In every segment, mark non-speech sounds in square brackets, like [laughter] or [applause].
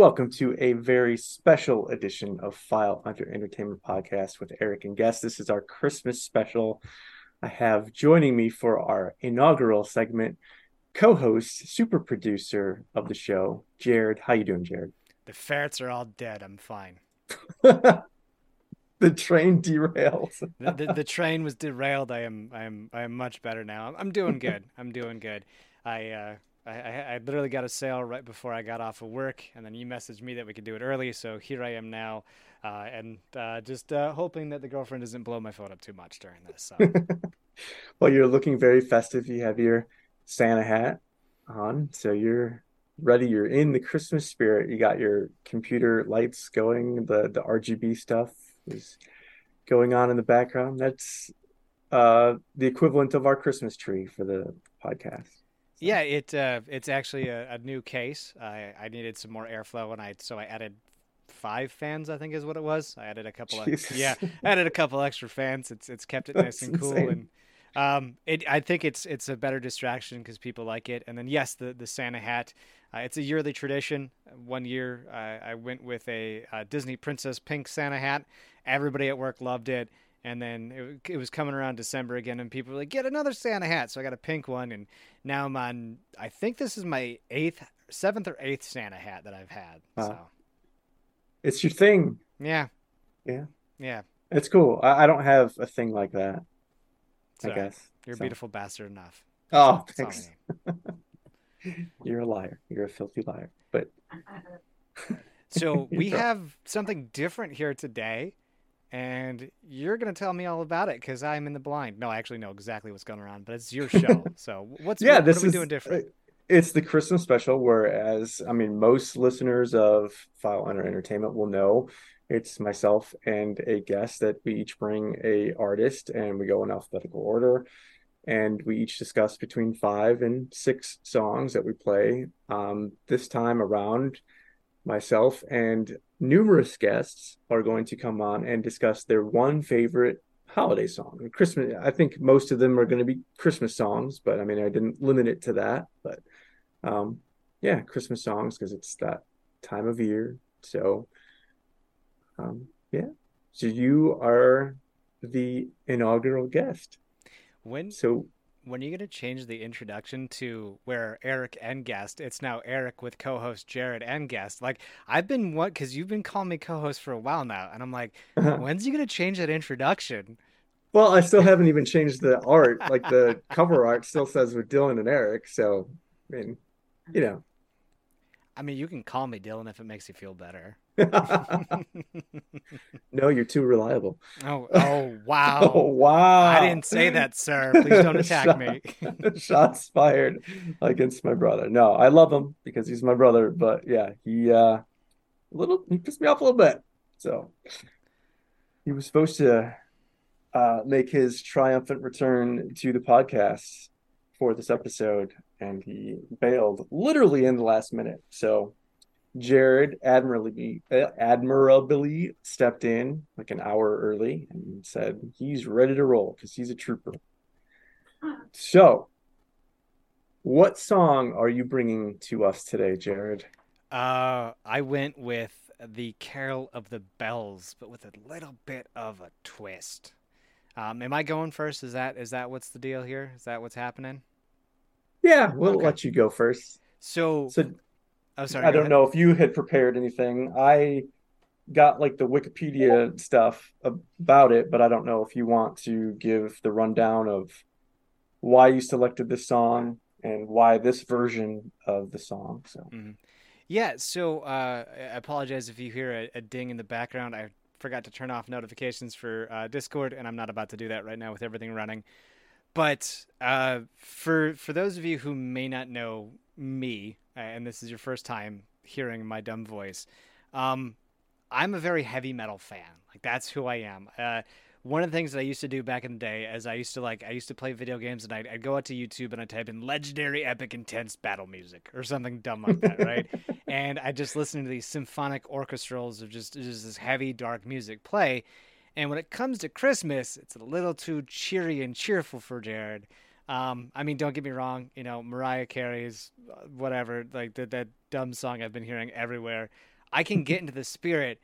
welcome to a very special edition of File Hunter Entertainment Podcast with Eric and Guest. This is our Christmas special. I have joining me for our inaugural segment, co-host, super producer of the show, Jared. How you doing, Jared? The ferrets are all dead. I'm fine. [laughs] the train derailed. [laughs] the, the, the, train was derailed. I am I am I am much better now. I'm, I'm doing good. I'm doing good. I uh, I, I, literally got a sale right before I got off of work, and then you messaged me that we could do it early. So here I am now, uh, and uh, just uh, hoping that the girlfriend doesn't blow my phone up too much during this. So. [laughs] well, you're looking very festive. You have your Santa hat on, so you're ready. You're in the Christmas spirit. You got your computer lights going. The the RGB stuff is going on in the background. That's uh, the equivalent of our Christmas tree for the podcast. Yeah, it uh, it's actually a, a, new case. I, I needed some more airflow, and I so I added five fans. I think is what it was. I added a couple Jesus. of yeah, added a couple extra fans. It's it's kept it nice and cool, and um, it I think it's it's a better distraction because people like it. And then yes, the the Santa hat. Uh, it's a yearly tradition. One year I went with a, a Disney Princess pink Santa hat. Everybody at work loved it and then it, it, was coming around December again, and people were like, "Get another Santa hat!" So I got a pink one, and now I'm on. I think this is my eighth, seventh or eighth Santa hat that I've had. Wow. So it's your thing. Yeah. Yeah. Yeah. It's cool. I, I don't have a thing like that. So, I guess you're a so. beautiful bastard enough. Oh, thanks. [laughs] you're a liar. You're a filthy liar. But so [laughs] we have something different here today and you're going to tell me all about it because I'm in the blind. No, I actually know exactly what's going on, but it's your show. [laughs] so what's yeah, what, this what are we is, doing different? Uh, it's the Christmas special, whereas I mean most listeners of File Hunter Entertainment will know it's myself and a guest that we each bring a artist and we go in alphabetical order and we each discuss between five and six songs that we play. Um, this time around, myself and numerous guests are going to come on and discuss their one favorite holiday song. Christmas, I think most of them are going to be Christmas songs, but I mean, I didn't limit it to that. But um, yeah, Christmas songs because it's that time of year. So um, yeah, so you are the inaugural guest. When so when are you going to change the introduction to where Eric and guest? It's now Eric with co-host Jared and guest. Like I've been what because you've been calling me co-host for a while now, and I'm like, uh-huh. when's he going to change that introduction? Well, I still haven't even changed the art. Like the cover art still says with Dylan and Eric. So, I mean, you know. I mean, you can call me Dylan if it makes you feel better. [laughs] no, you're too reliable. Oh, oh wow. [laughs] Oh, wow. I didn't say that, sir. Please don't [laughs] attack Shot, me. Shots fired against my brother. No, I love him because he's my brother, but yeah, he uh a little he pissed me off a little bit. So he was supposed to uh make his triumphant return to the podcast for this episode and he bailed literally in the last minute. So Jared admirably admirably stepped in like an hour early and said he's ready to roll because he's a trooper. So, what song are you bringing to us today, Jared? Uh, I went with the Carol of the Bells, but with a little bit of a twist. Um, am I going first? Is that is that what's the deal here? Is that what's happening? Yeah, we'll okay. let you go first. So, so Oh, sorry. I don't ahead. know if you had prepared anything. I got like the Wikipedia stuff about it, but I don't know if you want to give the rundown of why you selected this song and why this version of the song. So, mm-hmm. yeah. So, uh, I apologize if you hear a, a, ding in the background. I forgot to turn off notifications for uh, Discord, and I'm not about to do that right now with everything running. But uh, for for those of you who may not know me, and this is your first time hearing my dumb voice, um, I'm a very heavy metal fan. Like that's who I am. Uh, one of the things that I used to do back in the day is I used to like I used to play video games and I'd, I'd go out to YouTube and I'd type in legendary epic intense battle music or something dumb like that, right? [laughs] and I just listen to these symphonic orchestrals of just just this heavy dark music play. And when it comes to Christmas, it's a little too cheery and cheerful for Jared. Um, I mean, don't get me wrong. You know, Mariah Carey's uh, whatever, like that that dumb song I've been hearing everywhere. I can get into the spirit,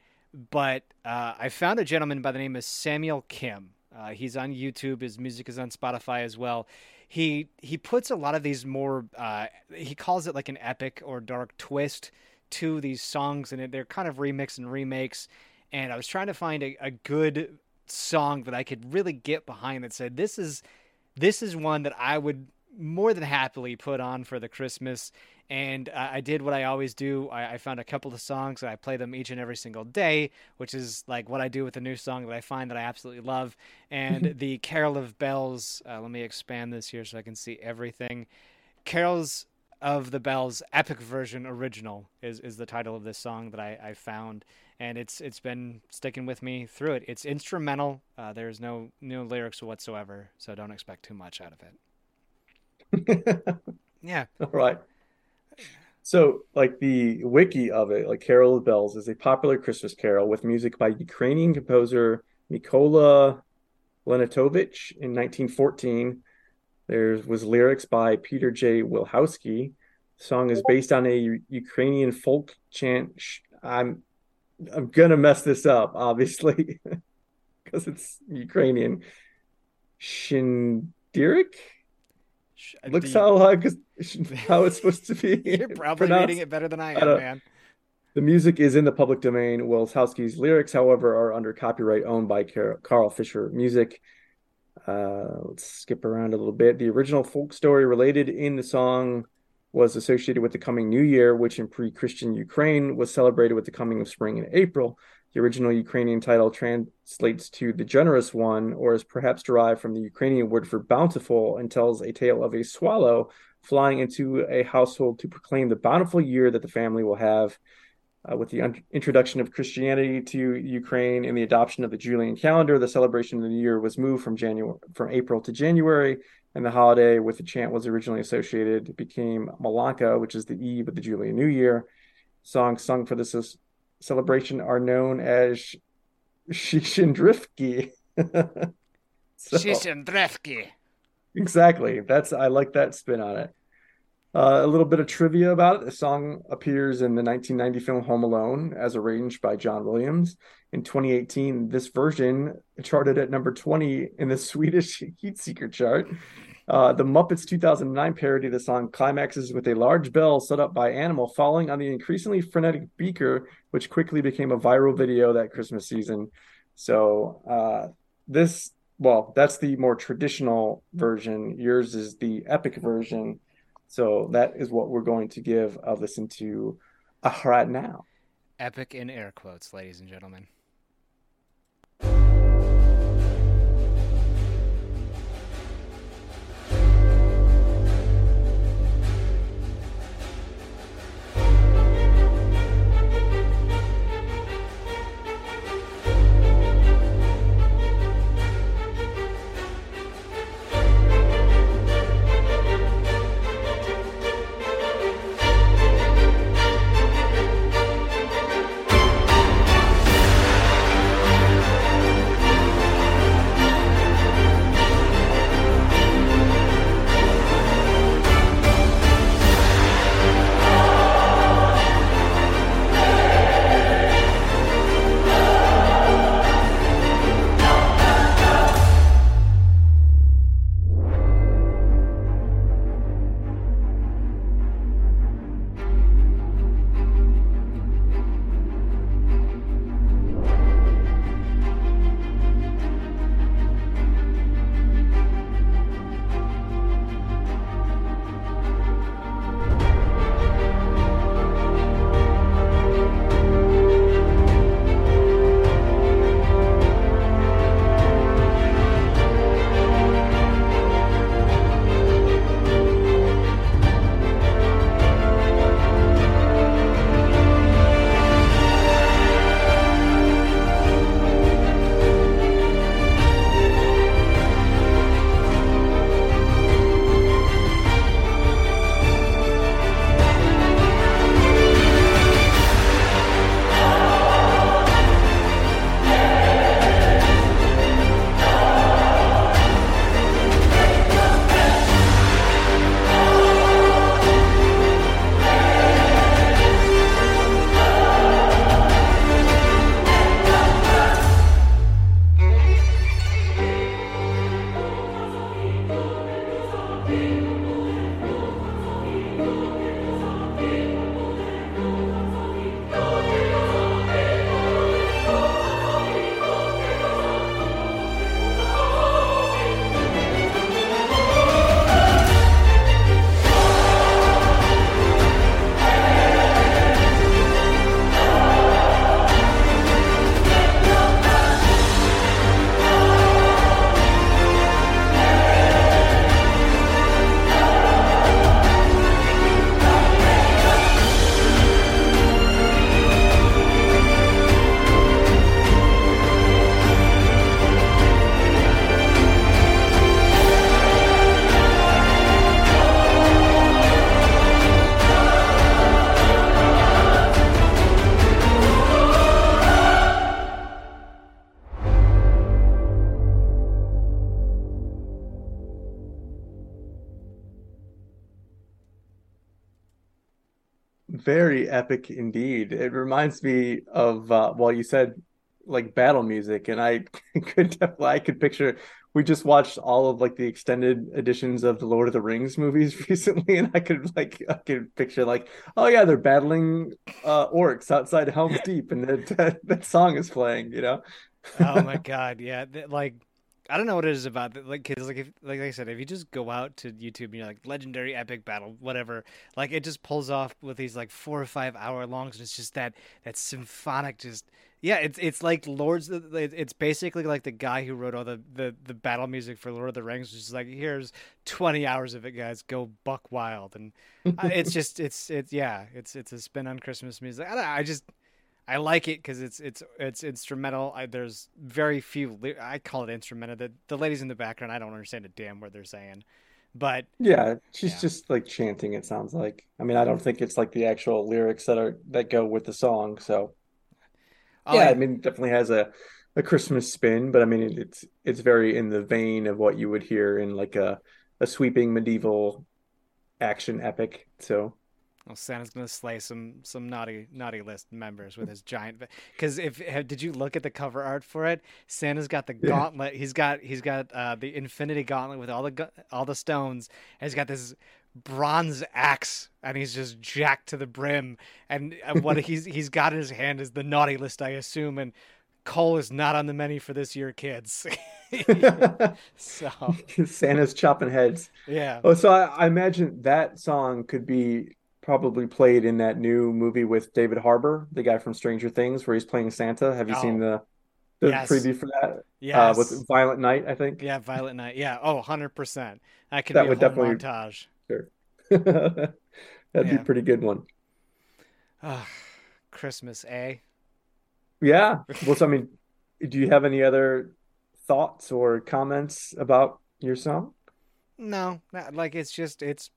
but uh, I found a gentleman by the name of Samuel Kim. Uh, he's on YouTube. His music is on Spotify as well. He he puts a lot of these more. Uh, he calls it like an epic or dark twist to these songs, and they're kind of remix and remakes. And I was trying to find a, a good song that I could really get behind that said this is this is one that I would more than happily put on for the Christmas. And uh, I did what I always do. I, I, found a couple of songs and I play them each and every single day, which is like what I do with a new song that I find that I absolutely love. And [laughs] the Carol of Bells, uh, let me expand this here so I can see everything. Carols of the Bells Epic Version Original is, is the title of this song that I, I found. And it's it's been sticking with me through it. It's instrumental. Uh, there's no no lyrics whatsoever, so don't expect too much out of it. [laughs] yeah. All right. So, like the wiki of it, like Carol of Bells is a popular Christmas carol with music by Ukrainian composer Mykola Leontowicz in 1914. There was lyrics by Peter J. Wilhousky. The song is based on a Ukrainian folk chant. I'm I'm gonna mess this up, obviously, [laughs] because it's Ukrainian. Shindirik uh, Looks how like [laughs] how it's supposed to be. [laughs] You're probably pronounced. reading it better than I am, man. The music is in the public domain. Wilhousky's lyrics, however, are under copyright owned by Carl Fischer Music. Uh, let's skip around a little bit. The original folk story related in the song was associated with the coming new year, which in pre Christian Ukraine was celebrated with the coming of spring in April. The original Ukrainian title translates to the generous one, or is perhaps derived from the Ukrainian word for bountiful, and tells a tale of a swallow flying into a household to proclaim the bountiful year that the family will have. Uh, with the un- introduction of Christianity to Ukraine and the adoption of the Julian calendar, the celebration of the new year was moved from January from April to January, and the holiday with the chant was originally associated became Malanka, which is the eve of the Julian New Year. Songs sung for this celebration are known as Shishindrifki. [laughs] so, Shishindrifki. Exactly. That's I like that spin on it. Uh, a little bit of trivia about it. The song appears in the 1990 film Home Alone as arranged by John Williams. In 2018, this version charted at number 20 in the [laughs] Swedish Heat Seeker chart. Uh, the Muppets 2009 parody of the song climaxes with a large bell set up by Animal falling on the increasingly frenetic Beaker, which quickly became a viral video that Christmas season. So, uh, this, well, that's the more traditional version. Yours is the epic version. So, that is what we're going to give a listen to uh, right now. Epic in air quotes, ladies and gentlemen. Epic indeed. It reminds me of uh, well, you said like battle music, and I [laughs] could I could picture. We just watched all of like the extended editions of the Lord of the Rings movies [laughs] recently, and I could like I could picture like, oh yeah, they're battling uh, orcs outside Helm's Deep, and that, [laughs] that, that song is playing. You know. oh my god, yeah, like I don't know what it is about like because like if like I said if you just go out to YouTube and you're like legendary epic battle whatever like it just pulls off with these like four or five hour longs and it's just that that symphonic just yeah it's it's like Lords uh, it's basically like the guy who wrote all the the, the battle music for Lord of the Rings just like here's 20 hours of it guys go buck wild and uh, it's just it's it's yeah it's it's a spin on Christmas music. I, I just I like it because it's it's it's instrumental. I, there's very few. I call it instrumental. The the ladies in the background, I don't understand a damn word they're saying, but yeah, she's yeah. just like chanting. It sounds like. I mean, I don't think it's like the actual lyrics that are that go with the song. So oh, yeah, I, I mean, definitely has a a Christmas spin, but I mean, it's it's very in the vein of what you would hear in like a a sweeping medieval action epic. So well, Santa's gonna slay some some naughty naughty list members with his giant. Because if did you look at the cover art for it? Santa's got the yeah. gauntlet. He's got he's got uh, the Infinity Gauntlet with all the all the stones. And he's got this bronze axe, and he's just jacked to the brim. And uh, what he's [laughs] he's got in his hand is the naughty list, I assume. And coal is not on the menu for this year, kids. [laughs] so [laughs] Santa's chopping heads. Yeah. Oh, so I, I imagine that song could be probably played in that new movie with David Harbour, the guy from Stranger Things, where he's playing Santa. Have you oh. seen the the yes. preview for that? Yeah, uh, with Violent Night, I think. Yeah, Violent Night. Yeah. Oh, 100 percent. That could that be would definitely montage. Sure. [laughs] That'd yeah. be a pretty good one. Oh, Christmas, eh? Yeah. [laughs] Well, so I mean, do you have any other thoughts or comments about your song? No, not, like it's just it's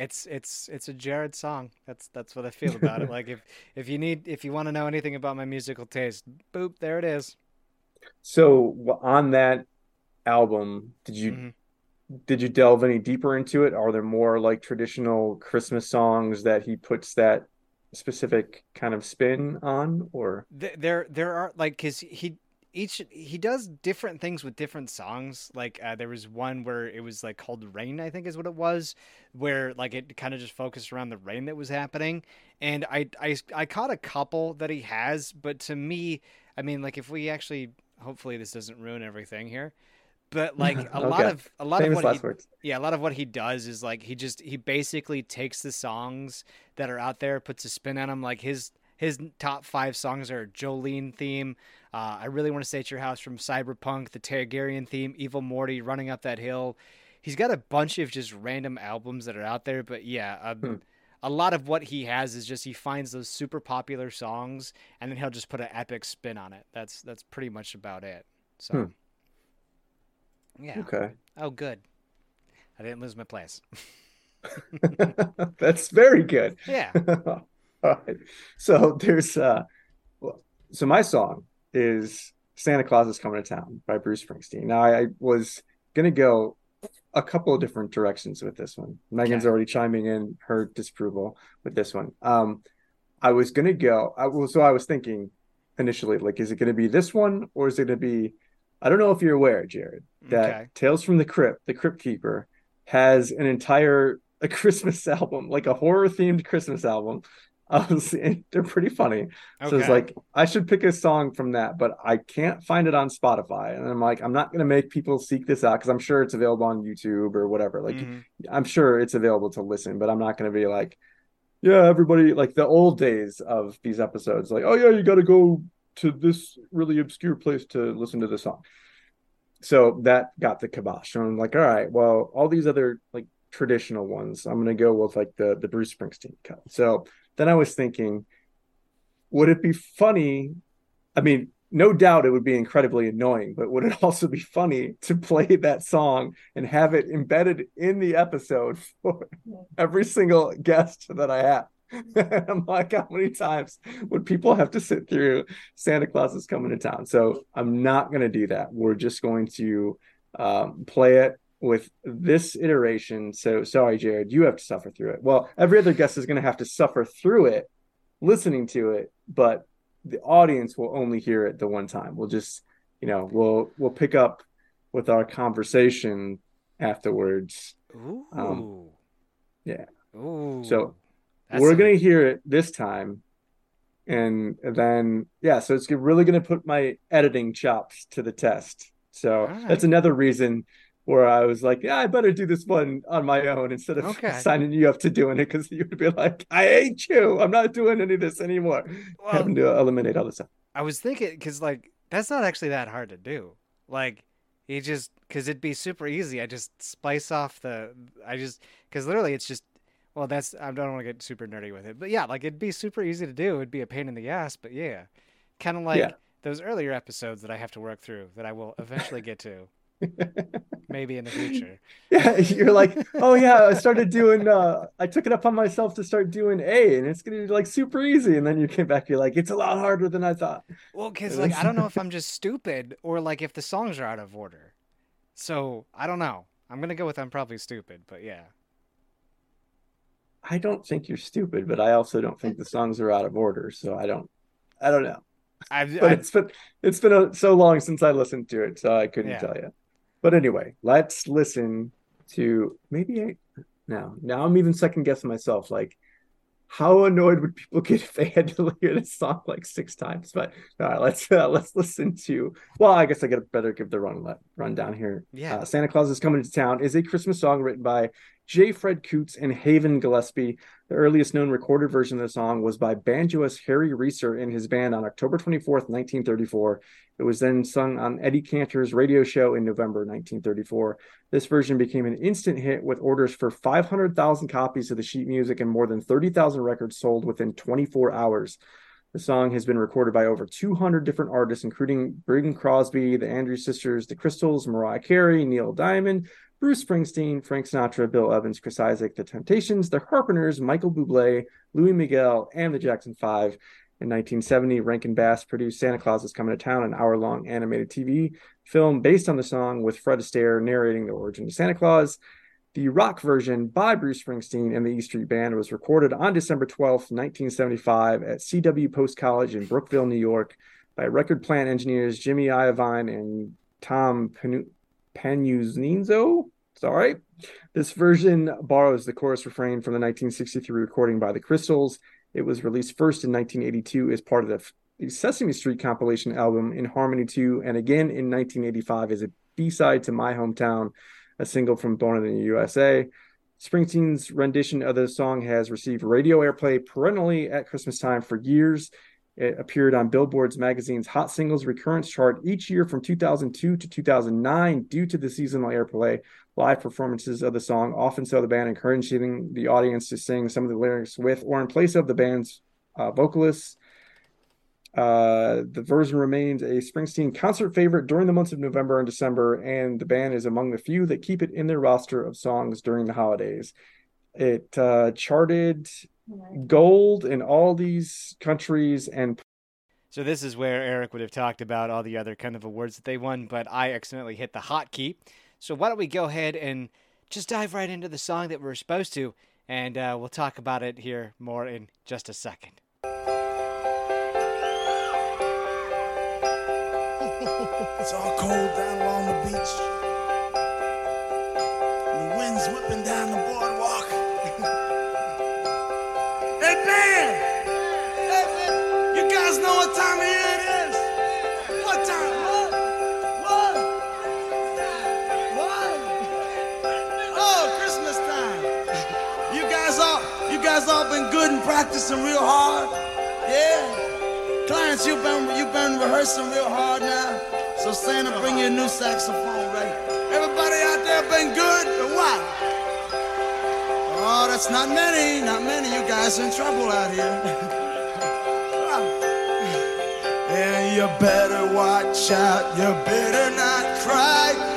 it's it's it's a Jared song. That's that's what I feel about it. [laughs] Like if if you need if you want to know anything about my musical taste, boop, there it is. So on that album, did you mm-hmm. did you delve any deeper into it? Are there more like traditional Christmas songs that he puts that specific kind of spin on, or there there are like because he each he does different things with different songs. Like uh, there was one where it was like called Rain, I think is what it was, where like it kind of just focused around the rain that was happening. And I I I caught a couple that he has, but to me, I mean, like if we actually, hopefully this doesn't ruin everything here. But like [laughs] a okay. lot of a lot Famous of what he, words. yeah, a lot of what he does is like he just he basically takes the songs that are out there, puts a spin on them. Like his his top five songs are Jolene theme, uh, I really want to stay at your house from Cyberpunk, the Targaryen theme, Evil Morty, Running Up That Hill. He's got a bunch of just random albums that are out there, but yeah, um, hmm. a lot of what he has is just he finds those super popular songs and then he'll just put an epic spin on it. That's that's pretty much about it. So, hmm. yeah. Okay. Oh, good. I didn't lose my place. [laughs] [laughs] That's very good. Yeah. [laughs] All right. [laughs] So there's uh so my song is Santa Claus is Coming to Town by Bruce Springsteen. Now I, I was gonna go a couple of different directions with this one. Megan's okay. already chiming in her disapproval with this one. Um I was gonna go I well so I was thinking initially, like, is it gonna be this one or is it gonna be I don't know if you're aware, Jared, that okay. Tales from the Crypt, the Crypt Keeper, has an entire a [laughs] Christmas album, like a horror themed Christmas album was [laughs] they're pretty funny. Okay. So it's like I should pick a song from that, but I can't find it on Spotify. And I'm like, I'm not gonna make people seek this out because I'm sure it's available on YouTube or whatever. Like mm-hmm. I'm sure it's available to listen, but I'm not gonna be like, yeah, everybody like the old days of these episodes, like, oh yeah, you gotta go to this really obscure place to listen to the song. So that got the kibosh. And I'm like, all right, well, all these other like traditional ones, I'm gonna go with like the the Bruce Springsteen cut. So then I was thinking, would it be funny? I mean, no doubt it would be incredibly annoying, but would it [laughs] also be funny to play that song and have it embedded in the episode for every single guest that I have? [laughs] I'm like, how many times would people have to sit through Santa Claus is coming to town? So I'm not going to do that. We're just going to um, play it with this iteration. So sorry, Jared, you have to suffer through it. Well, every other guest is going to have to suffer through it, listening to it, but the audience will only hear it the one time. We'll just, you know, we'll we'll pick up with our conversation afterwards. Ooh. Um, yeah. Ooh. So That's we're some- gonna hear it this time, and then yeah, so it's really gonna put my editing chops to the test. So All that's another reason where I was like, yeah, I better do this one on my own instead of Okay. signing you up to doing it because you would be like, I hate you. I'm not doing any of this anymore. Well, Having to eliminate all this stuff. I was thinking because like that's not actually that hard to do. Like you just because it'd be super easy. I just splice off the. I just because literally it's just. Well, that's I don't want to get super nerdy with it, but yeah, like it'd be super easy to do. It'd be a pain in the ass, but yeah, kind of like Yeah. those earlier episodes that I have to work through that I will eventually get to, maybe in the future. [laughs] Yeah, you're like, oh yeah, I started doing uh I took it up on myself to start doing A and it's gonna be like super easy. And then you came back, you're like, it's a lot harder than I thought. Well, because like I don't know if [laughs] I'm just stupid or like if the songs are out of order. So I don't know. I'm gonna go with I'm probably stupid, but yeah. I don't think you're stupid, but I also don't think the songs are out of order. So I don't I don't know. I've, But I, it's been it's been a, so long since I listened to it, so I couldn't Yeah. tell you. But anyway, let's listen to maybe I now now I'm even second guessing myself. Like, how annoyed would people get if they had to [laughs] hear this song like six times? But all right, let's uh, let's listen to. Well, I guess I get better give the run rundown here. Yeah. Uh, Santa Claus is coming to town is a Christmas song written by J. Fred Coots and Haven Gillespie. The earliest known recorded version of the song was by banjoist Harry Reser and his band on October 24th, 1934. It was then sung on Eddie Cantor's radio show in November 1934. This version became an instant hit with orders for 500,000 copies of the sheet music and more than 30,000 records sold within 24 hours. The song has been recorded by over 200 different artists, including Bing Crosby, the Andrews Sisters, the Crystals, Mariah Carey, Neil Diamond, Bruce Springsteen, Frank Sinatra, Bill Evans, Chris Isaak, The Temptations, The Carpenters, Michael Bublé, Luis Miguel, and the Jackson Five. In 1970, Rankin Bass produced Santa Claus is Coming to Town, an hour long animated TV film based on the song with Fred Astaire narrating the origin of Santa Claus. The rock version by Bruce Springsteen and the E Street Band was recorded on December 12, 1975, at CW Post College in Brookville, New York, by record plant engineers Jimmy Iovine and Tom Panuzzo. Sorry. This version borrows the chorus refrain from the 1963 recording by the Crystals. It was released first in 1982 as part of the, the Sesame Street compilation album In Harmony 2, and again in 1985 as a B side to My Hometown, a single from Born in the USA. Springsteen's rendition of the song has received radio airplay perennially at Christmas time for years. It appeared on Billboard's magazine's Hot Singles Recurrents chart each year from 2002 to 2009 due to the seasonal airplay. Live performances of the song often saw the band encouraging the audience to sing some of the lyrics with or in place of the band's uh, vocalists. Uh, the version remains a Springsteen concert favorite during the months of November and December, and the band is among the few that keep it in their roster of songs during the holidays. It uh, charted gold in all these countries and So this is where Eric would have talked about all the other kind of awards that they won, but I accidentally hit the hotkey. So why don't we go ahead and just dive right into the song that we're supposed to, and uh, we'll talk about it here more in just a second. [laughs] It's all cold down along the beach. And the wind's whipping down the boardwalk. Been good and practicing real hard? Yeah? Clients, you've been you've been rehearsing real hard now. So Santa, bring you a new saxophone, right? Everybody out there been good or what? Oh, that's not many, not many. You guys are in trouble out here. [laughs] and you better watch out. You better not cry.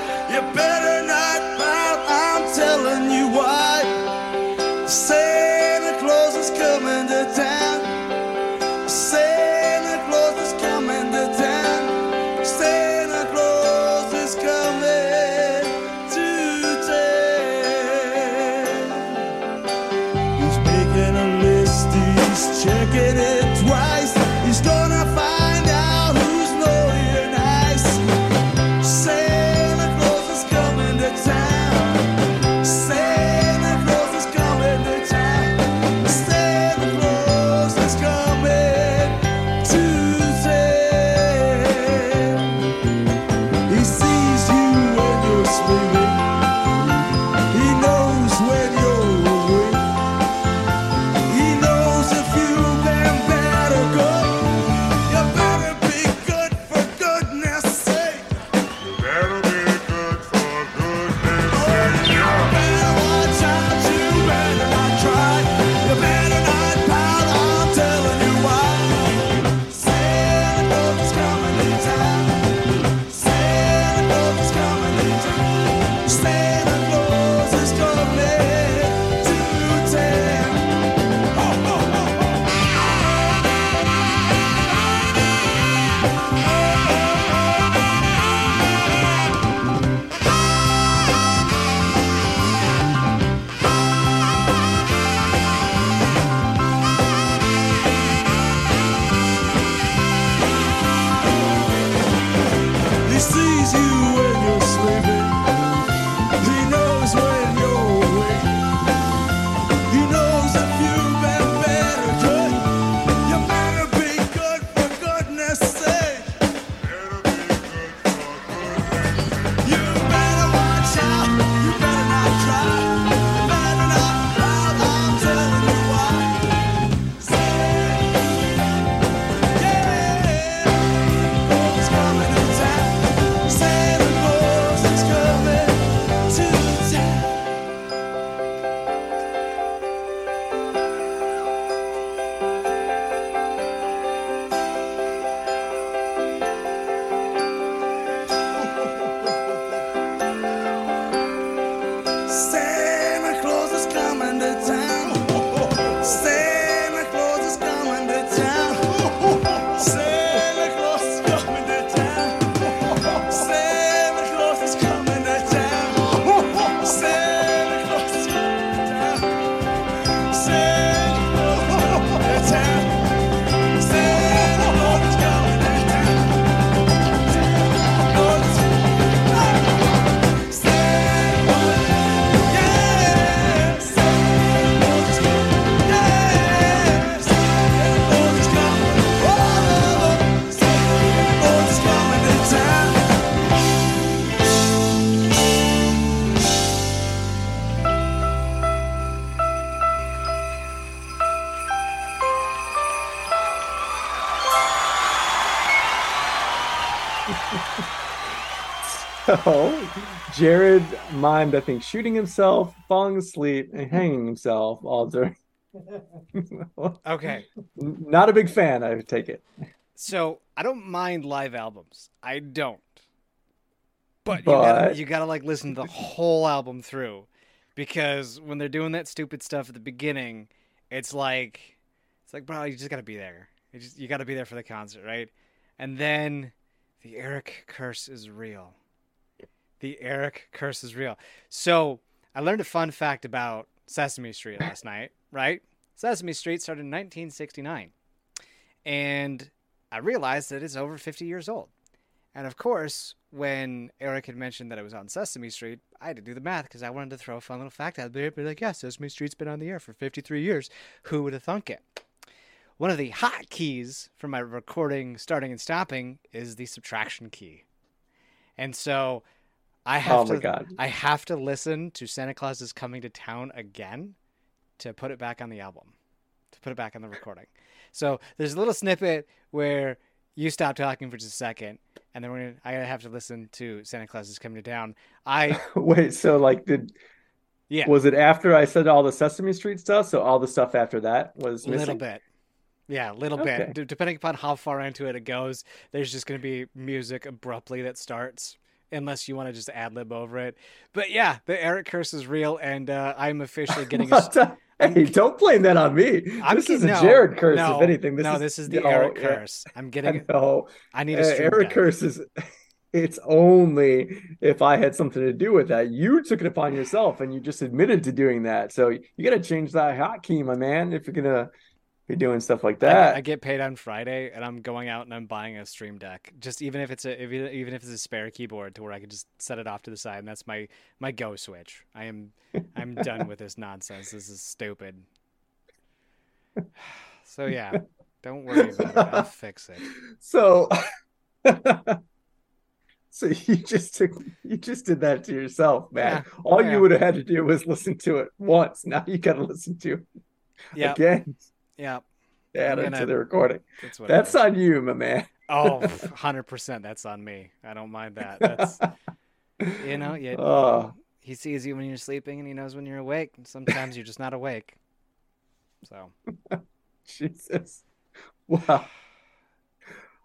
So Jared mimed, I think, shooting himself, falling asleep, and hanging himself all during. [laughs] Okay. Not a big fan, I take it. So I don't mind live albums. I don't. But, you gotta But- you gotta like listen to the whole album through, because when they're doing that stupid stuff at the beginning, it's like, it's like, bro, you just gotta be there. You just you gotta be there for the concert, right? And then the Eric curse is real. The Eric curse is real. So I learned a fun fact about Sesame Street last [laughs] night, right? Sesame Street started in 1969. And I realized that it's over 50 years old. And of course, when Eric had mentioned that it was on Sesame Street, I had to do the math because I wanted to throw a fun little fact out there. Be like, yeah, Sesame Street's been on the air for 53 years. Who would have thunk it? One of the hot keys for my recording starting and stopping is the subtraction key. And so I oh have Oh to my God. I have to listen to Santa Claus is coming to town again to put it back on the album. To put it back on the recording. So there's a little snippet where you stop talking for just a second and then we're gonna I have to listen to Santa Claus is coming to town. I [laughs] Wait, so like, did yeah, was it after I said all the Sesame Street stuff? So all the stuff after that was a little bit. Yeah, a little Okay. bit. D- depending upon how far into it it goes, there's just going to be music abruptly that starts, unless you want to just ad lib over it. But yeah, the Eric curse is real, and uh, I'm officially getting a. [laughs] hey, don't blame that on me. I'm this is a no, Jared curse, no, if anything. This no, is, this is the no, Eric curse. I'm getting. No. I need Uh, a stream Eric curse is. It's only if I had something to do with that. You took it upon yourself, and you just admitted to doing that. So you got to change that hotkey, my man, if you're gonna be doing stuff like that. I get paid on Friday, and I'm going out and I'm buying a Stream Deck. Just even if it's a if, even if it's a spare keyboard to where I can just set it off to the side, and that's my my go switch. I am I'm done with this nonsense. This is stupid. [sighs] So yeah, don't worry about it. I'll [laughs] fix it. So, [laughs] so you just took, you just did that to yourself, man. Yeah, All yeah. you would have had to do was listen to it once. Now you got to listen to it Yeah, again. Yeah. Add it to the recording. That's. That's on you, my man. Oh, [laughs] 100 percent. That's on me. I don't mind that. That's you know, yeah. [laughs] Oh, He sees you when you're sleeping, and he knows when you're awake. Sometimes you're just not awake. So [laughs] Jesus. Wow.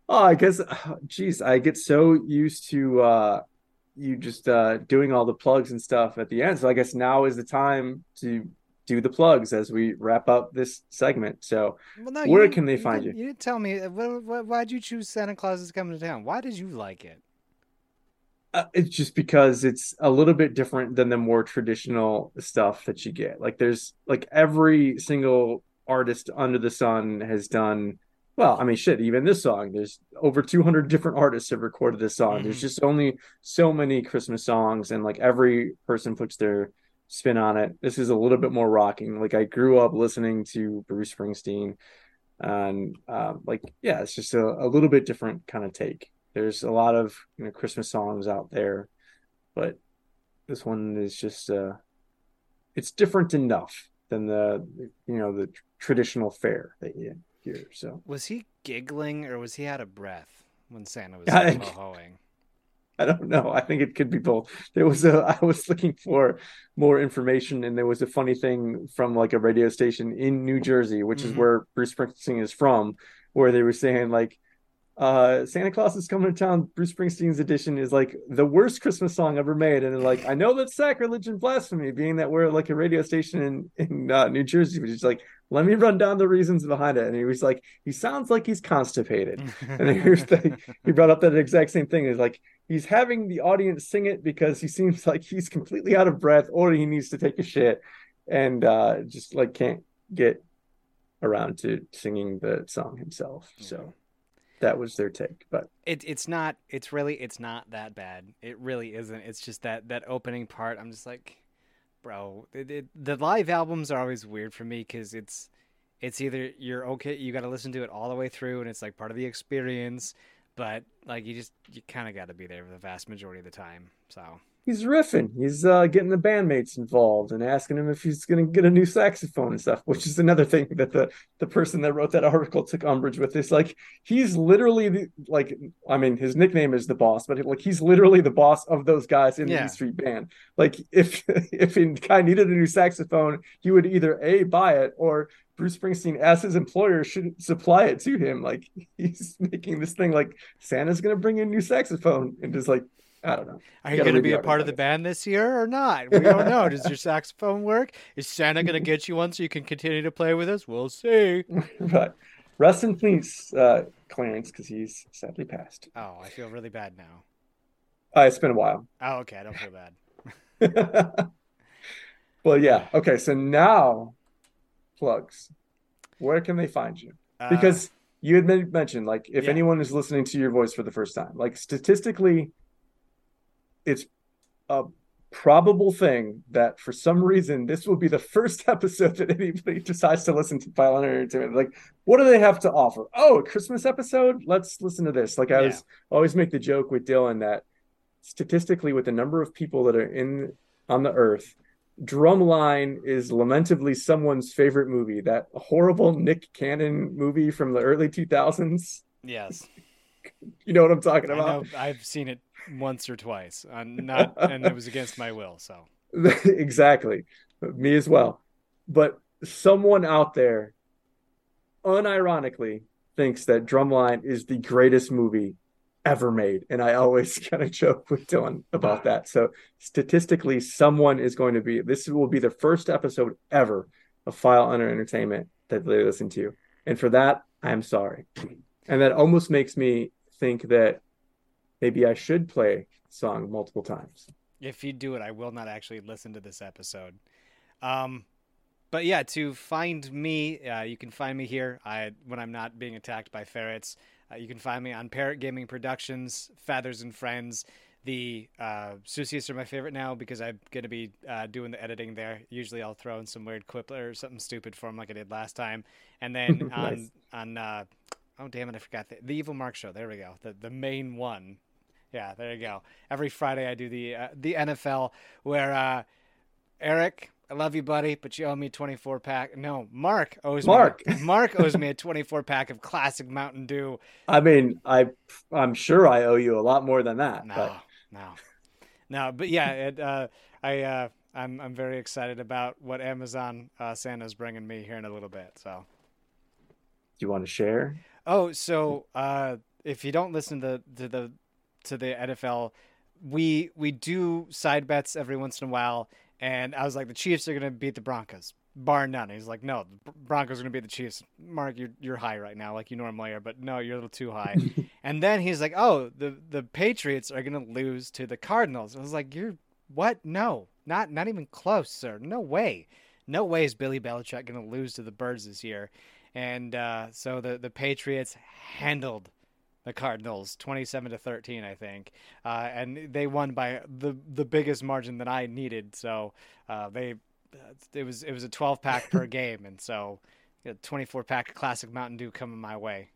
Oh, I guess, [sighs] geez, I get so used to uh you just uh doing all the plugs and stuff at the end. So I guess now is the time to do the plugs as we wrap up this segment. So Well, no, Where can they find you? You didn't tell me. uh, Wh- wh- why'd you choose Santa Claus is coming to town? Why did you like it? uh, it's just because it's a little bit different than the more traditional stuff that you get. Like there's like every single artist under the sun has done well, I mean shit, even this song, there's over 200 different artists have recorded this song. There's Mhm. just only so many Christmas songs and like every person puts their spin on it. This is a little bit more rocking. Like I grew up listening to Bruce Springsteen and um, like yeah, it's just a, a little bit different kind of take. There's a lot of you know Christmas songs out there, but this one is just uh it's different enough than the you know the traditional fare that you hear. So Was he giggling or was he out of breath when Santa was [laughs] ho-hoing? [laughs] I don't know. I think it could be both. There was a I was looking for more information and there was a funny thing from like a radio station in New Jersey, which is Mhm. where Bruce Springsteen is from, where they were saying like uh Santa Claus is coming to town. Bruce Springsteen's edition is like the worst Christmas song ever made. And like, I know that's sacrilege and blasphemy, being that we're like a radio station in, in uh, New Jersey, but he's like, let me run down the reasons behind it. And he was like, he sounds like he's constipated. [laughs] And here's the he brought up that exact same thing. He's like he's having the audience sing it because he seems like he's completely out of breath or he needs to take a shit and uh just like can't get around to singing the song himself. So that was their take. But it, it's not it's really it's not that bad it really isn't it's just that that opening part i'm just like bro it, it, the live albums are always weird for me because it's it's either you're okay you got to listen to it all the way through and it's like part of the experience but like you just you kind of got to be there for the vast majority of the time so he's riffing. He's uh getting the bandmates involved and asking him if he's gonna get a new saxophone and stuff, which is another thing [laughs] that the the person that wrote that article took umbrage with. Is like he's literally the like I mean his nickname is the boss, but like he's literally the boss of those guys in the Yeah. E Street Band. Like if [laughs] if a guy needed a new saxophone, he would either a buy it or Bruce Springsteen, as his employer, should supply it to him. Like [laughs] he's making this thing like Santa's gonna bring in a new saxophone, and just like I don't know. are you gotta going to be a part of the band this year or not we don't know does your [laughs] saxophone work is santa going to get you one so you can continue to play with us we'll see [laughs] but rest in peace, uh, Clarence, because he's sadly passed. oh i feel really bad now Uh, it's been a while. oh okay i don't feel bad [laughs] well, yeah. Okay, so now plugs. Where can they find you? Uh, Because you had mentioned, like, if Yeah. anyone is listening to your voice for the first time, like, statistically, it's a probable thing that for some reason this will be the first [laughs] episode that anybody [laughs] decides to listen to File Under Entertainment. Like, what do they have to offer? Oh, a Christmas episode? Let's listen to this. Like, I Yeah. was always make the joke with Dylan that statistically, with the number of people that are in on the earth, Drumline is lamentably someone's favorite movie. That horrible Nick Cannon movie from the early 2000s. yes [laughs] You know what I'm talking about? I've seen it once or twice, uh, not [laughs] and it was against my will. So [laughs] exactly. Me as well. But someone out there unironically thinks that Drumline is the greatest movie ever made. And I always [laughs] kind of joke with Dylan about that. So statistically, someone is going to be this will be the first episode ever of File Under Entertainment that they listen to. And for that, I'm sorry. And that almost makes me think that maybe I should play the song multiple times. if you do it, I will not actually listen to this episode. Um, but yeah, to find me, uh, you can find me here. I when I'm not being attacked by ferrets. Uh, you can find me on Parrot Gaming Productions, Feathers and Friends. The uh, Susius are my favorite now because I'm going to be uh, doing the editing there. Usually I'll throw in some weird quip or something stupid for them like I did last time. And then [laughs] on, Nice. on uh, oh, damn it, I forgot. The, the Evil Mark Show. There we go. The, the main one. Yeah, there you go. Every Friday I do the uh, the NFL where uh, Eric, I love you, buddy, but you owe me 24 pack. No, Mark owes Mark. me. [laughs] Mark owes me a 24 pack of classic Mountain Dew. I mean, I I'm sure I owe you a lot more than that. No, But no, no. But yeah, it, uh, I uh, I'm I'm very excited about what Amazon uh, Santa's bringing me here in a little bit. So. do you want to share? Oh, so uh, if you don't listen to to the to the NFL, we we do side bets every once in a while, and I was like, the Chiefs are gonna beat the Broncos, bar none. He's like, no, the Broncos are gonna beat the Chiefs. Mark, you're you're high right now, like you normally are, but no, you're a little too high. [laughs] and then he's like, oh, the the Patriots are gonna lose to the Cardinals. I was like, you're what? No, not not even close, sir. No way. No way is Billy Belichick gonna lose to the Birds this year. And uh, so the the Patriots handled the Cardinals, twenty-seven to thirteen, I think, uh, and they won by the the biggest margin that I needed. So uh, they it was it was a twelve pack per [laughs] game, and so a twenty-four pack classic Mountain Dew coming my way.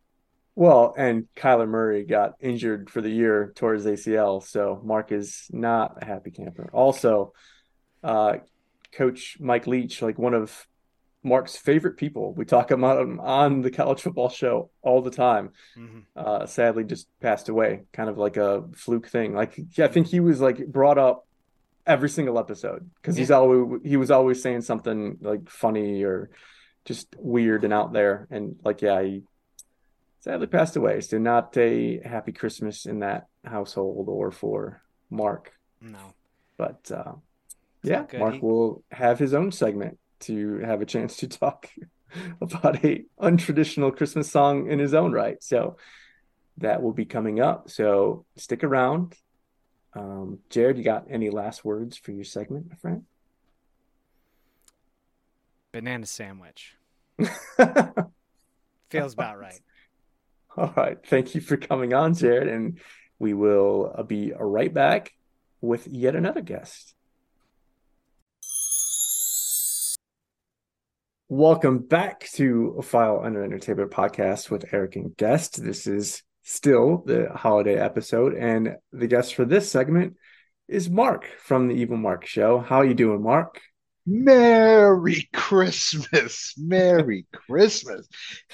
Well, and Kyler Murray got injured for the year towards ACL, so Mark is not a happy camper. Also, uh, Coach Mike Leach, like one of Mark's favorite people, we talk about him on the college football show all the time. hmm Uh, sadly, just passed away, kind of like a fluke thing. Like I think he was like brought up every single episode because he's always he was always saying something like funny or just weird and out there. And like, yeah, he sadly passed away. So not a happy Christmas in that household or for Mark. No, But uh, yeah. Mark He- will have his own segment to have a chance to talk [laughs] about a untraditional Christmas song in his own right. So that will be coming up. So stick around. Um, Jared, you got any last words for your segment, my friend? banana sandwich [laughs] feels about right. All right. Thank you for coming on, Jared. And we will be right back with yet another guest. Welcome back to File Under Entertainment podcast with Eric and guest. This is still the holiday episode, and the guest for this segment is Mark from the Evil Mark Show. How are you doing, Mark? Merry Christmas. Merry [laughs] Christmas.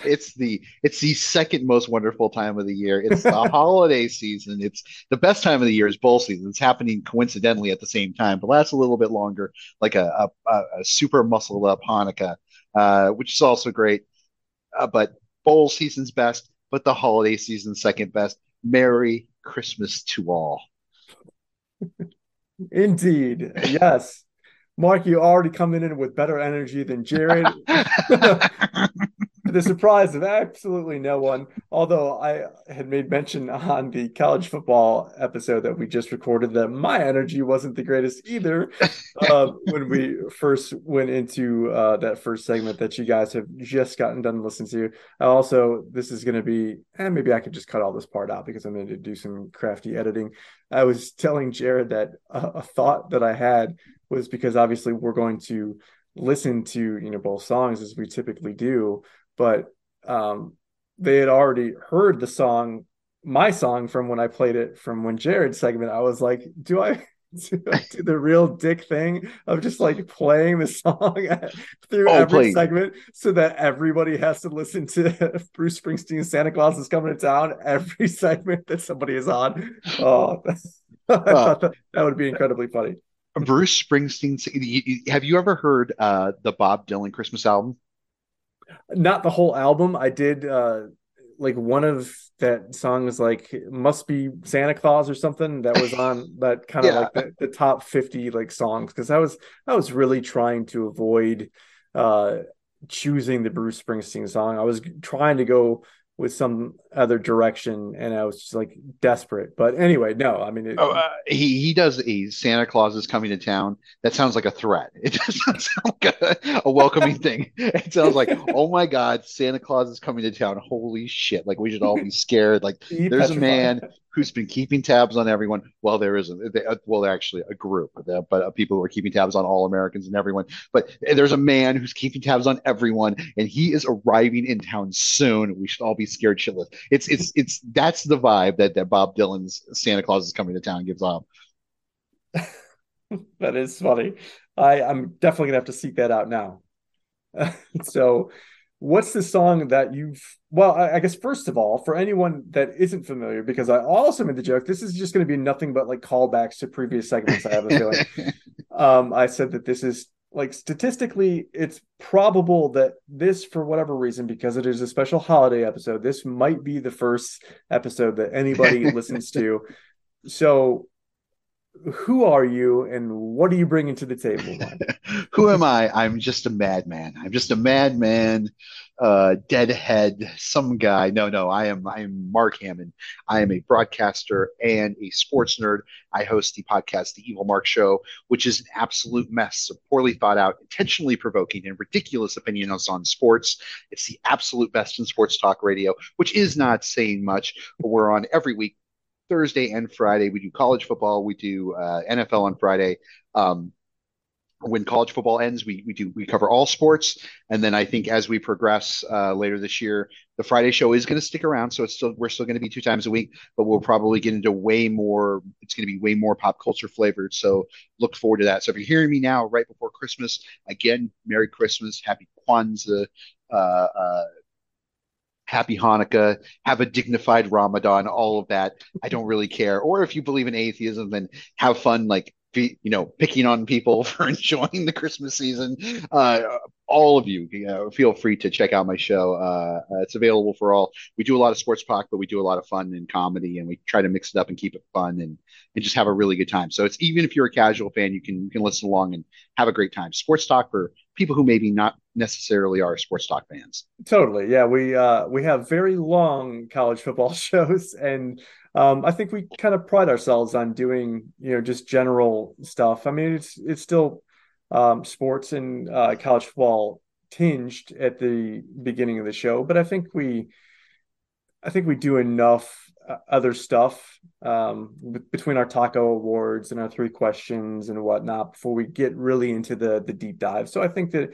It's the it's the second most wonderful time of the year. It's the [laughs] holiday season. It's the best time of the year is bowl season. It's happening coincidentally at the same time, but lasts a little bit longer, like a a, a, a super muscled up Hanukkah, uh, which is also great. Uh, but bowl season's best, but the holiday season's second best. Merry Christmas to all. [laughs] Indeed. Yes. Mark, you already coming in with better energy than Jared. [laughs] [laughs] to the surprise of absolutely no one. Although I had made mention on the college football episode that we just recorded that my energy wasn't the greatest either uh, when we first went into uh, that first segment that you guys have just gotten done listening to. I also, this is going to be, and maybe I could just cut all this part out because I'm going to do some crafty editing. I was telling Jared that a, a thought that I had was because obviously we're going to listen to you know both songs as we typically do but um they had already heard the song my song from when i played it from when jared's segment i was like do i [laughs] do, do the real dick thing of just like playing the song [laughs] through Oh, every please. segment so that everybody has to listen to [laughs] bruce springsteen's santa claus is coming to town every segment that somebody is on oh i thought that, that would be incredibly funny Bruce Springsteen. Have you ever heard uh, the Bob Dylan Christmas album? Not the whole album. I did uh like one of that song was like must be Santa Claus or something that was on [laughs] that kind of Yeah. like the, the top 50 like songs because I was I was really trying to avoid uh choosing the Bruce Springsteen song. I was trying to go with some other direction, and I was just like desperate. But anyway, no, I mean, it, Oh, uh, he he does a Santa Claus is coming to town. That sounds like a threat. It doesn't [laughs] sound like a, a welcoming [laughs] thing. It sounds like, oh my God, Santa Claus is coming to town. Holy shit! Like we should all be scared. Like there's a man who's been keeping tabs on everyone. Well, there isn't. They- uh, Well, actually a group, uh, but uh, people who are keeping tabs on all Americans and everyone. But there's a man who's keeping tabs on everyone, and he is arriving in town soon. We should all be scared shitless. It's it's it's that's the vibe that that Bob Dylan's Santa Claus is coming to town gives off. [laughs] That is funny. I, I'm definitely gonna have to seek that out now. [laughs] So, what's the song that you've? Well, I, I guess first of all, for anyone that isn't familiar, because I also made the joke, this is just going to be nothing but like callbacks to previous segments. I have a feeling. [laughs] Um, I said that this is like statistically, it's probable that this, for whatever reason, because it is a special holiday episode, this might be the first episode that anybody listens to. [laughs] So, who are you, and what are you bringing to the table? [laughs] Who am I? I'm just a madman. I'm just a madman, uh, deadhead, some guy. No, no, I am I am Mark Hammond. I am a broadcaster and a sports nerd. I host the podcast The Evil Mark Show, which is an absolute mess of poorly thought out, intentionally provoking, and ridiculous opinions on sports. It's the absolute best in sports talk radio, which is not saying much, but we're on every week. Thursday and Friday. We do college football. We do uh, NFL on Friday. Um, when college football ends, we we do we cover all sports, and then I think as we progress uh, later this year, the Friday show is going to stick around. So it's still we're still going to be two times a week, but we'll probably get into way more. It's going to be way more pop culture flavored. So look forward to that. So if you're hearing me now, right before Christmas, again, Merry Christmas, Happy Kwanzaa. Uh, uh, Happy Hanukkah, have a dignified Ramadan, all of that. I don't really care. Or if you believe in atheism, then have fun, like you know, picking on people [laughs] for enjoying the Christmas season. Uh, all of you, you know, feel free to check out my show. Uh, uh, it's available for all. We do a lot of sports talk, but we do a lot of fun and comedy, and we try to mix it up and keep it fun and and just have a really good time. So it's even if you're a casual fan, you can you can listen along and have a great time. Sports talk for people who maybe not necessarily are sports talk fans. Totally. Yeah, we uh we have very long college football [laughs] shows and um I think we kind of pride ourselves on doing, you know, just general stuff. I mean, it's it's still um sports and uh college football tinged at the beginning of the show, but I think we I think we do enough uh, other stuff um b- between our taco awards and our three questions and whatnot before we get really into the the deep dive. So I think that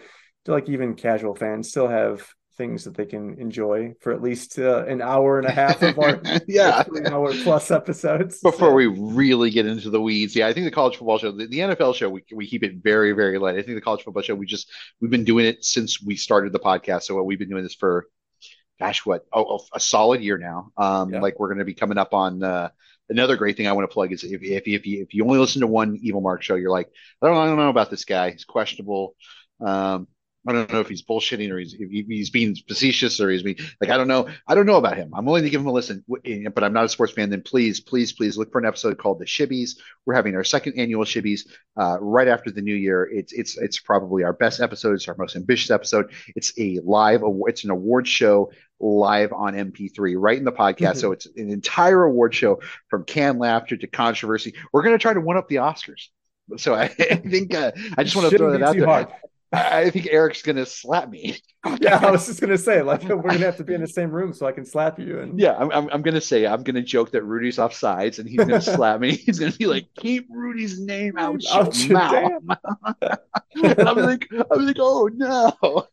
like even casual fans still have things that they can enjoy for at least uh, an hour and a half of our [laughs] yeah. hour plus episodes. Before So, we really get into the weeds, yeah, I think the college football show, the, the NFL show, we, we keep it very, very light. I think the college football show, we just we've been doing it since we started the podcast. So we've been doing this for, gosh, what, oh, oh, a solid year now. Um, Yeah. like we're going to be coming up on uh, another great thing I want to plug is if if if you, if you only listen to one Evil Mark show, you're like, I don't I don't know about this guy. He's questionable. Um, I don't know if he's bullshitting or he's he's being facetious or he's being like I don't know. I don't know about him. I'm willing to give him a listen, but I'm not a sports fan. Then please, please, please look for an episode called The Shibbies. We're having our second annual Shibbies uh, right after the new year. It's it's it's probably our best episode. It's our most ambitious episode. It's a live. It's an award show live on MP3 right in the podcast. So it's an entire award show from canned laughter to controversy. We're going to try to one up the Oscars. So I, I [laughs] think uh, I just want to shouldn't throw that out there. hard. I, think Eric's going to slap me. [laughs] Yeah, I was just gonna say, like, [laughs] we're gonna have to be in the same room so I can slap you. And Yeah, I'm, I'm, I'm going to say, I'm going to joke that Rudy's off sides and he's going [laughs] to slap me. He's going to be like, keep Rudy's name out Out your mouth. and I'm like, I'm like, oh no.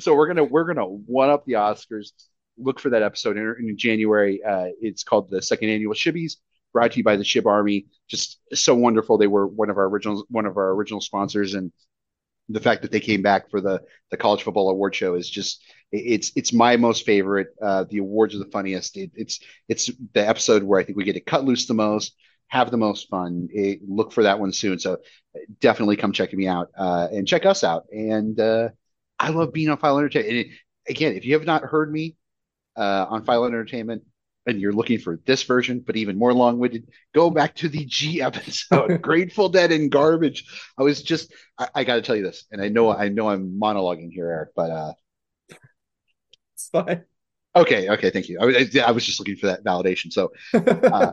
so we're gonna we're gonna one up the Oscars. Look for that episode in, in January. Uh, it's called the second annual Shibbies, brought to you by the Shib Army. Just so wonderful. They were one of our original one of our original sponsors, and the fact that they came back for the the college football award show is just it's it's my most favorite. Uh, the awards are the funniest. It, it's it's the episode where I think we get to cut loose the most, have the most fun. It, look for that one soon. So definitely come check me out uh, and check us out. And uh, I love being on File Entertainment. It, again, if you have not heard me uh, on File Entertainment and you're looking for this version, but even more long-winded, go back to the G episode, [laughs] Grateful Dead and Garbage. I was just, I, I got to tell you this, and I know, I know, I'm monologuing here, Eric, but uh, it's fine. Okay, okay, thank you. I, was- I was just looking for that validation. So, [laughs] uh,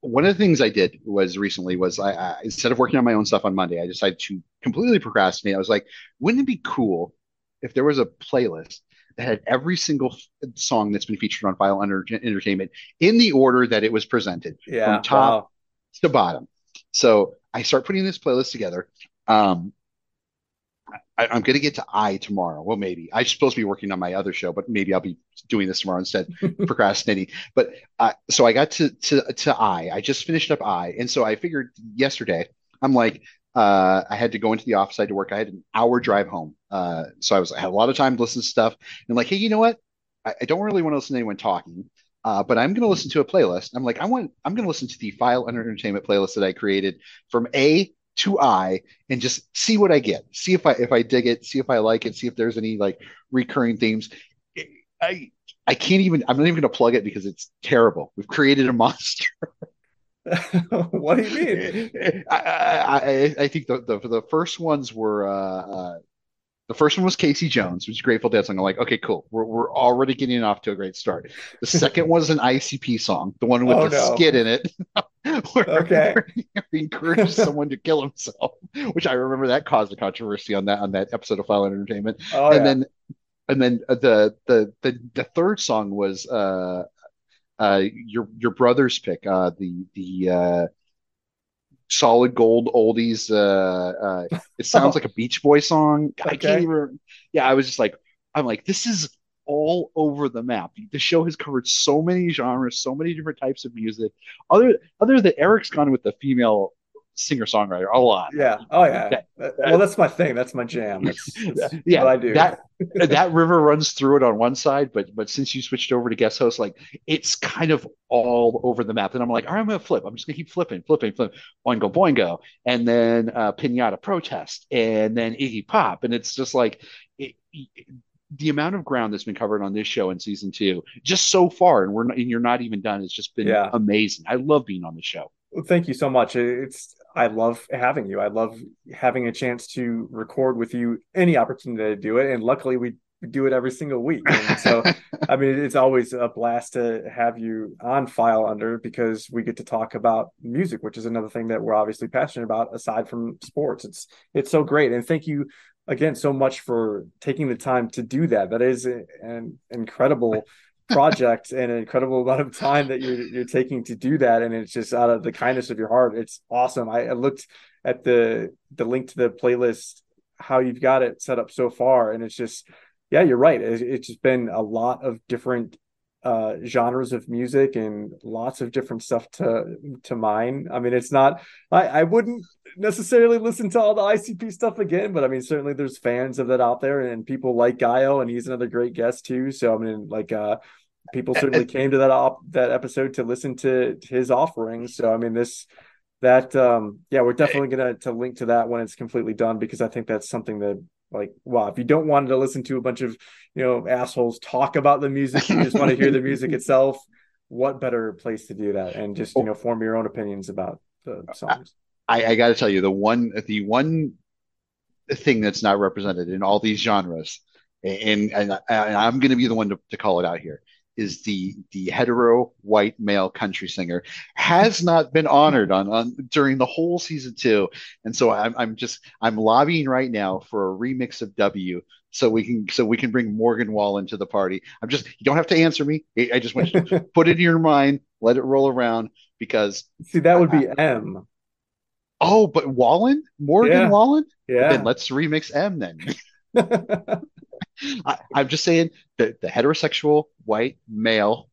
one of the things I did was recently was I, I instead of working on my own stuff on Monday, I decided to completely procrastinate. I was like, wouldn't it be cool if there was a playlist had every single f- song that's been featured on File Under Entertainment in the order that it was presented Yeah. from top Wow. to bottom. So I start putting this playlist together. Um, I, I'm going to get to I tomorrow. Well, maybe I'm supposed to be working on my other show, but maybe I'll be doing this tomorrow instead, [laughs] procrastinating. But uh, so I got to to to I. I just finished up I, and so I figured yesterday. I'm like, uh, I had to go into the office. I had to work. I had an hour drive home. Uh, so I was I had a lot of time to listen to stuff. And like, hey, you know what? I, I don't really want to listen to anyone talking. Uh, but I'm going to listen to a playlist. I'm like, I want, I'm going to listen to the File Under Entertainment playlist that I created from A to I, and just see what I get. See if I if I dig it. See if I like it. See if there's any like recurring themes. I I can't even. I'm not even going to plug it because it's terrible. We've created a [laughs] monster. [laughs] what do you mean? [laughs] I, I, I, think the, the the first ones were uh, uh, the first one was Casey Jones, which is Grateful Dead song. I'm like, okay, cool. We're we're already getting off to a great start. The second [laughs] was an ICP song, the one with Oh, the no. skit in it, where, Okay. where he encourages someone to kill himself, which I remember that caused a controversy on that on that episode of File Entertainment. Oh, and yeah. then and then uh, the the the the third song was uh uh your your brother's pick uh the the uh solid gold oldies uh uh it [laughs] sounds like a Beach Boy song. I can't even yeah I was just like I'm like this is all over the map. The show has covered so many genres so many different types of music. Other other than Eric's gone with the female singer songwriter a lot Yeah. Oh, yeah. That- That- well, that's my thing. That's my jam. That's, [laughs] that's yeah, what I do. that [laughs] that river runs through it on one side, but but since you switched over to guest host, like it's kind of all over the map. And I'm like, all right, I'm gonna flip. I'm just gonna keep flipping, flipping, flipping, boingo, boingo, and then uh, Pinata Protest, and then Iggy Pop, and it's just like it, the amount of ground that's been covered on this show in season two, just so far, and we're not, and you're not even done. It's just been Yeah. amazing. I love being on the show. Well, thank you so much. It's I love having you. I love having a chance to record with you any opportunity to do it, and luckily we do it every single week. And so, [laughs] I mean, it's always a blast to have you on File Under because we get to talk about music, which is another thing that we're obviously passionate about aside from sports. It's it's so great, and thank you again so much for taking the time to do that. That is an incredible project and an incredible amount of time that you're you're taking to do that and it's just out of the kindness of your heart. It's awesome. I, I looked at the the link to the playlist how you've got it set up so far and it's just yeah you're right. It, it's just been a lot of different uh genres of music and lots of different stuff to to mine. I mean it's not i i wouldn't necessarily listen to all the icp stuff again but i mean certainly there's fans of that out there and people like Gaio and he's another great guest too. So i mean like uh people certainly came to that op- that episode to listen to his offerings. So i mean this that um yeah we're definitely gonna to link to that when it's completely done because i think that's something that like wow if you don't want to listen to a bunch of you know assholes talk about the music you just want to hear the music [laughs] itself what better place to do that and just you know form your own opinions about the songs I, I got to tell you, the one the one thing that's not represented in all these genres, and and, and I'm going to be the one to, to call it out here, is the the hetero white male country singer has not been honored on, on during the whole season two, and so I'm I'm just I'm lobbying right now for a remix of W. So we can so we can bring Morgan Wallen to the party. I'm just you don't have to answer me. I I just want you to [laughs] put it in your mind, let it roll around because see that would be m oh, but Wallen, Morgan Yeah. Wallen, yeah then let's remix M then. [laughs] I, I'm just saying that the heterosexual white male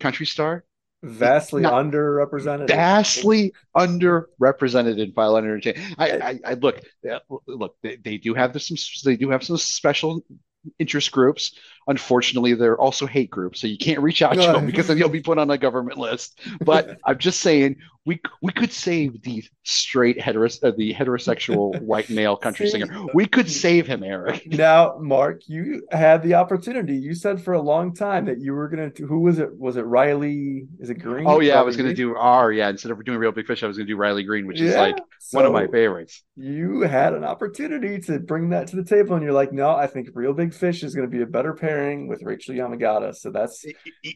country star vastly Not- underrepresented vastly underrepresented in file entertainment. I, I, I look, uh, look, they, they do have this, some, they do have some special interest groups. Unfortunately, they're also hate groups, so you can't reach out to them because then you'll be put on a government list. But [laughs] I'm just saying, we we could save the straight heteros, uh, the heterosexual [laughs] white male country singer. We could save him, Eric. [laughs] Now, Mark, you had the opportunity. You said for a long time that you were gonna. Do, Who was it? Was it Riley? Is it Green? Oh yeah, I was gonna Green? do R. Yeah, instead of doing Reel Big Fish, I was gonna do Riley Green, which is Yeah. like one of my favorites. You had an opportunity to bring that to the table, and you're like, "No, I think Reel Big Fish is going to be a better pairing." Pairing with Rachel Yamagata. So that's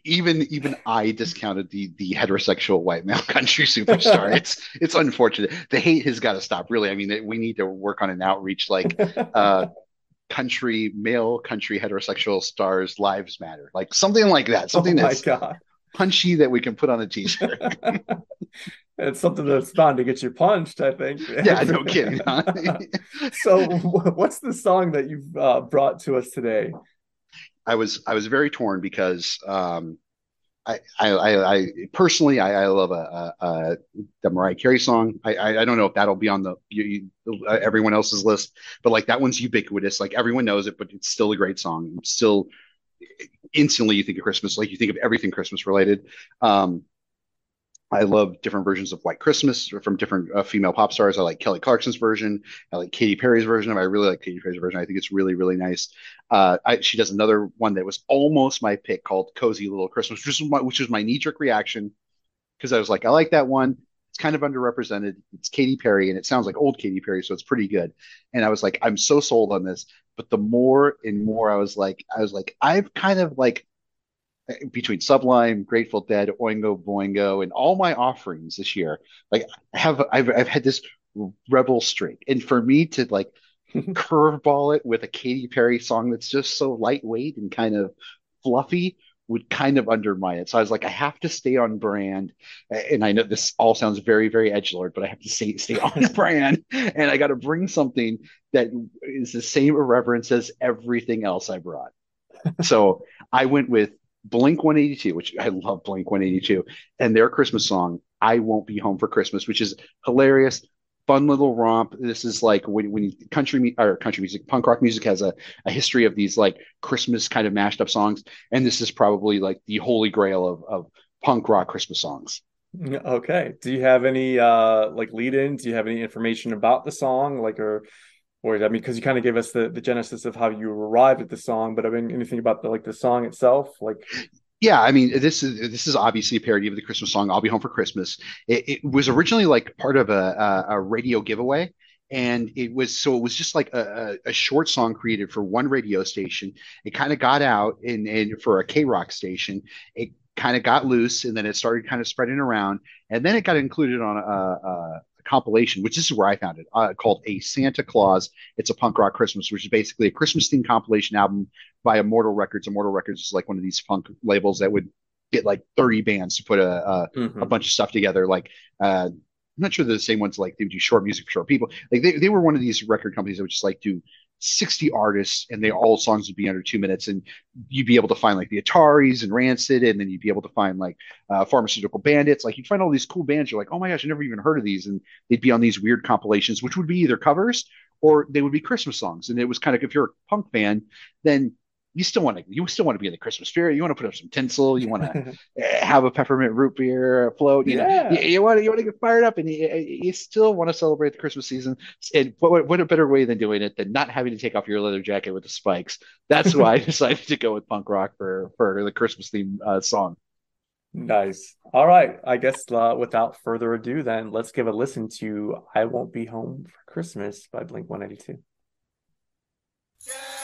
Even even I discounted the the heterosexual white male [laughs] country superstar. [laughs] It's it's unfortunate. The hate has got to stop. Really, I mean, we need to work on an outreach like [laughs] uh, country male country heterosexual stars lives matter, like something like that. Something oh my that's god. punchy that we can put on a t-shirt. it's something that's bound to get you punched, I think. yeah, no kidding. huh? so wh- what's the song that you've uh, brought to us today? I was I was very torn because um, I, I I personally I, I love a, a, a the Mariah Carey song. I, I I don't know if that'll be on the you, you, uh, everyone else's list, but like that one's ubiquitous. Like everyone knows it, but it's still a great song. It's still instantly you think of Christmas, like you think of everything Christmas related. Um, I love different versions of White Christmas from different uh, female pop stars. I like Kelly Clarkson's version. I like Katy Perry's version. I really like Katy Perry's version. I think it's really, really nice. Uh, I, she does another one that was almost my pick called Cozy Little Christmas, which was my, which was my knee jerk reaction because I was like, I like that one. It's kind of underrepresented. It's Katy Perry and it sounds like old Katy Perry, so it's pretty good. And I was like, I'm so sold on this. But the more and more I was like, I was like, I've kind of like between Sublime, Grateful Dead, Oingo Boingo, and all my offerings this year, like I have I've I've had this rebel streak, and for me to like [laughs] curveball it with a Katy Perry song that's just so lightweight and kind of fluffy would kind of undermine it. So I was like, I have to stay on brand, and I know this all sounds very very edge lord, but I have to stay stay [laughs] on brand, and I got to bring something that is the same irreverence as everything else I brought. So I went with Blink 182, which I love Blink 182, and their Christmas song, I Won't Be Home for Christmas, which is hilarious, fun little romp. This is like when, when country or country music, punk rock music has a, a history of these like Christmas kind of mashed up songs. And this is probably like the holy grail of, of punk rock Christmas songs. Okay. Do you have any uh like lead in? Do you have any information about the song? Like or or I mean, because you kind of gave us the, the genesis of how you arrived at the song, but I mean anything about the like the song itself? Like Yeah, I mean, this is this is obviously a parody of the Christmas song "I'll Be Home for Christmas." It, it was originally like part of a, a, a radio giveaway, and it was so it was just like a, a, short song created for one radio station. It kind of got out and and for a K rock station, it kind of got loose, and then it started kind of spreading around, and then it got included on a compilation, which this is where I found it, uh, called "A Santa Claus." It's a punk rock Christmas, which is basically a Christmas themed compilation album by Immortal Records. Immortal Records is like one of these punk labels that would get like 30 bands to put a a, mhm. a bunch of stuff together. Like uh, I'm not sure they're the same ones like they would do short music for short people. Like they, they were one of these record companies that would just like do 60 artists and they all songs would be under two minutes and you'd be able to find like the Ataris and Rancid and then you'd be able to find like uh, pharmaceutical bandits. Like you'd find all these cool bands. You're like oh my gosh I never even heard of these. And they'd be on these weird compilations which would be either covers or they would be Christmas songs. And it was kind of if you're a punk fan then you still want to you still want to be in the Christmas spirit you want to put up some tinsel you want to [laughs] have a peppermint root beer float. You Yeah. know, you, you want to you want to get fired up, and you, you still want to celebrate the Christmas season. And what what a better way than doing it than not having to take off your leather jacket with the spikes. That's why I [laughs] decided to go with punk rock for for the Christmas theme uh, song. Nice. All right. I guess uh, without further ado, then let's give a listen to "I Won't Be Home for Christmas" by Blink 182. Outside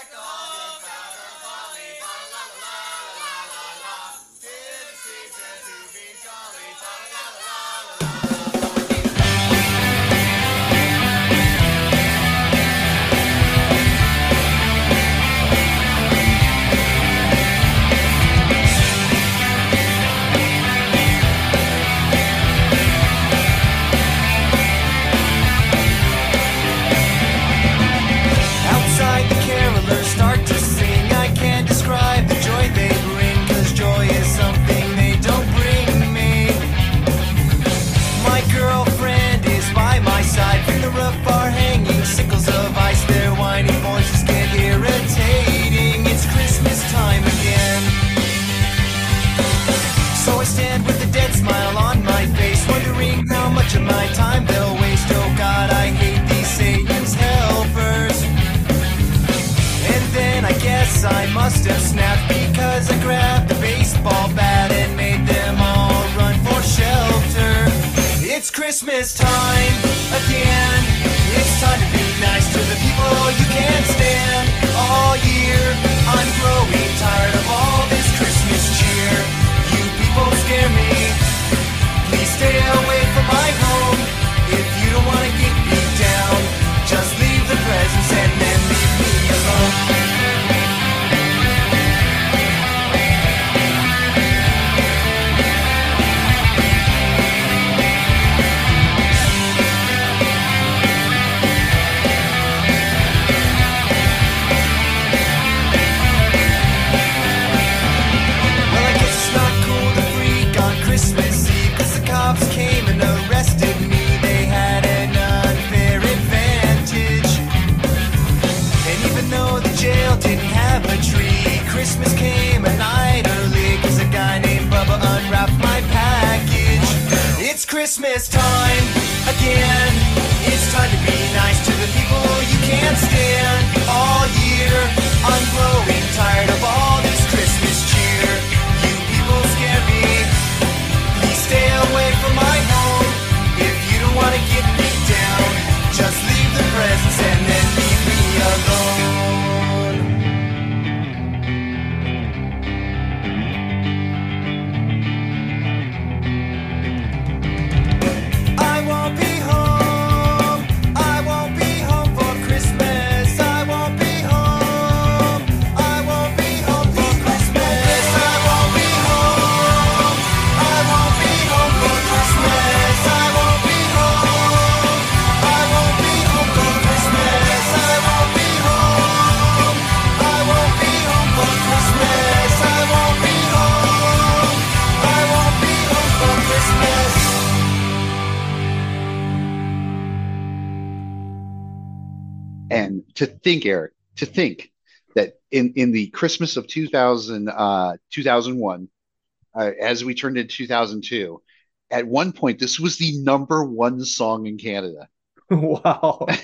must have snapped because I grabbed the baseball bat and made them all run for shelter. It's Christmas time again. It's time to be nice to the people you can't stand. All year, I'm growing tired of all this Christmas cheer. You people scare me. Came a night early, cause a guy named Bubba unwrapped my package. It's Christmas time again. It's time to be nice to the people you can't stand all year. I'm growing tired of all to think, Eric, to think that in, in the Christmas of 2000, uh, 2001, uh, as we turned into 2002, at one point, this was the number one song in Canada. [laughs] wow. [laughs]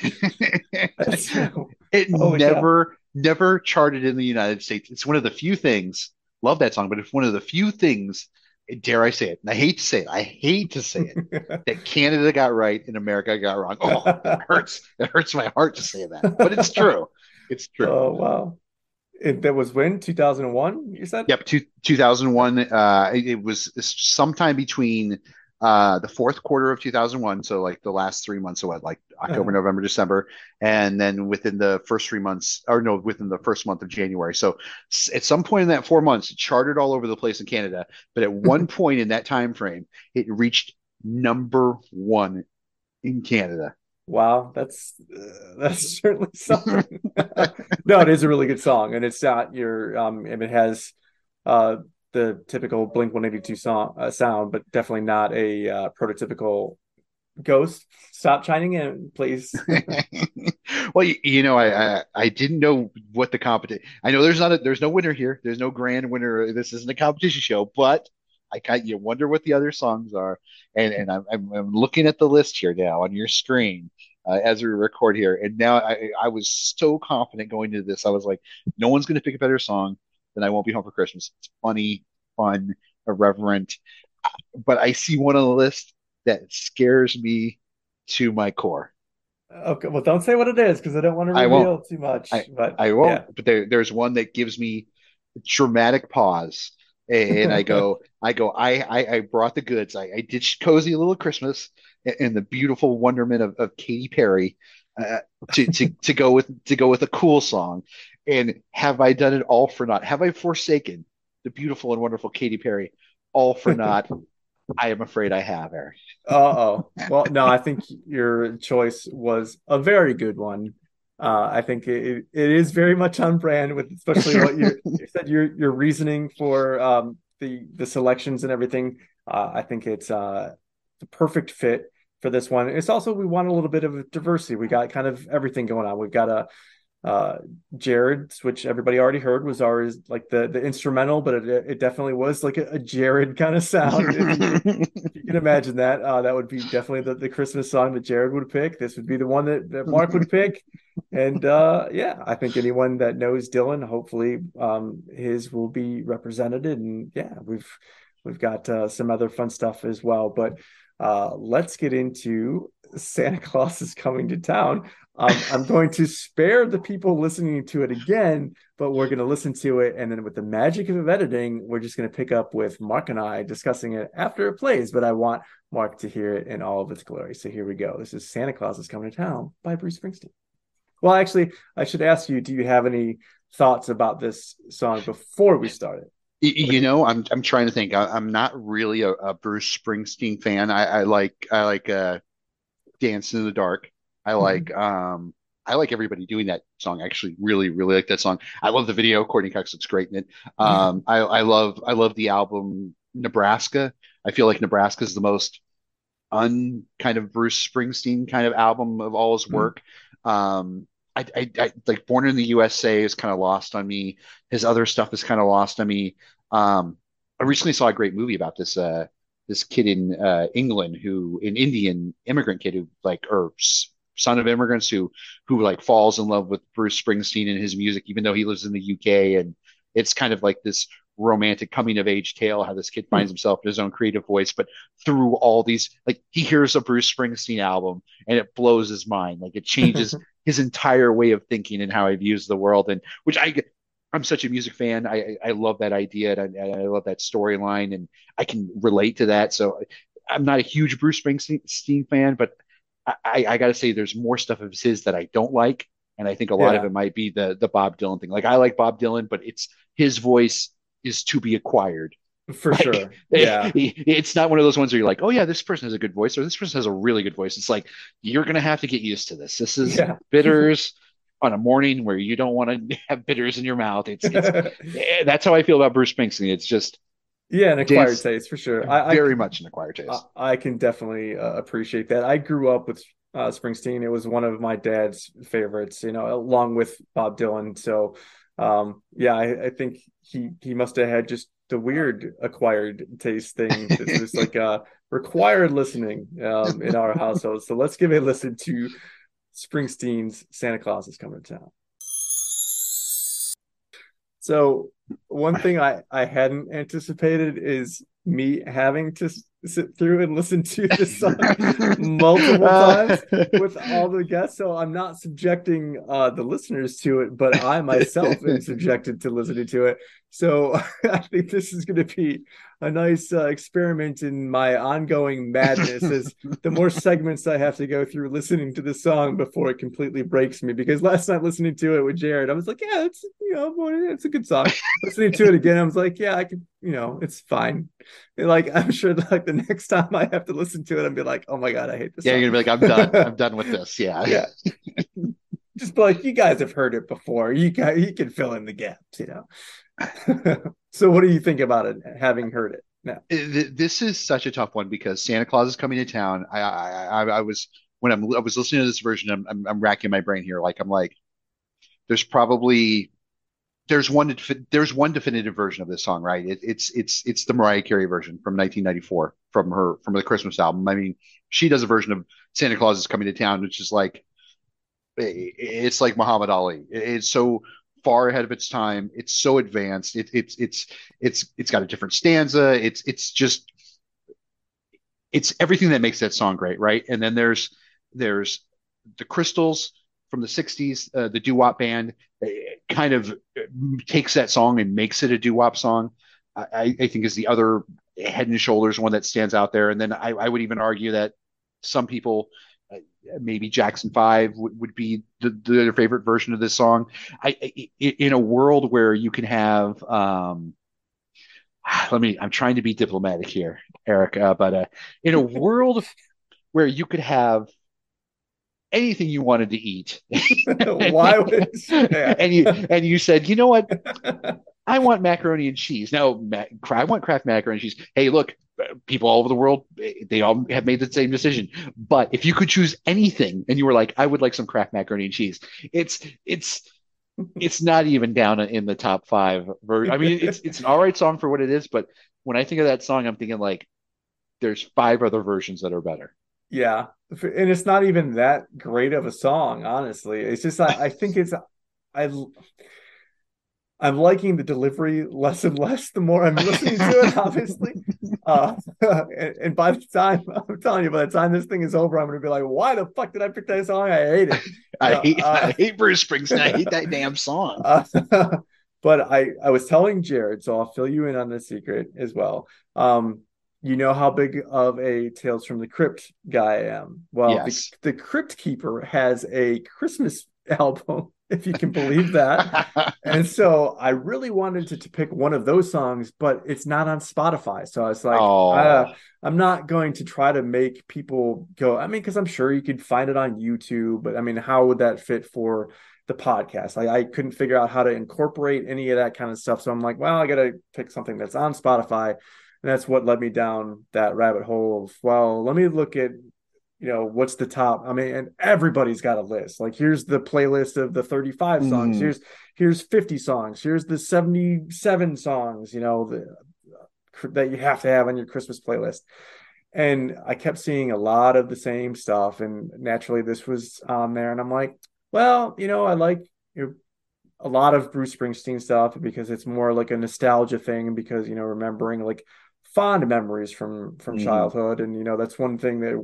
It Holy never, never charted in the United States. It's one of the few things, love that song, but it's one of the few things, dare I say it, and I hate to say it, I hate to say it, [laughs] that Canada got right and America got wrong. Oh, it hurts. It hurts my heart to say that, but it's true. It's true. oh wow. It, that was when 2001. You said. Yep, two, 2001. Uh, it, it was sometime between uh, the fourth quarter of 2001, so like the last three months of what, like October, Uh-huh. November, December, and then within the first three months, or no, within the first month of January. So at some point in that four months, it charted all over the place in Canada, but at one point in that time frame, it reached number one in Canada. Wow, that's uh, that's [laughs] certainly something. [laughs] no, it is a really good song, and it's not your um. and It has uh the typical Blink One Eighty Two song uh, sound, but definitely not a uh, prototypical Ghost. Stop chiming in, please. [laughs] well, you, you know, I, I I didn't know what the competition. I know there's not a there's no winner here. There's no grand winner. This isn't a competition show, but I got you wonder what the other songs are, and and I'm I'm, I'm looking at the list here now on your screen. Uh, as we record here, and now I, I was so confident going into this. I was like, no one's going to pick a better song than "I Won't Be Home for Christmas." It's funny, fun, irreverent, but I see one on the list that scares me to my core. Okay, well, don't say what it is because I don't want to reveal too much. I- but I won't, yeah. but there, there's one that gives me dramatic pause. And I go, [laughs] I go, I, I, I brought the goods. I, I did cozy little Christmas and the beautiful wonderment of, of Katy Perry uh, to, to, to go with, to go with a cool song. And have I done it all for naught? Have I forsaken the beautiful and wonderful Katy Perry all for naught? I am afraid I have, Eric. Uh-oh. Well, no, I think your choice was a very good one. Uh, I think it, it is very much on brand with especially what you [laughs] you said your your reasoning for um, the the selections and everything. Uh, I think it's uh, the perfect fit for this one. It's also we want a little bit of diversity. We got kind of everything going on. We've got a uh Jared's, which everybody already heard was ours, like the the instrumental, but it, it definitely was like a, a Jared kind of sound. You can imagine that, uh, that would be definitely the, the Christmas song that Jared would pick. This would be the one that, that Mark would pick. And uh, yeah, I think anyone that knows Dylan, hopefully um, his will be represented. And yeah, we've we've got uh, some other fun stuff as well. But uh, let's get into Santa Claus is coming to town. Um, I'm going to spare the people listening to it again, but we're going to listen to it. And then with the magic of editing, we're just going to pick up with Mark and I discussing it after it plays. But I want Mark to hear it in all of its glory. So here we go. This is Santa Claus is Coming to Town by Bruce Springsteen. Well, actually, I should ask you do you have any thoughts about this song before we start it? You know, I'm I'm trying to think. I, I'm not really a, a Bruce Springsteen fan. I, I like I like uh, Dance in the Dark. I like um I like everybody doing that song. I actually really really like that song. I love the video. Courteney Cox looks great in it. Um, I I love I love the album Nebraska. I feel like Nebraska is the most un kind of Bruce Springsteen kind of album of all his Mhm. work. Um, I, I, I like Born in the USA is kind of lost on me. His other stuff is kind of lost on me. Um, I recently saw a great movie about this uh this kid in uh England who an Indian immigrant kid who like or son of immigrants who who like falls in love with Bruce Springsteen and his music even though he lives in the UK and it's kind of like this romantic coming of age tale how this kid hmm. finds himself in his own creative voice. But through all these like he hears a Bruce Springsteen album and it blows his mind. Like it changes [laughs] his entire way of thinking and how he views the world. And which I I'm such a music fan. I I love that idea and I, I love that storyline and I can relate to that. So I'm not a huge Bruce Springsteen fan, but I, I, got to say there's more stuff of his that I don't like, and I think a lot of it might be the the Bob Dylan thing. Like I like Bob Dylan, but it's his voice is to be acquired. For Like, sure. [laughs] Yeah. It's not one of those ones where you're like, oh yeah, this person has a good voice, or this person has a really good voice. It's like you're gonna have to get used to this. This is Yeah. bitters [laughs] on a morning where you don't want to [laughs] have bitters in your mouth. It's, it's eh, that's how I feel about Bruce Springsteen. It's just yeah, an acquired Dance- taste for sure. I, I very much an acquired taste. I, I can definitely uh, appreciate that. I grew up with uh, Springsteen. It was one of my dad's favorites, you know, along with Bob Dylan. So, um, yeah, I, I think he he must have had just the weird acquired taste thing. [laughs] It's just like uh, required listening um, in our household. So let's give a listen to Springsteen's "Santa Claus is Coming to Town." So one thing I I hadn't anticipated is me having to sit through and listen to this [laughs] song multiple times with all the guests. So I'm not subjecting uh, the listeners to it, but I myself am [laughs] subjected to listening to it. So [laughs] I think this is going to be a nice uh, experiment in my ongoing madness is [laughs] the more segments I have to go through listening to the song before it completely breaks me. Because last night listening to it with Jared, I was like, yeah, it's you know, it's a good song. listening to it again, I was like, yeah, I can, you know, it's fine. And, like I'm sure like the next time I have to listen to it, I'll be like, oh my god, I hate this. yeah, song. you're gonna be like, I'm done. I'm done with [laughs] this. Yeah. yeah. [laughs] Just like you guys have heard it before. You guys, you can fill in the gaps, you know. [laughs] so, what do you think about it, having heard it? now? Uh, this is such a tough one because Santa Claus is coming to town. I I I, I was when I'm I was listening to this version, I'm, I'm I'm racking my brain here. Like I'm like, there's probably there's one there's one definitive version of this song, right? It, it's it's it's the Mariah Carey version from 1994 from her from the Christmas album. I mean, she does a version of Santa Claus is coming to town, which is like it's like Muhammad Ali. It's so far ahead of its time. It's so advanced. It, it's it's it's it's got a different stanza. It's it's just it's everything that makes that song great, right? And then there's there's the Crystals from the 60s, uh, the doo-wop band uh, kind of takes that song and makes it a doo-wop song. I, I think is the other head and shoulders one that stands out there. And then I, I would even argue that some people, uh, maybe Jackson Five would, would be the, their favorite version of this song. I, I in a world where you can have, um, [sighs] let me, I'm trying to be diplomatic here, Eric, uh, but uh, in a [laughs] world where you could have anything you wanted to eat, [laughs] Why would yeah. [laughs] and you and you said, you know what, I want macaroni and cheese. No, ma- I want Kraft macaroni and cheese. Hey, look, people all over the world, they all have made the same decision. But if you could choose anything, and you were like, I would like some Kraft macaroni and cheese, it's it's [laughs] it's not even down in the top five. Ver- I mean, it's it's an all right song for what it is, but when I think of that song, I'm thinking like, there's five other versions that are better. Yeah, and it's not even that great of a song, honestly. It's just I, I think it's I I'm liking the delivery less and less the more I'm listening to it, obviously. Uh, [laughs] and, and by the time [laughs] I'm telling you, by the time this thing is over, I'm gonna be like, why the fuck did I pick that song? I hate it. [laughs] I Yeah, hate uh, I hate Bruce Springsteen. I hate that damn song. Uh, but I I was telling Jared, so I'll fill you in on the secret as well. Um, you know how big of a Tales from the Crypt guy I am. Well, Yes. the, the Crypt Keeper has a Christmas album, [laughs] if you can believe that. and so I really wanted to, to pick one of those songs, but it's not on Spotify. So I was like, uh, I'm not going to try to make people go. I mean, because I'm sure you could find it on YouTube, but I mean, how would that fit for the podcast? Like, I couldn't figure out how to incorporate any of that kind of stuff. So I'm like, well, I got to pick something that's on Spotify. And that's what led me down that rabbit hole of, well, let me look at you know, what's the top? I mean, and everybody's got a list. Like, here's the playlist of the 35 songs. Mhm. Here's here's 50 songs. Here's the 77 songs. You know, the, that you have to have on your Christmas playlist. And I kept seeing a lot of the same stuff, and naturally, this was on there. And I'm like, well, you know, I like you know, a lot of Bruce Springsteen stuff because it's more like a nostalgia thing. Because you know, remembering like fond memories from from Mhm. childhood, and you know, that's one thing that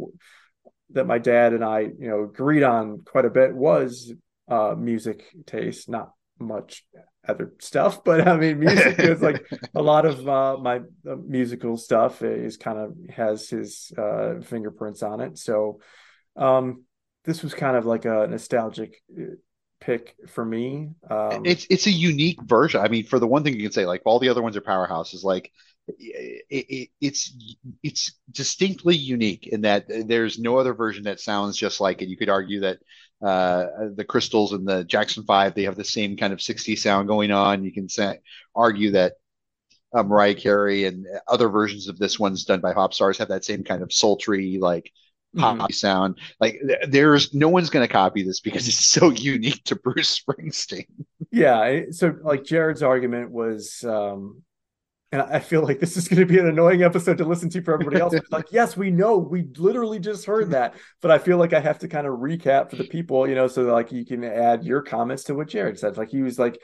that my dad and I, you know, agreed on quite a bit was uh music taste, not much other stuff, [laughs] but I mean, music is like a lot of uh, my uh, musical stuff is kind of has his uh, fingerprints on it. So um, this was kind of like a nostalgic uh, pick for me. Um, it's it's a unique version. I mean, for the one thing you can say, like all the other ones are powerhouses. Like it, it, it's it's distinctly unique in that there's no other version that sounds just like it. You could argue that uh, the Crystals and the Jackson Five they have the same kind of 60s sound going on. You can say, argue that uh, Mariah Carey and other versions of this one's done by pop stars have that same kind of sultry like mhm. poppy sound. Like there's no one's going to copy this because it's so unique to Bruce Springsteen. Yeah. So like Jared's argument was, um, and I feel like this is going to be an annoying episode to listen to for everybody else. [laughs] Like, yes, we know, we literally just heard that, but I feel like I have to kind of recap for the people, you know, so like you can add your comments to what Jared said. Like he was like,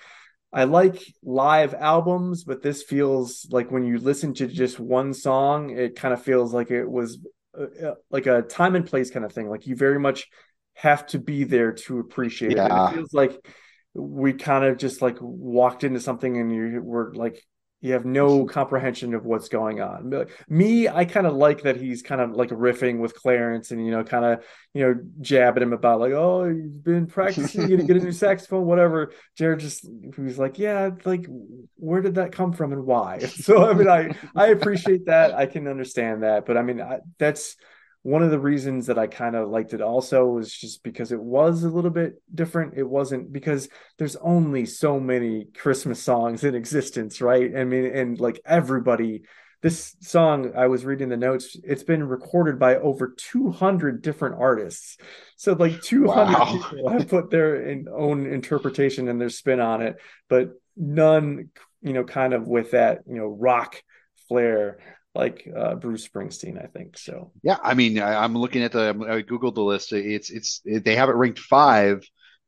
I like live albums, but this feels like when you listen to just one song, it kind of feels like it was uh, uh, like a time and place kind of thing. Like you very much have to be there to appreciate it. And it feels like we kind of just like walked into something and you were like you have no comprehension of what's going on. Me, I kind of like that he's kind of like riffing with Clarence and you know, kind of you know, jabbing him about like, oh, you've been practicing you get a new [laughs] saxophone, whatever. Jared just was like, yeah, like where did that come from and why? [laughs] So I mean, I I appreciate that. I can understand that, but I mean, I, that's one of the reasons that I kind of liked it also was just because it was a little bit different. It wasn't because there's only so many Christmas songs in existence, right? I mean, and like everybody, this song, I was reading the notes, it's been recorded by over 200 different artists. So, like 200 Wow. people have put their own interpretation and their spin on it, but none, you know, kind of with that, you know, rock flair like uh, Bruce Springsteen, I think. So, Yeah, I mean, I, I'm looking at the I googled the list. It's it's they have it ranked five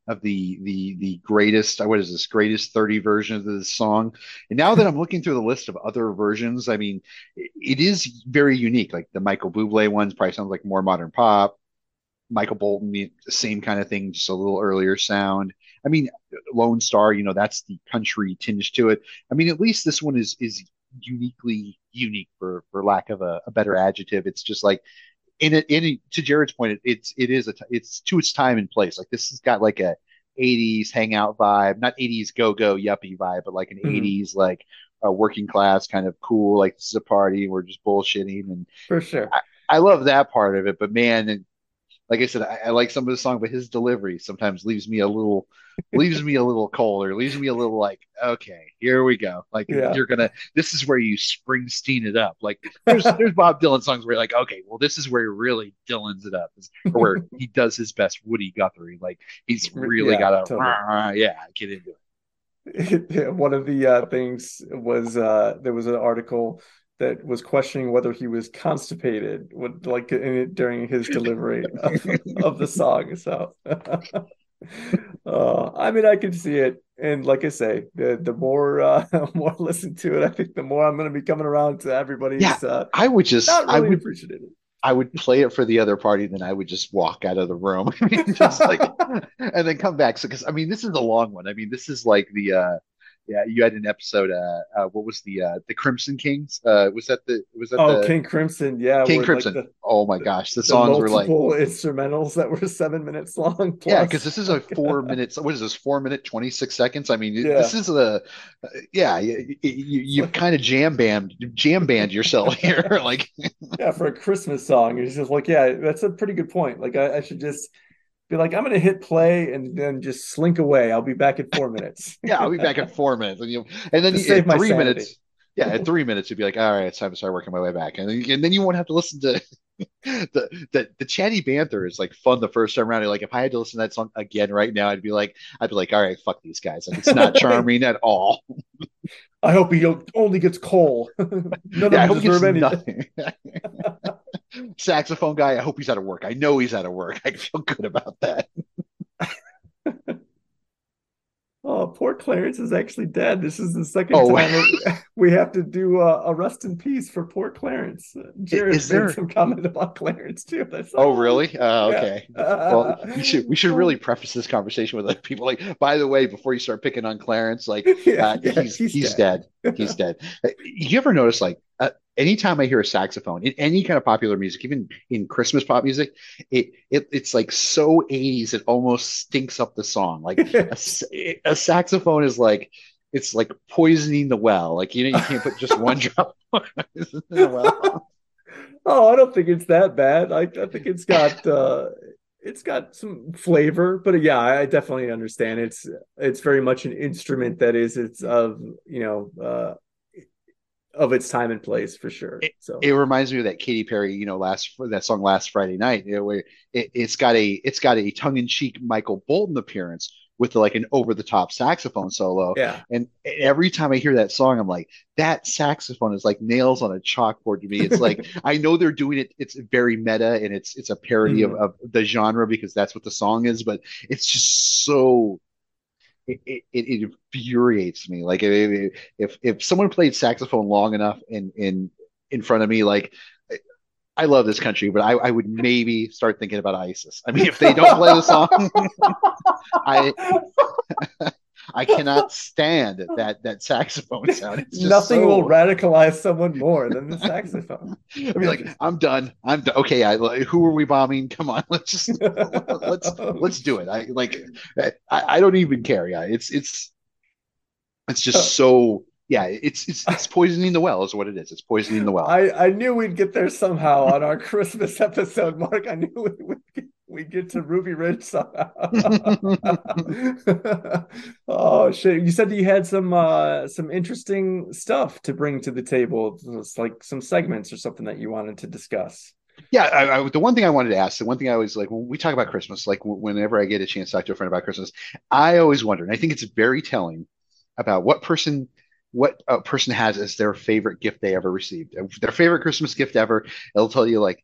of the the the greatest what is this greatest 30 versions of this song. And now that I'm looking through the list of other versions, I mean, it, it is very unique. Like the Michael Bublé ones probably sounds like more modern pop. Michael Bolton, the same kind of thing, just a little earlier sound. I mean, Lone Star, you know, that's the country tinge to it. I mean, at least this one is is uniquely unique for for lack of a, a better adjective. It's just like in it in to Jared's point, it, it's it is a t- it's to its time and place. Like this has got like a 80s hangout vibe, not 80s go go yuppie vibe, but like an Mhm. 80s like a working class kind of cool. Like this is a party, we're just bullshitting, and for sure. I love that part of it. But man, and like I said, I, I like some of the song, but his delivery sometimes leaves me a little leaves me a little cold or leaves me a little like, okay, here we go. Like Yeah. you're gonna this is where you Springsteen it up. Like there's there's Bob Dylan songs where you're like, okay, well this is where he really Dylan's it up, or where [laughs] he does his best Woody Guthrie. Like he's really Yeah, got a totally. yeah, get into it. [laughs] One of the uh, things was uh, there was an article that was questioning whether he was constipated with, like in it, during his delivery [laughs] of, of the song. So, [laughs] uh, I mean, I can see it, and like I say, the the more uh, [laughs] more I listen to it, I think the more I'm going to be coming around to everybody's Yeah, uh, I would just not I would appreciating it. I would play it for the other party, then I would just walk out of the room. I mean, just like, and then come back. So, because I mean, this is a long one. I mean, this is like the, uh, yeah, you had an episode. Uh, uh what was the, uh, the Crimson Kings? Uh, was that the, was that Oh, the King Crimson, yeah, King Crimson? Like the, oh my gosh, the the songs were like, [laughs] instrumentals that were seven minutes long. yeah, because this is a [laughs] four minutes. What is this? Four minute twenty six seconds. I mean, Yeah. this is a, yeah, you, you, you've [laughs] kind of jam band, jam band yourself here. like, yeah, for a Christmas song, it's just like, yeah, that's a pretty good point. Like, I, I should just be like, I'm gonna hit play and then just slink away. I'll be back in four minutes. [laughs] Yeah, I'll be back in four minutes, and you, and then you, save three sanity. minutes. Yeah, at three minutes, you'd be like, "All right, it's time to start working my way back," and then, and then you won't have to listen to [laughs] the the the Chatty banter is like fun the first time around. Like if I had to listen to that song again right now, I'd be like, I'd be like, all right, fuck these guys. Like it's not [laughs] charming at all. I hope he only gets coal. None Yeah, I them hope he gets deserve anything. Saxophone guy, I hope he's out of work. I know he's out of work. I feel good about that. [laughs] Oh, poor Clarence is actually dead. This is the second Oh. time [laughs] we have to do a, a rest in peace for poor Clarence. Jared is made there- some comment about Clarence too. That's Oh, really? Uh, Yeah. okay. Well, we should we should really preface this conversation with like people like, by the way, before you start picking on Clarence, like [laughs] Yeah, uh, yeah, he's he's, dead. He's dead. Uh, You ever notice like uh, anytime I hear a saxophone in any kind of popular music, even in Christmas pop music, it it it's like so 80s it almost stinks up the song. Like [laughs] a, a saxophone is like it's like poisoning the well. Like you know you can't put just one [laughs] drop in the well. [laughs] Oh, I don't think it's that bad. I, I think it's got uh it's got some flavor, but yeah, I definitely understand. It's it's very much an instrument that is it's of you know uh of its time and place for sure. So It reminds me of that Katy Perry, you know, last that song last Friday night, you know, where it, it's got a it's got a tongue-in-cheek Michael Bolton appearance with like an over-the-top saxophone solo. yeah. And every time I hear that song, I'm like, that saxophone is like nails on a chalkboard to me. It's like [laughs] I know they're doing it, it's very meta and it's it's a parody of, hmm. of the genre because that's what the song is, but it's just so it, it, infuriates me. Like if if if someone played saxophone long enough in in in front of me, like I love this country, but I, I would maybe start thinking about ISIS. I mean, if they don't play the song, [laughs] I I [laughs] cannot stand that that saxophone [laughs] sound. Nothing so- will radicalize someone more than the saxophone. [laughs] I mean, like I'm done. I'm done. Okay, I who are we bombing? Come on, let's just let's let's do it. I like I, I don't even care. Yeah, it's it's it's just oh. so yeah. It's it's it's poisoning the well is what it is. It's poisoning the well. I, I knew we'd get there somehow on our Christmas episode, Mark. I knew we, we'd, get, we'd get to Ruby Ridge somehow. [laughs] oh shit! You said you had some uh, some interesting stuff to bring to the table. It's like some segments or something that you wanted to discuss. Yeah, I, I, the one thing I wanted to ask, the one thing I always like when we talk about Christmas, like whenever I get a chance to talk to a friend about Christmas, I always wonder, and I think it's very telling about what person what a person has as their favorite gift they ever received, their favorite Christmas gift ever. It'll tell you like.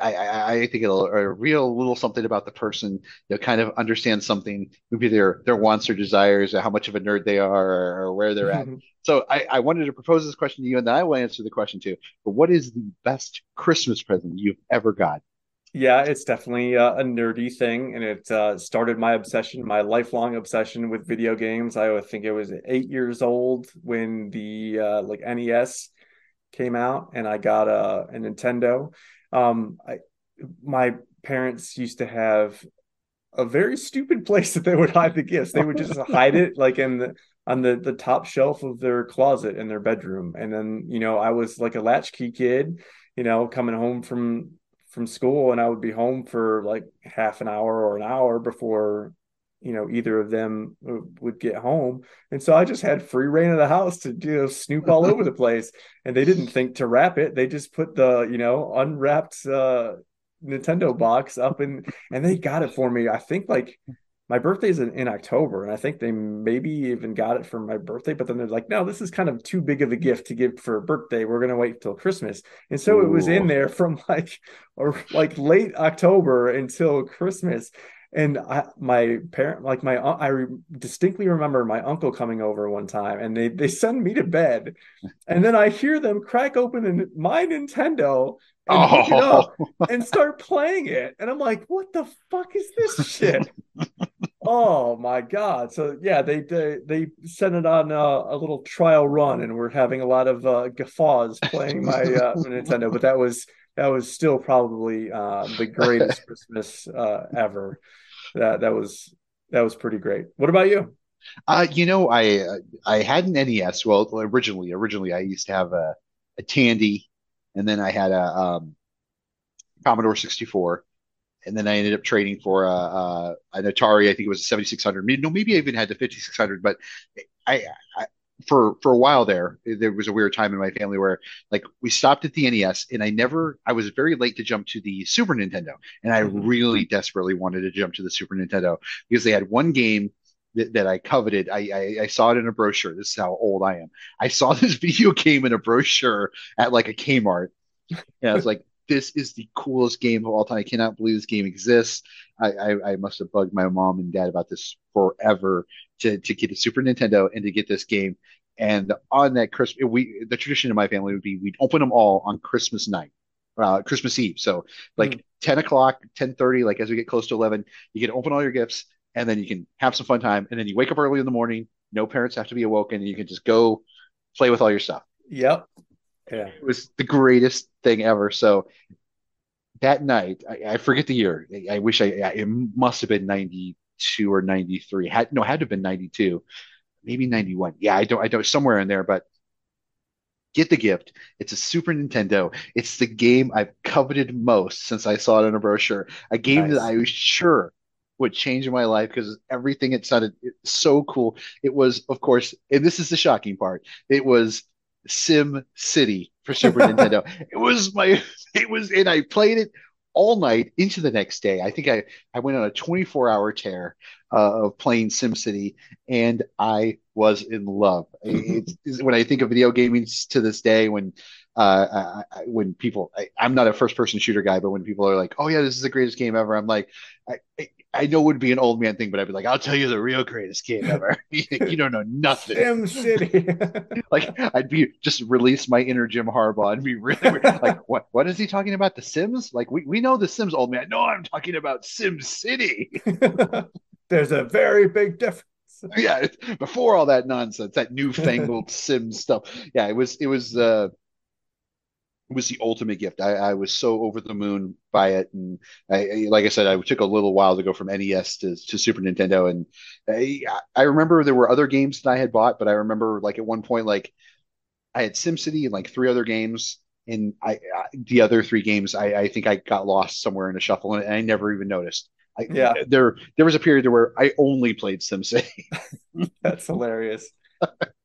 I, I, I think it'll reveal a real little something about the person. You'll kind of understand something, maybe their their wants or desires, or how much of a nerd they are, or, or where they're at. So I, I wanted to propose this question to you, and then I will answer the question too. But what is the best Christmas present you've ever got? Yeah, it's definitely uh, a nerdy thing, and it uh, started my obsession, my lifelong obsession with video games. I think it was eight years old when the uh, like NES came out, and I got a, a Nintendo. Um, I my parents used to have a very stupid place that they would hide the gifts. They would just [laughs] hide it like in the on the the top shelf of their closet in their bedroom. And then, you know, I was like a latchkey kid, you know, coming home from from school and I would be home for like half an hour or an hour before you know either of them would get home. And so i just had free reign of the house to you know snoop all over the [laughs] place. And they didn't think to wrap it. They just put the you know unwrapped uh nintendo box up and and they got it for me. I think like my birthday's in, in october and i think they maybe even got it for my birthday but then they're like no this is kind of too big of a gift to give for a birthday. We're going to wait till christmas. And so it was in there from like or like late october until christmas and I, my parent, like my, I re- distinctly remember my uncle coming over one time, and they they send me to bed, and then I hear them crack open an- my Nintendo and hook it up Oh, and start playing it, and I'm like, what the fuck is this shit? [laughs] oh my god! So yeah, they they they sent it on uh, a little trial run, and we're having a lot of uh, guffaws playing my uh, [laughs] Nintendo, but that was that was still probably uh, the greatest Christmas uh, ever that that was that was pretty great. What about you? uh, you know, I I had an NES. Well, originally, originally I used to have a a Tandy, and then I had a um, Commodore 64, and then I ended up trading for a, a an Atari. I think it was a 7600. Maybe, no, maybe I even had the 5600. But I, I for for a while there, there was a weird time in my family where like we stopped at the NES, and I never, I was very late to jump to the Super Nintendo, and I Mhm. really desperately wanted to jump to the Super Nintendo because they had one game. That, that I coveted. I, I I saw it in a brochure. This is how old I am. I saw [laughs] this video game in a brochure at like a Kmart, and I was like, "This is the coolest game of all time. I cannot believe this game exists." I, I, I must have bugged my mom and dad about this forever to, to get a Super Nintendo and to get this game. And on that Christmas, we the tradition in my family would be we'd open them all on Christmas night, uh, Christmas Eve. So like 10 o'clock, 10:30, like as we get close to 11, you get to open all your gifts and then you can have some fun time. And then you wake up early in the morning. No parents have to be awoken. And you can just go play with all your stuff. Yep. Yeah. It was the greatest thing ever. So that night, I, I forget the year. I, I wish I, I it must have been 92 or 93. Had no, had to have been 92, maybe 91. Yeah, I don't, I don't, somewhere in there, but get the gift. It's a Super Nintendo. It's the game I've coveted most since I saw it in a brochure. A game that I was sure would change my life because everything it sounded so cool. It was, of course, and this is the shocking part. It was Sim City for Super [laughs] Nintendo. It was my, [laughs] it was, and I played it all night into the next day. I think I, I went on a 24 hour tear uh, of playing SimCity, and I was in love. [laughs] It's, it's- when I think of video gaming to this day, when uh, I, I, when people, I, I'm not a first person shooter guy, but when people are like, "Oh yeah, this is the greatest game ever," I'm like, I, I, know it would be an old man thing, but I'd be like, "I'll tell you the real greatest game ever." [laughs] you don't know nothing. Sim City. [laughs] Like I'd be just release my inner Jim Harbaugh and be really like, what what is he talking about? The Sims? Like we, we know the Sims, old man. No, I'm talking about Sim City. [laughs] There's a very big difference. yeah, before all that nonsense, that newfangled Sim stuff. Yeah, it was it was uh was the ultimate gift. I, I was so over the moon by it, and I, like I said, I took a little while to go from NES to, to Super Nintendo, and I, I remember there were other games that I had bought, but I remember like at one point, like I had SimCity and like three other games, and I, I the other three games, I, I think I got lost somewhere in a shuffle, and I never even noticed. I, Yeah. there there was a period where I only played SimCity. [laughs] That's hilarious. [laughs]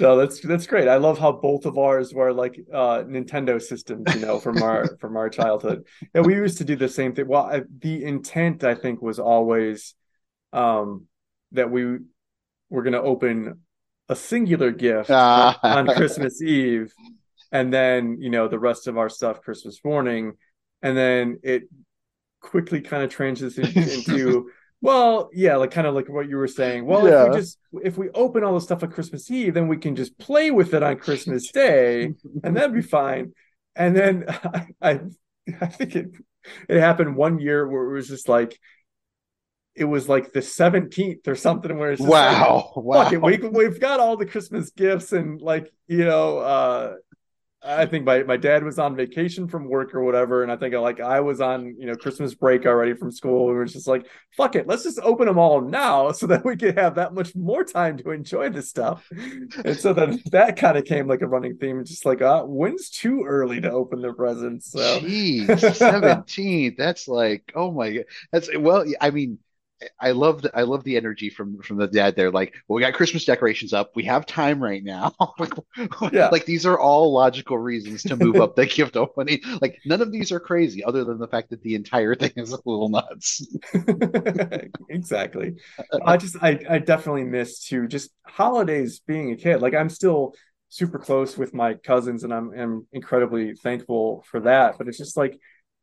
No, that's that's great. I love how both of ours were like uh Nintendo systems, you know, from our [laughs] from our childhood. And we used to do the same thing. Well, I, the intent I think was always um that we were going to open a singular gift Ah. on Christmas Eve and then, you know, the rest of our stuff Christmas morning and then it quickly kind of transitions into [laughs] well, yeah, like kind of like what you were saying. Well, if we just if we open all the stuff on Christmas Eve, then we can just play with it on Christmas Day, and that'd be fine. And then I, [laughs] I, I think it it happened one year where it was just like it was like the seventeenth or something, where it's just like, wow, wow. it, we, we've got all the Christmas gifts and like you know, uh, I think my my dad was on vacation from work or whatever, and I think like I was on you know Christmas break already from school. We were just like, fuck it, let's just open them all now [laughs] so that we can have that much more time to enjoy this stuff. And so then [laughs] that kind of came like a running theme, just like, uh, when's too early to open the presents? So Jeez, [laughs] 17. That's like, oh my God. That's well, I mean, I love the I love the energy from from the dad there. Like, well, we got Christmas decorations up. We have time right now. [laughs] like, [laughs] Yeah. like these are all logical reasons to move up the [laughs] gift opening. Like, none of these are crazy, other than the fact that the entire thing is a little nuts. exactly. I just I I definitely miss too just holidays being a kid. Like I'm still super close with my cousins and I'm am incredibly thankful for that. But it's just like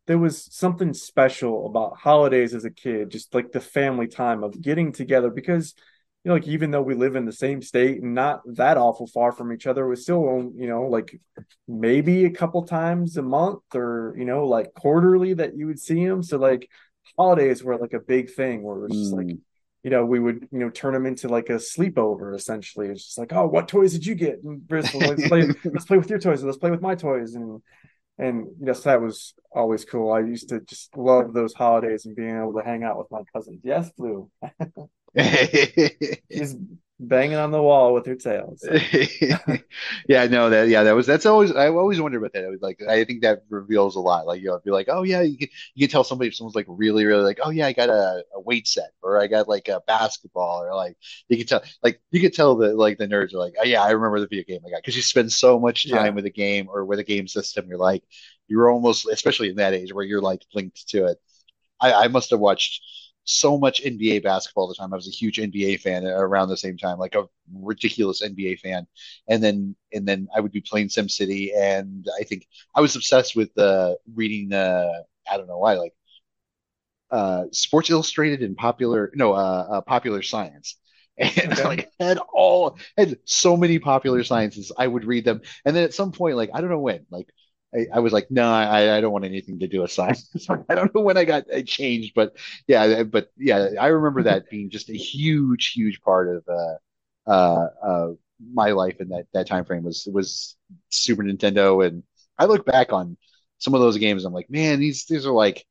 there was something special about holidays as a kid, just like the family time of getting together because you know, like even though we live in the same state and not that awful far from each other, we still, you know, like maybe a couple times a month or you know, like quarterly that you would see them. So like holidays were like a big thing where it was just like Mm. you know we would you know turn them into like a sleepover essentially it's just like oh what toys did you get and Bristol, let's play [laughs] let's play with your toys let's play with my toys and and you know so that was always cool. I used to just love those holidays and being able to hang out with my cousins yes blue she's [laughs] [laughs] banging on the wall with her tail. So, [laughs] yeah, no, that yeah, that was that's always I always wonder about that. It was like I think that reveals a lot. Like you know, be like, oh yeah, you can you can tell somebody if someone's like really really like, oh yeah, I got a, a weight set or I got like a basketball or like you can tell like you can tell that like the nerds are like, oh yeah, I remember the video game I got because you spend so much yeah. time with a game or with a game system. You're like you're almost especially in that age where you're like linked to it. I, I must have watched so much NBA basketball at the time. I was a huge NBA fan around the same time, like a ridiculous NBA fan. And then and then I would be playing SimCity, and I think I was obsessed with uh, reading. Uh, I don't know why, like uh, Sports Illustrated and Popular, no, uh, uh Popular Science. [laughs] And Okay. like had all had so many popular sciences, I would read them. And then at some point, like I don't know when, like I, I was like, no, I, I don't want anything to do with science. [laughs] I don't know when I got I changed, but yeah, but yeah, I remember that [laughs] being just a huge, huge part of uh, uh, uh, my life in that that time frame was was Super Nintendo, and I look back on some of those games. I'm like, man, these these are like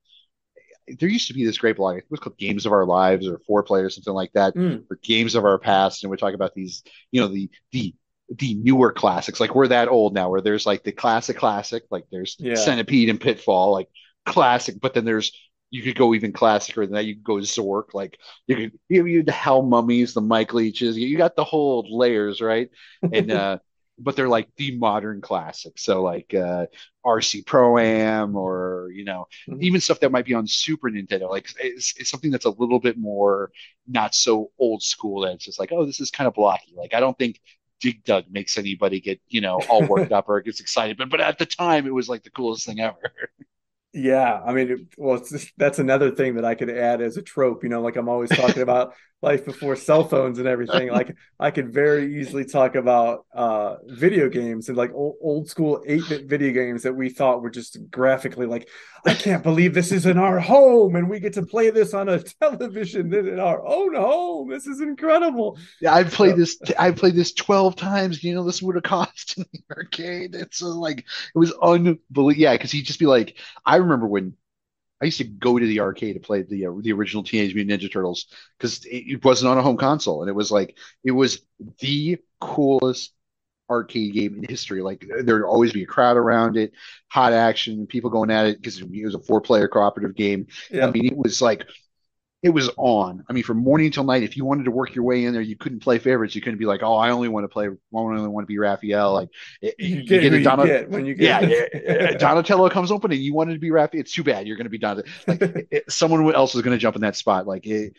there used to be this great blog. It was called Games of Our Lives or Four Play or something like that, Mm, or Games of Our Past, and we talk about these, you know, the the the newer classics. Like we're that old now, where there's like the classic classic, like there's yeah. Centipede and Pitfall, like classic, but then there's you could go even classicer than that. You could go Zork, like you could you, you the Hell Mummies, the Mike Leaches. You, got the whole layers, right? And [laughs] uh, but they're like the modern classics. So like uh, RC Pro Am, or you know, Mhm. even stuff that might be on Super Nintendo. Like it's, it's something that's a little bit more not so old school. That it's just like, oh, this is kind of blocky. Like I don't think. Dig Dug makes anybody get, you know, all worked up or gets excited. But but at the time it was like the coolest thing ever. Yeah, I mean, well, just, that's another thing that I could add as a trope. You know, like I'm always talking about life before cell phones and everything. Like I could very easily talk about uh, video games and like old, old school 8-bit video games that we thought were just graphically like, I can't believe this is in our home and we get to play this on a television in our own home. This is incredible. Yeah, I've played this. I've played this twelve times. You know, this would have cost [laughs] in the arcade. It's uh, like it was unbelievable. Yeah, because he'd just be like, I remember when I used to go to the arcade to play the uh, the original Teenage Mutant Ninja Turtles because it, it wasn't on a home console, and it was like it was the coolest arcade game in history. Like there'd always be a crowd around it, hot action, people going at it because it was a four player cooperative game. I mean, it was like it was on. I mean, from morning till night, if you wanted to work your way in there, you couldn't play favorites. You couldn't be like, oh, I only want to play, I only want to be Raphael. Like it- You you get you get when you get yeah, [laughs] yeah, Donatello comes open and you wanted to be Raphael. It's too bad. You're going to be Donatello. Like it- someone else is going to jump in that spot. Like it,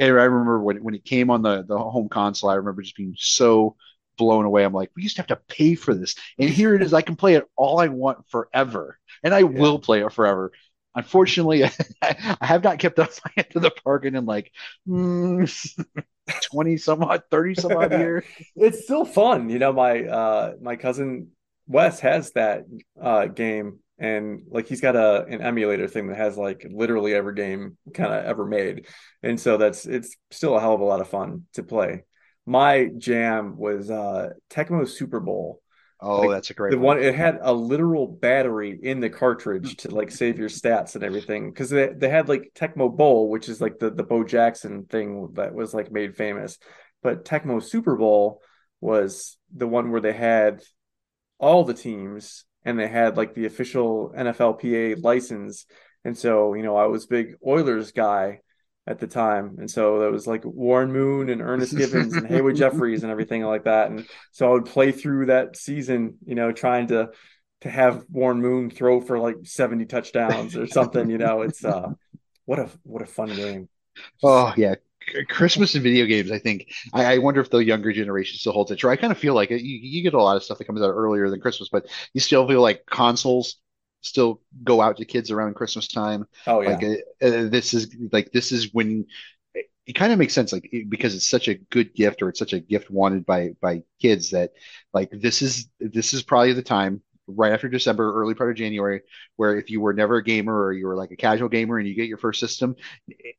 I remember when when it came on the the home console, I remember just being so blown away. I'm like, we used to have to pay for this, and here it is. I can play it all I want forever, and I will play it forever. Unfortunately, [laughs] I have not kept up my end of the bargain in like mm, [laughs] 20 some odd, 30 some odd [laughs] years. it's still fun. You know, my uh my cousin Wes has that uh game and like he's got a an emulator thing that has like literally every game kind of ever made. And so that's it's still a hell of a lot of fun to play. My jam was uh Tecmo Super Bowl. Oh, Like, that's a great The one. one it had a literal battery in the cartridge to like save your stats and everything because they, they had like Tecmo Bowl, which is like the the Bo Jackson thing that was like made famous, but Tecmo Super Bowl was the one where they had all the teams and they had like the official NFLPA license, and so you know I was big Oilers guy at the time, and so there was like Warren Moon and Ernest [laughs] Givins and Haywood Jeffires and everything like that, and so I would play through that season, you know, trying to to have Warren Moon throw for like 70 touchdowns or something, you know, it's uh what a what a fun game. Oh, yeah. Christmas and video games, I think. I, I wonder if the younger generation still holds it true. I kind of feel like it, you, you get a lot of stuff that comes out earlier than Christmas, but you still feel like consoles still go out to kids around Christmas time. Oh yeah. Like uh, uh, this is like this is when it, it kind of makes sense, like it- because it's such a good gift or it's such a gift wanted by by kids that like this is this is probably the time right after December, early part of January, where if you were never a gamer or you were like a casual gamer and you get your first system,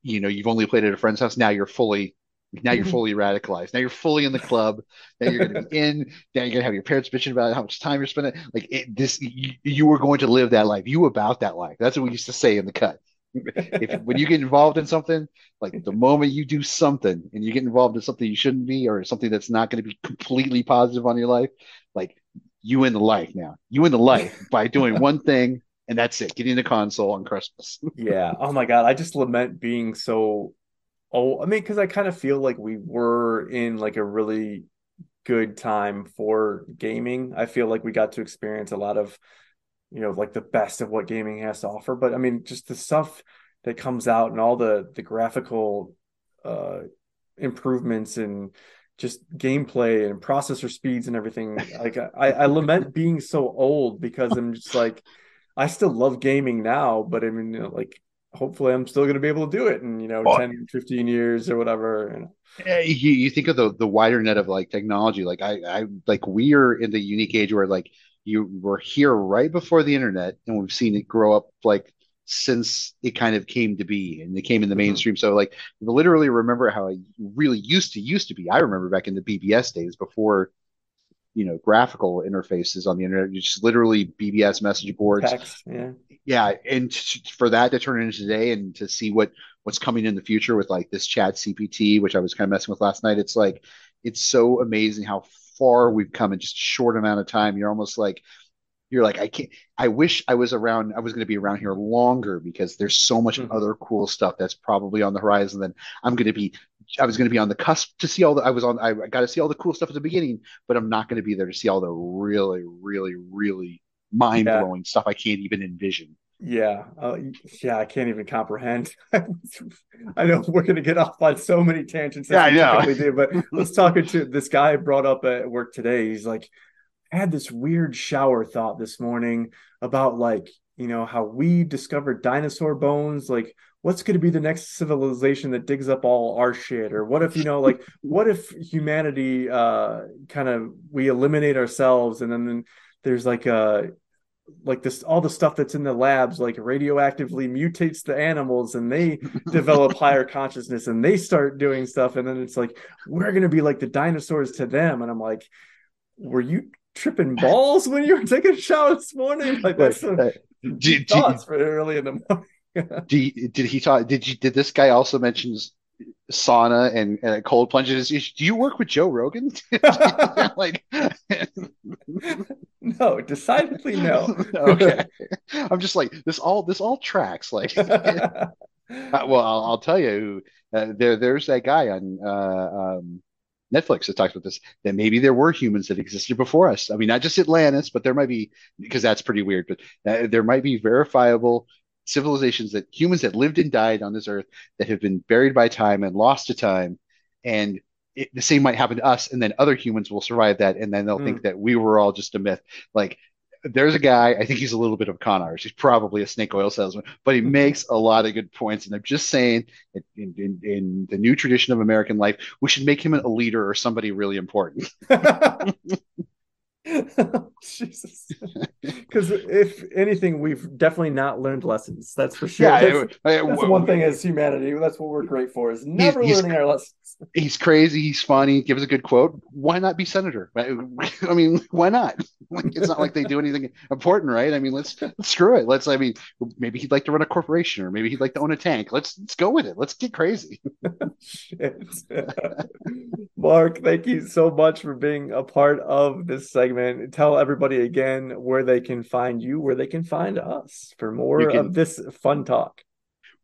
you know you've only played at a friend's house. Now you're fully now you're mm-hmm. fully radicalized. Now you're fully in the club. Now you're going to be [laughs] in. Now you're going to have your parents bitching about how much time you're spending. Like it, this, you, you were going to live that life. You about that life. That's what we used to say in the cut. if when you get involved in something, like the moment you do something and you get involved in something you shouldn't be, or something that's not going to be completely positive on your life, like you in the life now. You in the life [laughs] by doing one thing, and that's it. Getting the console on Christmas. Yeah. Oh my God. I just lament being so oh, I mean, because I kind of feel like we were in like a really good time for gaming. I feel like we got to experience a lot of, you know, like the best of what gaming has to offer. But I mean, just the stuff that comes out and all the the graphical uh improvements and just gameplay and processor speeds and everything. [laughs] Like I, I lament being so old because I'm just like I still love gaming now, but I mean, you know, like hopefully I'm still going to be able to do it in, you know, Oh, 10, 15 years or whatever. Eh, You, you think of the the wider net of like technology, like I, I like we are in the unique age where like you were here right before the internet, and we've seen it grow up like since it kind of came to be and it came in the Mhm. mainstream. So like literally remember how I really used to used to be. I remember back in the BBS days before you know graphical interfaces on the internet, you just literally BBS message boards text, yeah. Yeah, and for that to turn into today and to see what what's coming in the future with like this ChatGPT, which I was kind of messing with last night, it's like it's so amazing how far we've come in just a short amount of time. You're almost like you're like I can't. I wish I was around. I was going to be around here longer because there's so much Mhm. other cool stuff that's probably on the horizon. Then I'm going to be. I was going to be on the cusp to see all the. I was on. I got to see all the cool stuff at the beginning, but I'm not going to be there to see all the really, really, really mind Yeah. blowing stuff I can't even envision. Yeah. Uh, yeah. I can't even comprehend. [laughs] I know we're going to get off on so many tangents Yeah, I know. do, but [laughs] let's talk into this guy brought up at work today. He's like, I had this weird shower thought this morning about like, you know, how we discovered dinosaur bones. Like, what's going to be the next civilization that digs up all our shit? Or what if, you know, like, [laughs] what if humanity uh kind of we eliminate ourselves and then, then there's like a like this all the stuff that's in the labs like radioactively mutates the animals and they [laughs] develop higher consciousness and they start doing stuff and then it's like we're going to be like the dinosaurs to them and i'm like were you tripping [laughs] balls when you were taking a shower this morning like that's some Uh, do, thoughts for early in the morning [laughs] you- did he talk? Did you? Did this guy also mention sauna and, and cold plunges? Do you work with Joe Rogan? [laughs] [laughs] like, [laughs] no decidedly no okay. I'm just like this. All this all tracks. Like, uh, well, I'll, I'll tell you. Uh, there, there's that guy on uh, um, Netflix that talks about this. That maybe there were humans that existed before us. I mean, not just Atlantis, but there might be because that's pretty weird. But uh, there might be verifiable civilizations that humans that lived and died on this earth that have been buried by time and lost to time, and it, the same might happen to us. And then other humans will survive that, and then they'll Hmm. think that we were all just a myth. Like there's a guy, I think he's a little bit of a con artist. He's probably a snake oil salesman, but he makes a lot of good points. And I'm just saying, in, in, in the new tradition of American life, we should make him a leader or somebody really important. [laughs] [laughs] [laughs] Jesus. Because if anything, we've definitely not learned lessons. That's for sure. Yeah, that's, I- I- that's the one thing as humanity. That's what we're great for is never he's- learning our lessons. [laughs] he's crazy. He's funny. Gives a good quote. Why not be senator? [laughs] I mean, why not? It's not like they do anything important, right? I mean, let's, let's screw it. Let's. I mean, maybe he'd like to run a corporation, or maybe he'd like to own a tank. Let's let's go with it. Let's get crazy. Mark, thank you so much for being a part of this segment. And tell everybody again where they can find you, where they can find us for more can- of this fun talk.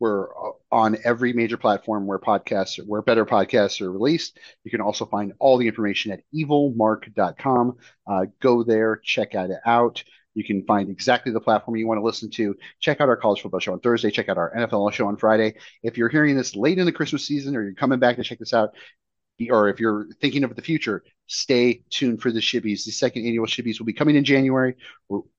We're on every major platform where podcasts, where better podcasts are released. You can also find all the information at evilmark.com. Uh, go there, check it out. You can find exactly the platform you want to listen to. Check out our college football show on Thursday. Check out our NFL show on Friday. If you're hearing this late in the Christmas season or you're coming back to check this out, or if you're thinking of the future, stay tuned for the Shibbies. The second annual Shibbies will be coming in January,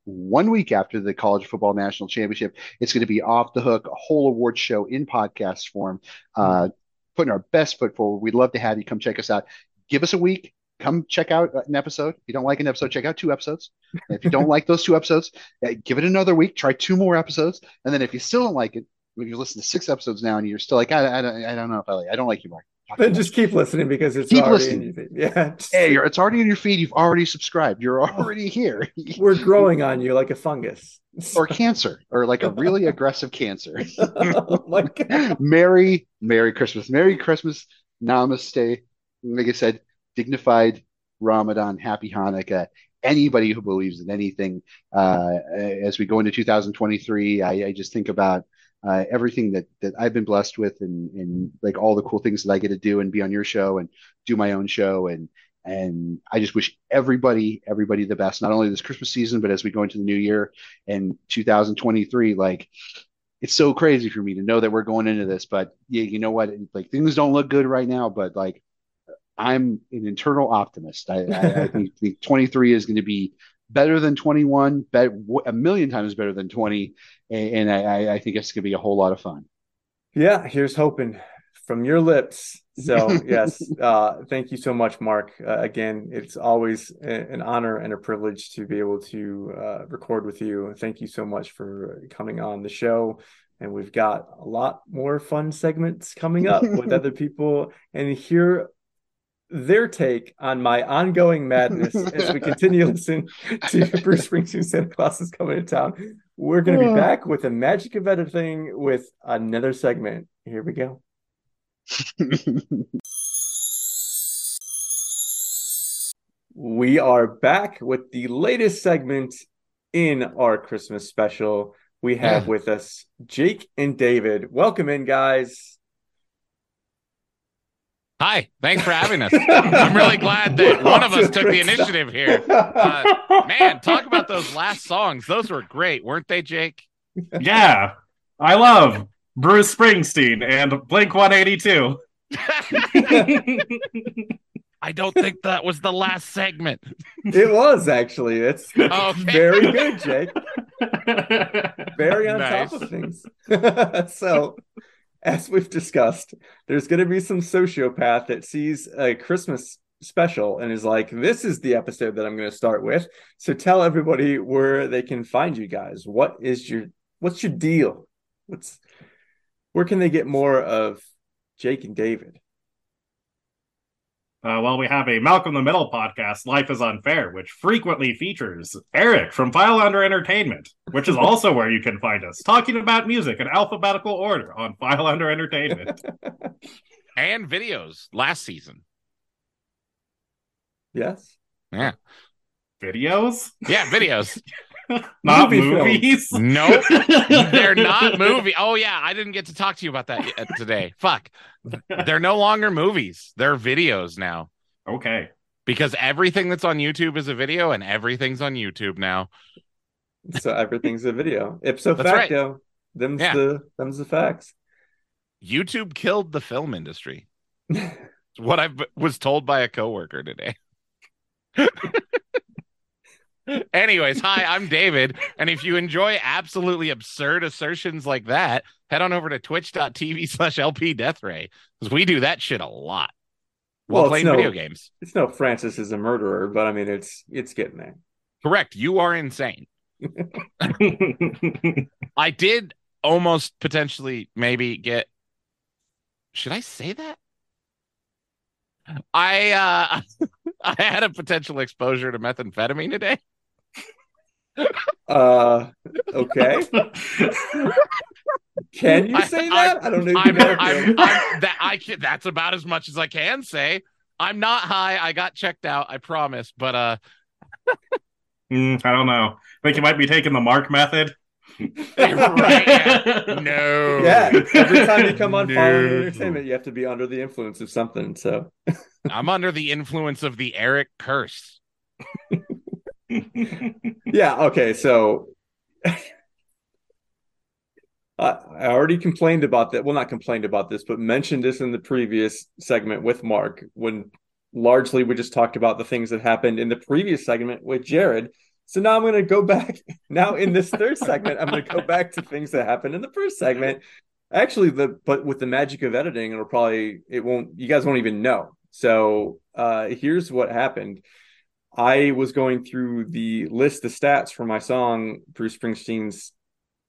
one week after the College Football National Championship. It's going to be off the hook, a whole award show in podcast form, uh, putting our best foot forward. We'd love to have you come check us out. Give us a week. Come check out an episode. If you don't like an episode, check out two episodes. And if you don't [laughs] like those two episodes, uh, give it another week. Try two more episodes, and then if you still don't like it, when you listen to six episodes now and you're still like, I, I, don't, I don't know if I like, I don't like you, Mark. Then just keep listening because it's Keep already listening. in your feed. [laughs] Yeah, just- Hey, you're, it's already in your feed. You've already subscribed. You're already here. [laughs] we're growing on you like a fungus. [laughs] or cancer, or like a really aggressive cancer. oh my god! Merry, Merry Christmas. Merry Christmas. Namaste. Like I said, dignified Ramadan. Happy Hanukkah. Anybody who believes in anything, uh, as we go into 2023, I, I just think about uh, everything that that I've been blessed with, and and like all the cool things that I get to do and be on your show and do my own show, and and I just wish everybody everybody the best, not only this Christmas season, but as we go into the new year and 2023. Like it's so crazy for me to know that we're going into this, but yeah, you know what? Like things don't look good right now, but like I'm an internal optimist. I, I, I [laughs] think, think 23 is going to be better than 21, bet a million times better than 20, and, and I, I think it's going to be a whole lot of fun. Yeah, here's hoping from your lips. So [laughs] yes, uh, thank you so much, Mark. Uh, again, it's always a- an honor and a privilege to be able to uh, record with you. Thank you so much for coming on the show. And we've got a lot more fun segments coming up with [laughs] other people and hear their take on my ongoing madness [laughs] as we continue to listen to [laughs] Bruce Springsteen Santa Claus is coming to town. We're going to be back with the magic of editing with another segment. Here we go. [laughs] We are back with the latest segment in our Christmas special. We have Yeah. with us Jake and David. Welcome in, guys. Hi, thanks for having us. I'm really glad that one of us took the initiative here. Uh, man, talk about those last songs. Those were great, weren't they, Jake? Yeah, I love Bruce Springsteen and Blink 182. [laughs] I don't think that was the last segment. it was actually. It's Okay. very good, Jake. Very on Nice. top of things. [laughs] so, as we've discussed, there's going to be some sociopath that sees a Christmas special and is like, "This is the episode that I'm going to start with." So, tell everybody where they can find you guys. What is your what's your deal? What's where can they get more of Jake and David? Uh, well, we have a Malcolm the Middle podcast, Life is Unfair, which frequently features Eric from File Under Entertainment, which is [laughs] also where you can find us, talking about music in alphabetical order on File Under Entertainment. [laughs] And videos last season. Yes. Yeah. Videos? Yeah, videos. [laughs] [laughs] Not Movie films. movies? Nope. [laughs] They're not movie. Oh yeah, I didn't get to talk to you about that yet uh, today. Fuck. They're no longer movies. They're videos now. Okay. Because everything that's on YouTube is a video and everything's on YouTube now. So everything's a video. Ipso That's right. Them's Yeah. the them's the facts. YouTube killed the film industry. What I was told by a coworker today. [laughs] Anyways, hi, I'm David. And if you enjoy absolutely absurd assertions like that, head on over to twitch.tv slash LP Death Ray because we do that shit a lot while Well, playing no- video games. It's no Francis is a murderer, but I mean it's it's getting there. Correct. You are insane. [laughs] I did almost potentially maybe get. Should I say that? I uh [laughs] I had a potential exposure to methamphetamine today. Uh okay. Can you say I- that? I, don't know. I'm, if you I'm, can. I'm that I can, that's about as much as I can say. I'm not high. I got checked out. I promise. But uh, Mm, I don't know. Think you might be taking the Mark method? [laughs] right, yeah. no. yeah. Every time you come on No. File Under Entertainment, you have to be under the influence of something. So I'm under the influence of the Eric curse. [laughs] [laughs] yeah, okay. So [laughs] I already complained about that. Well, not complained about this, but mentioned this in the previous segment with Mark when largely we just talked about the things that happened in the previous segment with Jared. So now I'm going to go back. [laughs] Now in this third segment, I'm going to go back to things that happened in the first segment. Actually, the but with the magic of editing, it'll probably it won't. You guys won't even know. So uh here's what happened. I was going through the list of stats for my song Bruce Springsteen's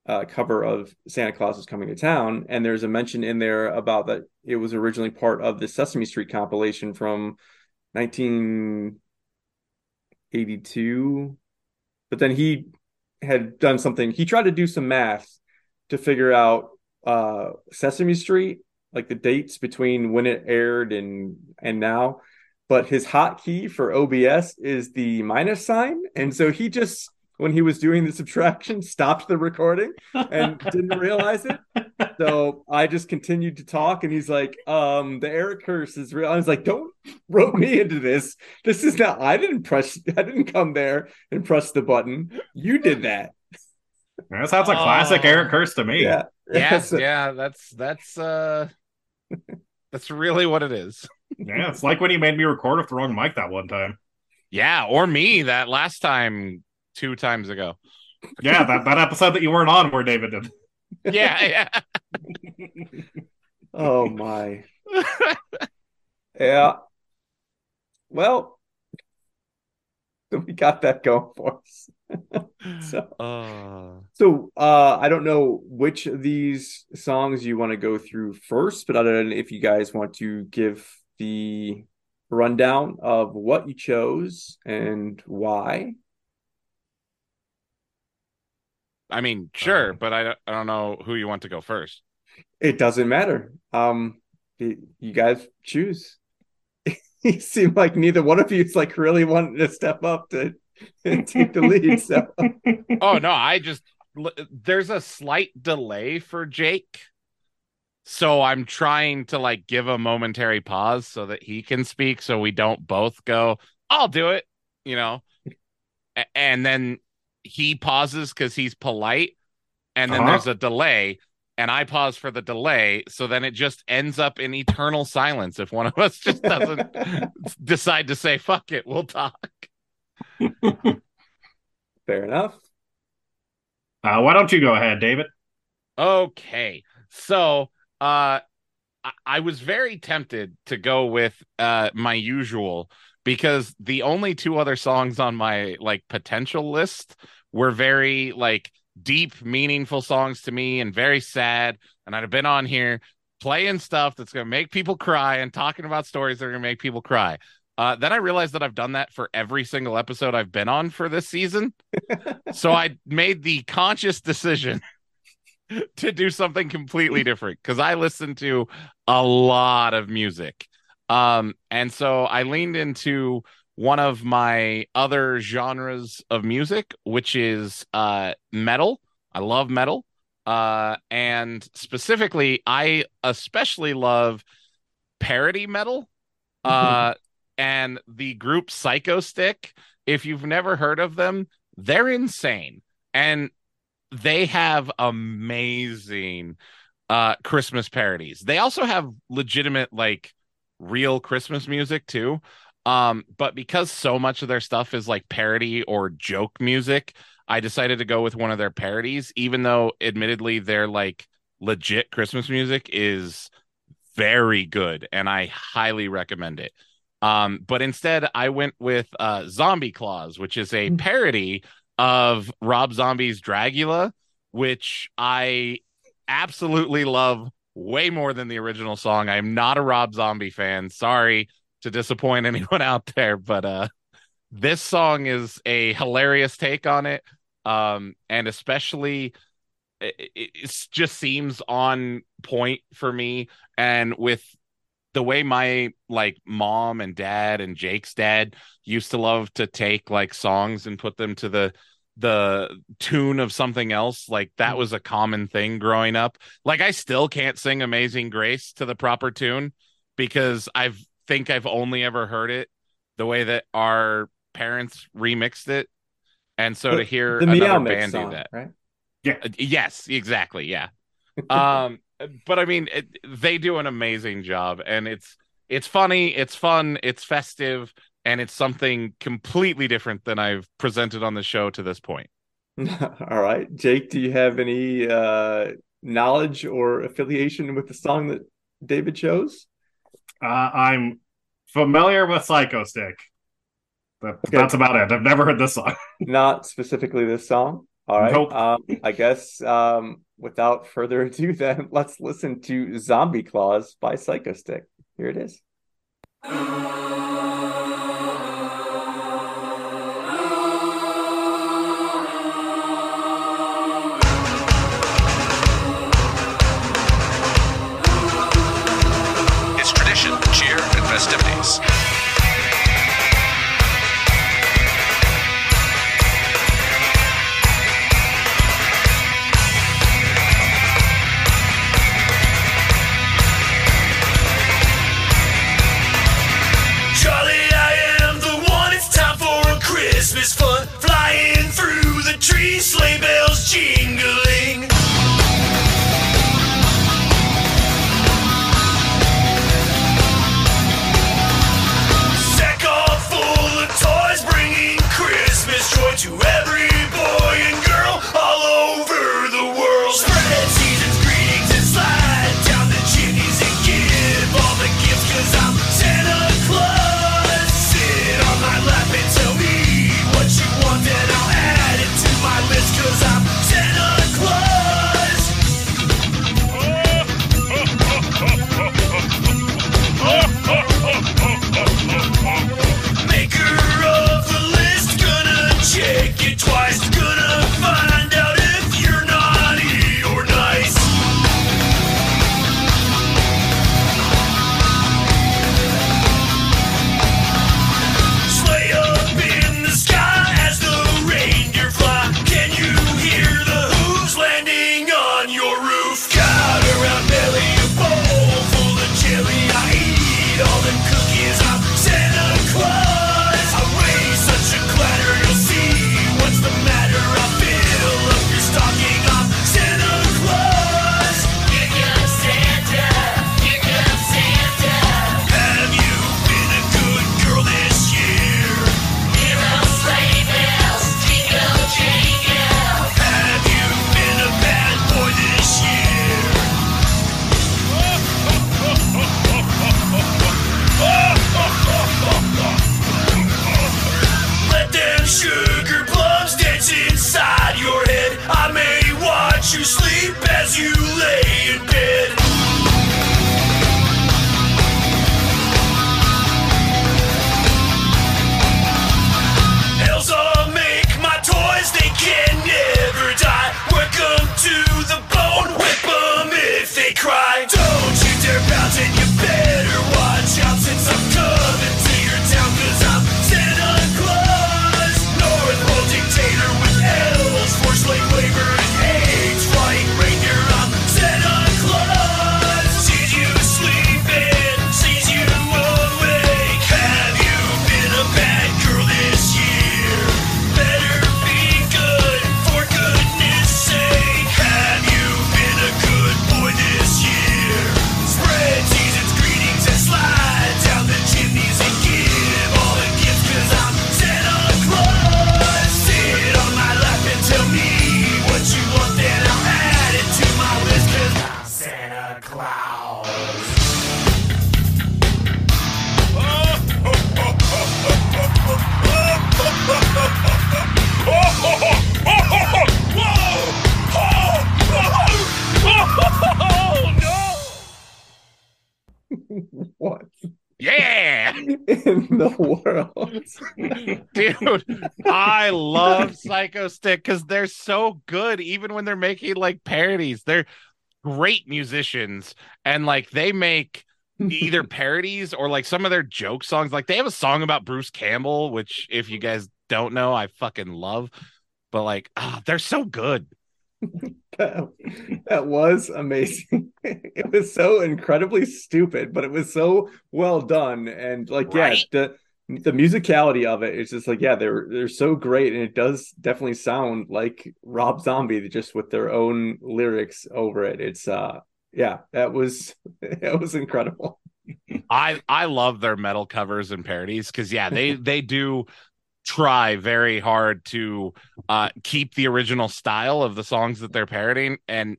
uh, cover of Santa Claus is Coming to Town, and there's a mention in there about that it was originally part of the Sesame Street compilation from 1982, but then he had done something. He tried to do some math to figure out uh, Sesame Street, like the dates between when it aired and and now. But his hotkey for OBS is the minus sign, and so he just when he was doing the subtraction [laughs] stopped the recording and [laughs] didn't realize it. So I just continued to talk, and he's like, um, the Eric curse is real. I was like, don't rope me into this. This is not I didn't press I didn't come there and press the button. You did that. That sounds like classic Oh. Eric Curse to me. Yeah. Yeah, [laughs] So- yeah, that's that's uh that's really what it is. Yeah, it's like when he made me record with the wrong mic that one time. Yeah, or me that last time two times ago. Yeah, that, that episode that you weren't on where David did. Yeah, [laughs] yeah. Oh my. Yeah. Well, we got that going for us. [laughs] so. Uh, so uh, I don't know which of these songs you want to go through first, but other than if you guys want to give the rundown of what you chose and why. I mean, sure, Um, but I don't, I don't know who you want to go first. It doesn't matter. Um, you guys choose. [laughs] you seem like neither one of you is like really wanting to step up to and take the lead. So [laughs] Oh no, I just there's a slight delay for Jake. So I'm trying to like give a momentary pause so that he can speak so we don't both go, I'll do it, you know. And then he pauses cuz he's polite and then Uh-huh. there's a delay and I pause for the delay so then it just ends up in eternal silence if one of us just doesn't [laughs] decide to say fuck it, we'll talk. fair enough. Uh, why don't you go ahead, David? Okay. So, uh I, I was very tempted to go with uh my usual because the only two other songs on my like potential list were very like deep meaningful songs to me and very sad and I'd have been on here playing stuff that's going to make people cry and talking about stories that are going to make people cry. Uh, then I realized that I've done that for every single episode I've been on for this season. [laughs] so I made the conscious decision [laughs] to do something completely different because I listen to a lot of music. Um, and so I leaned into one of my other genres of music, which is uh metal. I love metal. Uh, and specifically, I especially love parody metal. [laughs] Uh, and the group Psychostick. If you've never heard of them, they're insane. And they have amazing uh Christmas parodies. They also have legitimate like real Christmas music too. Um but because so much of their stuff is like parody or joke music, I decided to go with one of their parodies even though admittedly their like legit Christmas music is very good and I highly recommend it. Um but instead I went with uh Zombie Claus, which is a parody of Rob Zombie's Dragula, which I absolutely love way more than the original song. I'm not a Rob Zombie fan. Sorry to disappoint [laughs] anyone out there, but uh this song is a hilarious take on it. Um and especially it, it just seems on point for me and with the way my like mom and dad and Jake's dad used to love to take like songs and put them to the the tune of something else like that was a common thing growing up like i still can't sing amazing grace to the proper tune because i think i've only ever heard it the way that our parents remixed it and so to hear the another band song, do that right? uh, Yes, exactly. Yeah. um, but I mean, it, they do an amazing job, and it's it's funny, it's fun, it's festive, and it's something completely different than I've presented on the show to this point. [laughs] All right, Jake, do you have any uh, knowledge or affiliation with the song that David chose? Uh, I'm familiar with Psychostick. That, Okay. That's about it. I've never heard this song. [laughs] Not specifically this song. All right. Nope. Um, I guess um, without further [laughs] ado, then let's listen to Zombie Claus by Psychostick. Here it is. It's tradition, cheer, and festivities. Trees, Psychostick because they're so good, even when they're making like parodies. They're great musicians, and like they make either [laughs] parodies or like some of their joke songs. Like they have a song about Bruce Campbell, which if you guys don't know, I fucking love. But like, ah, they're so good. [laughs] that, that was amazing. [laughs] it was so incredibly stupid, but it was so well done. And like, Right. yeah, the the musicality of it is just like, yeah, they're they're so great, and it does definitely sound like Rob Zombie just with their own lyrics over it. It's uh, yeah, that was [laughs] that was incredible. I I love their metal covers and parodies because yeah, they [laughs] they do try very hard to uh keep the original style of the songs that they're parodying and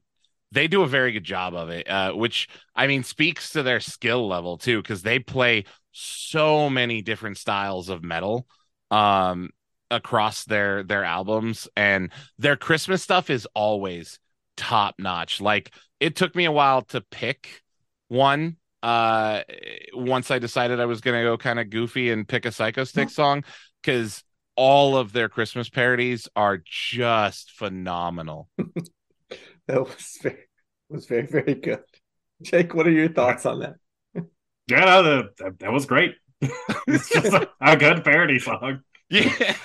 they do a very good job of it uh which i mean speaks to their skill level too because they play so many different styles of metal um across their their albums and their Christmas stuff is always top notch. Like it took me a while to pick one uh once I decided I was going to go kind of goofy and pick a Psychostick song cuz all of their Christmas parodies are just phenomenal. [laughs] That was very was very very good. Jake, what are your thoughts on that? Yeah, no, the, that, that was great. [laughs] it's just a, [laughs] a good parody song. Yeah.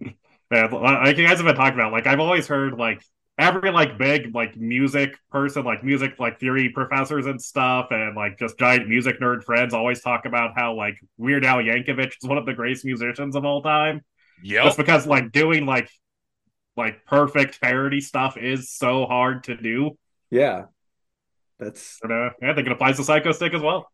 [laughs] Man, like you guys have been talking about, like I've always heard like every like big like music person, like music like theory professors and stuff, and like just giant music nerd friends always talk about how like Weird Al Yankovic is one of the greatest musicians of all time. Yeah. Just because like doing like like perfect parody stuff is so hard to do. Yeah. That's And, uh, I think it applies to Psychostick as well.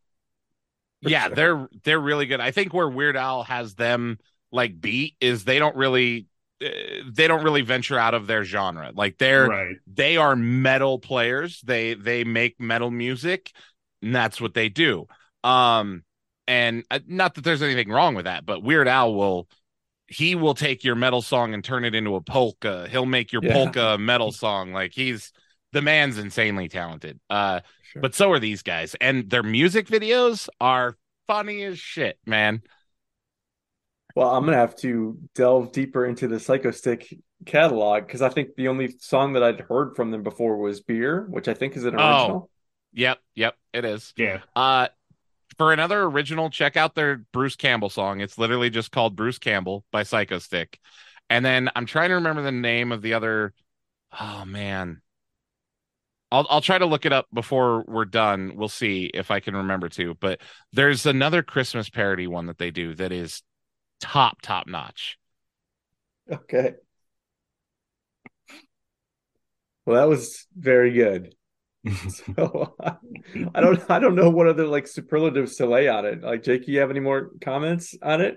Yeah, sure. they're they're really good. I think where Weird Al has them like beat is they don't really uh, they don't really venture out of their genre. Like they're Right. they are metal players. They they make metal music, and that's what they do. Um, and uh, not that there's anything wrong with that, but Weird Al will he will take your metal song and turn it into a polka. He'll make your Yeah. polka a metal song. Like he's the man's insanely talented. Uh, sure. but so are these guys, and their music videos are funny as shit, man. Well, I'm gonna have to delve deeper into the Psychostick catalog because I think the only song that I'd heard from them before was "Beer," which I think is an original. Oh. original. Yep, yep, it is. Yeah. Uh for another original, check out their Bruce Campbell song. It's literally just called Bruce Campbell by Psychostick. And then I'm trying to remember the name of the other oh man. I'll I'll try to look it up before we're done. We'll see if I can remember to. But there's another Christmas parody one that they do that is top top notch. Okay. Well, that was very good. [laughs] So [laughs] I don't I don't know what other like superlatives to lay on it. Like Jake, you have any more comments on it?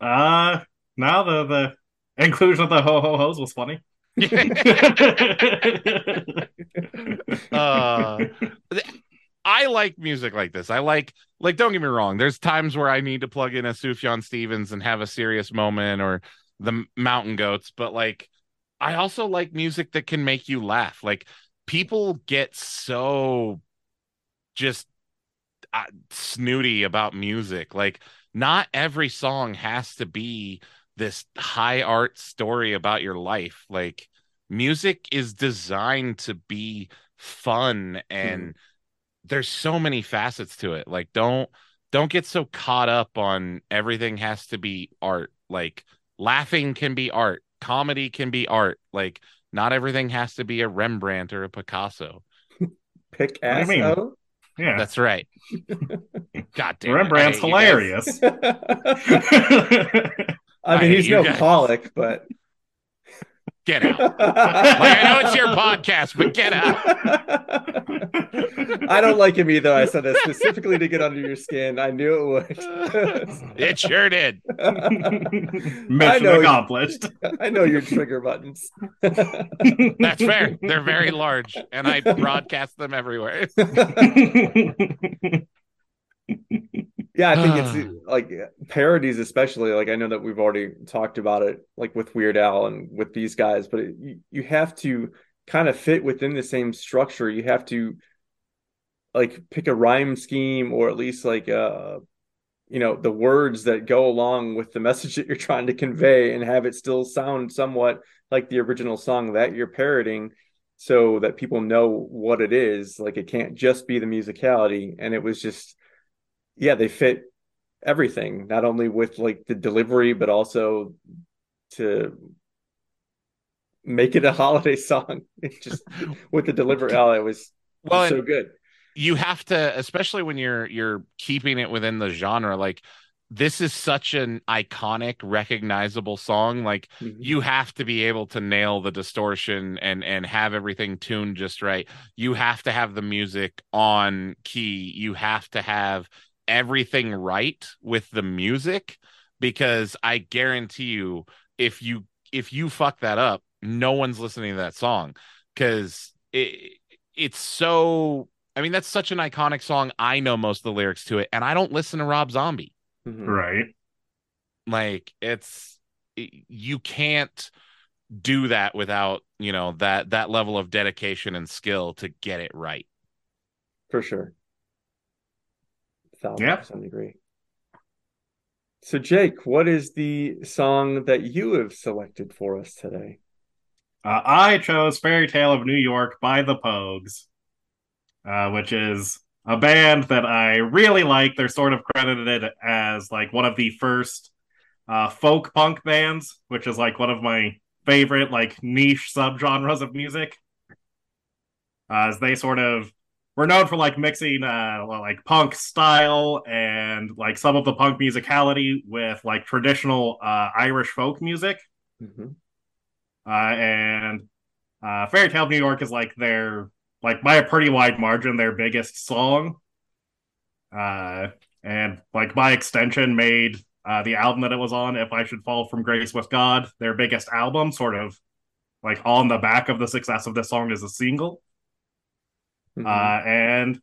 Uh now the the inclusion of the ho ho hos was funny. [laughs] uh I like music like this. I like like don't get me wrong. There's times where I need to plug in a Sufjan Stevens and have a serious moment or the Mountain Goats, but like I also like music that can make you laugh. Like people get so just uh, snooty about music. Like not every song has to be this high art story about your life. Like music is designed to be fun and mm-hmm. there's so many facets to it. Like don't don't get so caught up on everything has to be art. Like laughing can be art, comedy can be art. Like not everything has to be a Rembrandt or a Picasso. [laughs] Pick do ass mean? Yeah. That's right. [laughs] God damn Rembrandt's hate hilarious. I [laughs] I mean, hate he's no pollock but Get out. [laughs] Like I know it's your podcast, but get out. I don't like him either. I said that specifically to get under your skin. I knew it would. It sure did. I Mission know, accomplished. I know your trigger buttons. That's fair. They're very large, and I broadcast them everywhere. [laughs] Yeah, I think it's like parodies, especially. Like I know that we've already talked about it, like with Weird Al and with these guys, but it, you, you have to kind of fit within the same structure. You have to like pick a rhyme scheme or at least like uh you know the words that go along with the message [laughs] that you're trying to convey and have it still sound somewhat like the original song that you're parroting so that people know what it is like it can't just be the musicality and it was just yeah they fit everything not only with like the delivery but also to make it a [laughs] holiday song. [laughs] Just with the delivery. Oh it was, it Well, was so good. you have to especially when you're you're keeping it within the genre like this is such an iconic recognizable song. Like Mhm. you have to be able to nail the distortion and and have everything tuned just right. You have to have the music on key. You have to have everything right with the music because i guarantee you if you if you fuck that up no one's listening to that song because it it's so i mean that's such an iconic song i know most of the lyrics to it and i don't listen to rob zombie Mhm. right. like it's you can't do that without you know that that level of dedication and skill to get it right for sure. Yeah. percent agree. So, Jake, what is the song that you have selected for us today? Uh, I chose Fairy Tale of New York by the Pogues, uh, which is a band that I really like. They're sort of credited as like one of the first uh, folk punk bands, which is like one of my favorite like niche subgenres of music. Uh, as they sort of were known for like mixing uh like punk style and like some of the punk musicality with like traditional uh Irish folk music. Mhm. Uh, and uh, Fairy Tale of New York is like their like by a pretty wide margin their biggest song. Uh, and like by extension made uh, the album that it was on, If I Should Fall from Grace with God, their biggest album, sort of like on the back of the success of this song as a single. Mhm. Uh, and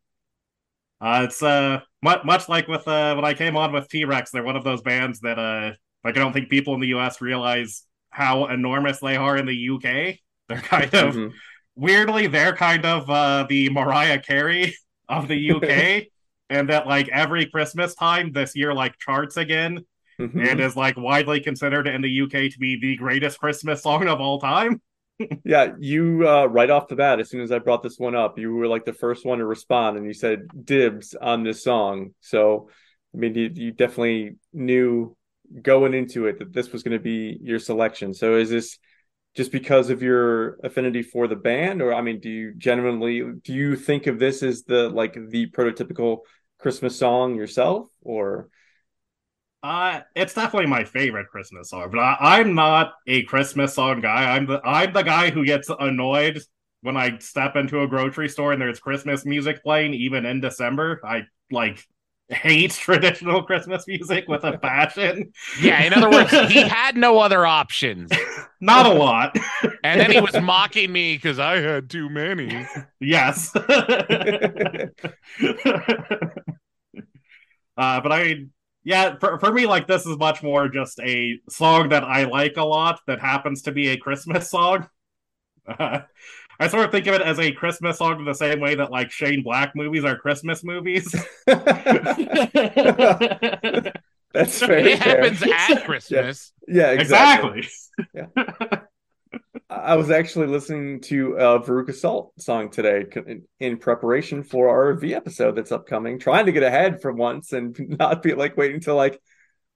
uh, it's uh much much like with uh when I came on with T Rex, they're one of those bands that uh like I don't think people in the US realize how enormous they are in the UK. [laughs] They're kind of Mhm. weirdly they're kind of uh the Mariah Carey [laughs] of the UK. [laughs] and that like every Christmas time this year like charts again Mhm. and is like widely considered in the UK to be the greatest Christmas song of all time. Yeah, you uh, right off the bat, as soon as I brought this one up, you were like the first one to respond, and you said dibs on this song. So, I mean, you, you definitely knew going into it that this was going to be your selection. So, is this just because of your affinity for the band, or I mean, do you genuinely do you think of this as the like the prototypical Christmas song yourself, or Uh, it's definitely my favorite Christmas song, but I, I'm not a Christmas song guy. I'm the I'm the guy who gets annoyed when I step into a grocery store and there's Christmas music playing, even in December. I like hate [laughs] traditional Christmas music with a passion. yeah in other words he [laughs] had no other options Not a lot. and then he was mocking me because i had too many yes. [laughs] uh, but I mean, yeah, for, for me, like this is much more just a song that I like a lot that happens to be a Christmas song. Uh, [laughs] I sort of think of it as a Christmas song in the same way that like Shane Black movies are Christmas movies. [laughs] that's [laughs] very it fair. happens at christmas Yeah, exactly. exactly. I was actually listening to a Veruca Salt song today in, preparation for our V episode that's upcoming, trying to get ahead for once and [laughs] not be like waiting till like,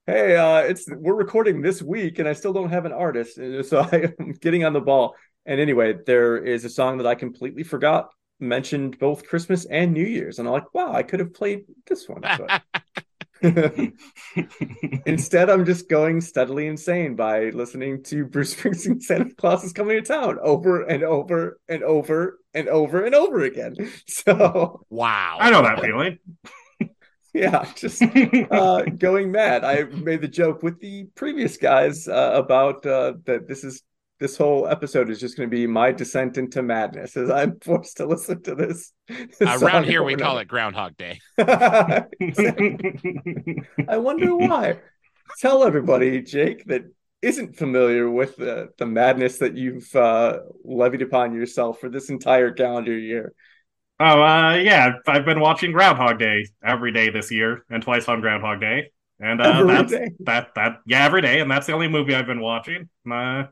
hey, uh, it's we're recording this week and I still don't have an artist, [laughs] so I'm getting on the ball. And anyway, there is a song that I completely forgot mentioned both Christmas and New Year's, and I'm like, wow, I could have played this one. [laughs] [laughs] Instead, I'm just going steadily insane by listening to Bruce Springsteen Santa Claus is coming to town over and over and over and over and over again. [laughs] So wow I know that feeling. [laughs] yeah, just uh, going mad. I made the joke with the previous guys uh, about uh, that this is this whole episode is just going to be my descent into madness as I'm [laughs] forced to listen to this. around here we call it groundhog day. [laughs] I wonder why. Tell everybody, Jake, that isn't familiar with the, the madness that you've uh, levied upon yourself for this entire calendar year. Oh, uh, yeah, I've been watching Groundhog Day every day this year, and twice on Groundhog Day, and uh, Every that's day? that that yeah every day, and that's the only movie I've been watching. Uh,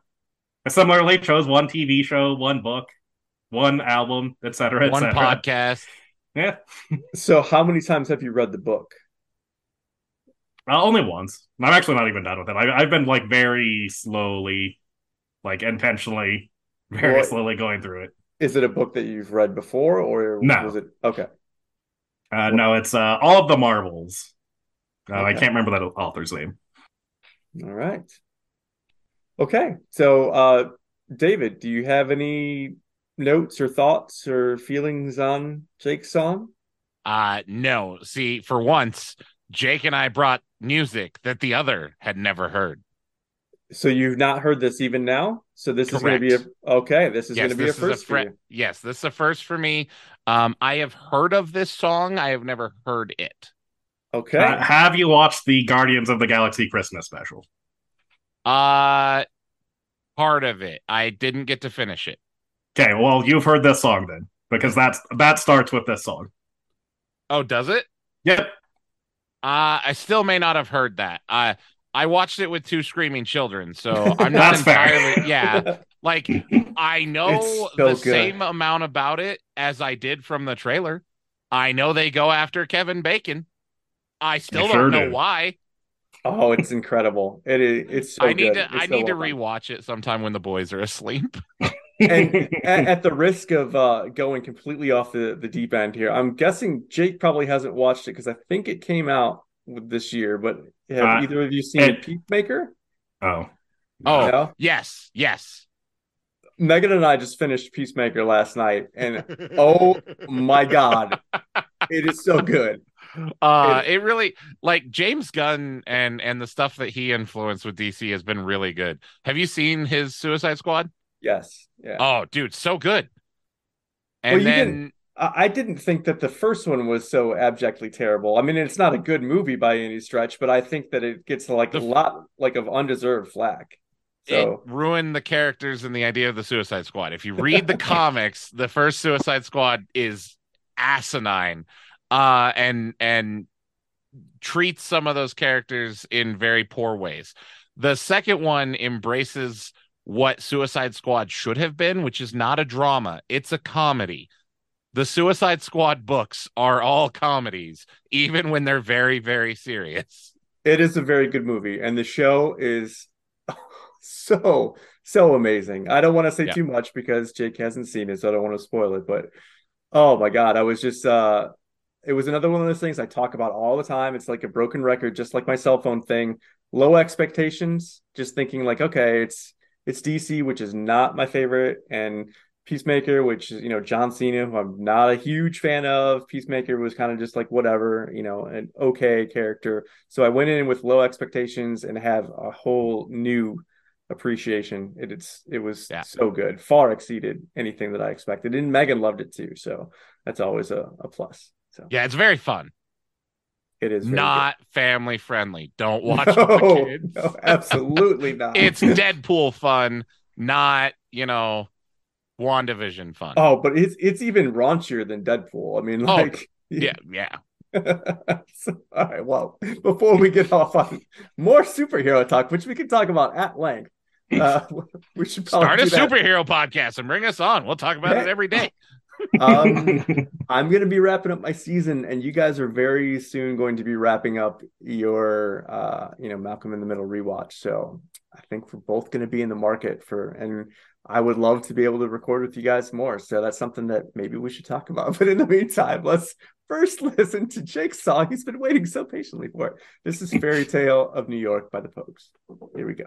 I similarly chose one TV show, one book, one album, etc., one etc. podcast Yeah, So, how many times have you read the book? uh, only once. I'm actually not even done with it. I, I've been like very slowly, like intentionally, very What- slowly going through it. Is it a book that you've read before, or No. was it okay? Uh, no, it's uh, all of the Marvels. Uh, I can't remember that author's name. All right. Okay. So, uh, David, do you have any notes or thoughts or feelings on Jake's song? uh no see for once jake and i brought music that the other had never heard So you've not heard this even now? So this is going to be a okay. This is yes going to be a first a for you. yes this is a first for me um i have heard of this song i have never heard it Okay. Uh, have you watched the Guardians of the Galaxy Christmas special? Uh part of it. I didn't get to finish it. Okay, well, you've heard this song then, because that's that starts with this song. Oh, does it? Yep. Uh I still may not have heard that. I I watched it with two screaming children, so [laughs] I'm not That's fair. entirely yeah. [laughs] Like I know so the good. same amount about it as I did from the trailer. I know they go after Kevin Bacon. I still They don't sure know do. why. Oh, it's incredible. It is. It's so I need good. to It's I so need to well done. rewatch it sometime when the boys are asleep. [laughs] and at, at the risk of uh, going completely off the, the deep end here, I'm guessing Jake probably hasn't watched it because I think it came out this year. But have Uh, either of you seen it- Peacemaker? oh. Oh, No? yes, yes. Megan and I just finished Peacemaker last night, and oh my god, [laughs] it is so good. Uh it really like James Gunn and and the stuff that he influenced with DC has been really good. Have you seen his Suicide Squad? Yes, yeah. Oh, dude, so good. And Well, then didn't- I didn't think that the first one was so abjectly terrible. I mean, it's not a good movie by any stretch, but I think that it gets like The a lot like of undeserved flack. So it ruined the characters and the idea of the Suicide Squad. If you read the [laughs] comics, the first Suicide Squad is asinine, uh, and and treats some of those characters in very poor ways. The second one embraces what Suicide Squad should have been, which is not a drama; it's a comedy. The Suicide Squad books are all comedies, even when they're very, very serious. it is a very good movie, and the show is [laughs] so so amazing. I don't want to say Yeah. too much because Jake hasn't seen it, so I don't want to spoil it. But oh my god, I was just uh it was another one of those things I talk about all the time. It's like a broken record, just like my cell phone thing. Low expectations, just thinking like, okay, it's it's DC, which is not my favorite, and Peacemaker, which is you know John Cena, who I'm not a huge fan of. Peacemaker was kind of just like whatever, you know, an okay character. So I went in with low expectations and have a whole new appreciation. It, it's it was Yeah. so good, far exceeded anything that I expected, and Megan loved it too. So that's always a, a plus. So Yeah, it's very fun. it is very not family friendly. Don't watch no, kids. no, [laughs] absolutely not. It's [laughs] Deadpool fun, not you know, WandaVision fun. oh, but it's it's even raunchier than Deadpool. I mean, Oh, like yeah, [laughs] yeah. So, all right. Well, before we get off on more superhero talk, which we can talk about at length, uh, we should probably Start a superhero podcast and bring us on. We'll talk about it every day. Um, [laughs] I'm going to be wrapping up my season, and you guys are very soon going to be wrapping up your, uh, you know, Malcolm in the Middle rewatch. So I think we're both going to be in the market for, and I would love to be able to record with you guys more. So that's something that maybe we should talk about. [laughs] But in the meantime, let's first [laughs] listen to Jake's song. He's been waiting so patiently for it. This is Fairy Tale of New York by the Pogues. Here we go.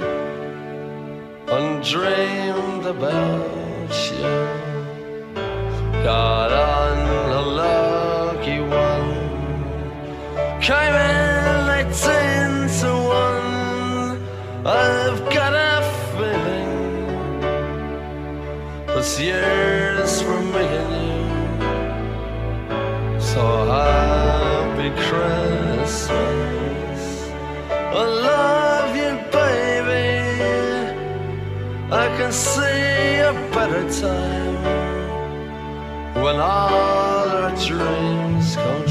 and dreamed about you. Got on a lucky one, came in eighteen to one. I've got a feeling this year's for and you. So happy Christmas. I love See a better time when all our dreams come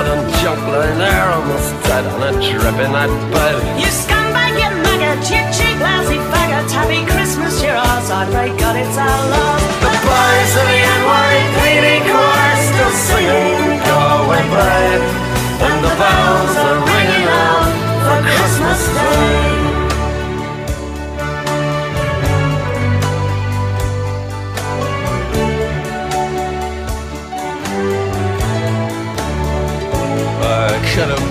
Old slut and junk lying there almost dead on a drip in that bed. You scumbag, you maggot, you cheap, lousy faggot. Happy Christmas, you're ours. I pray God it's our love. The boys of the NYPD choir still singing, go away. And the bells are ringing out for Christmas Day.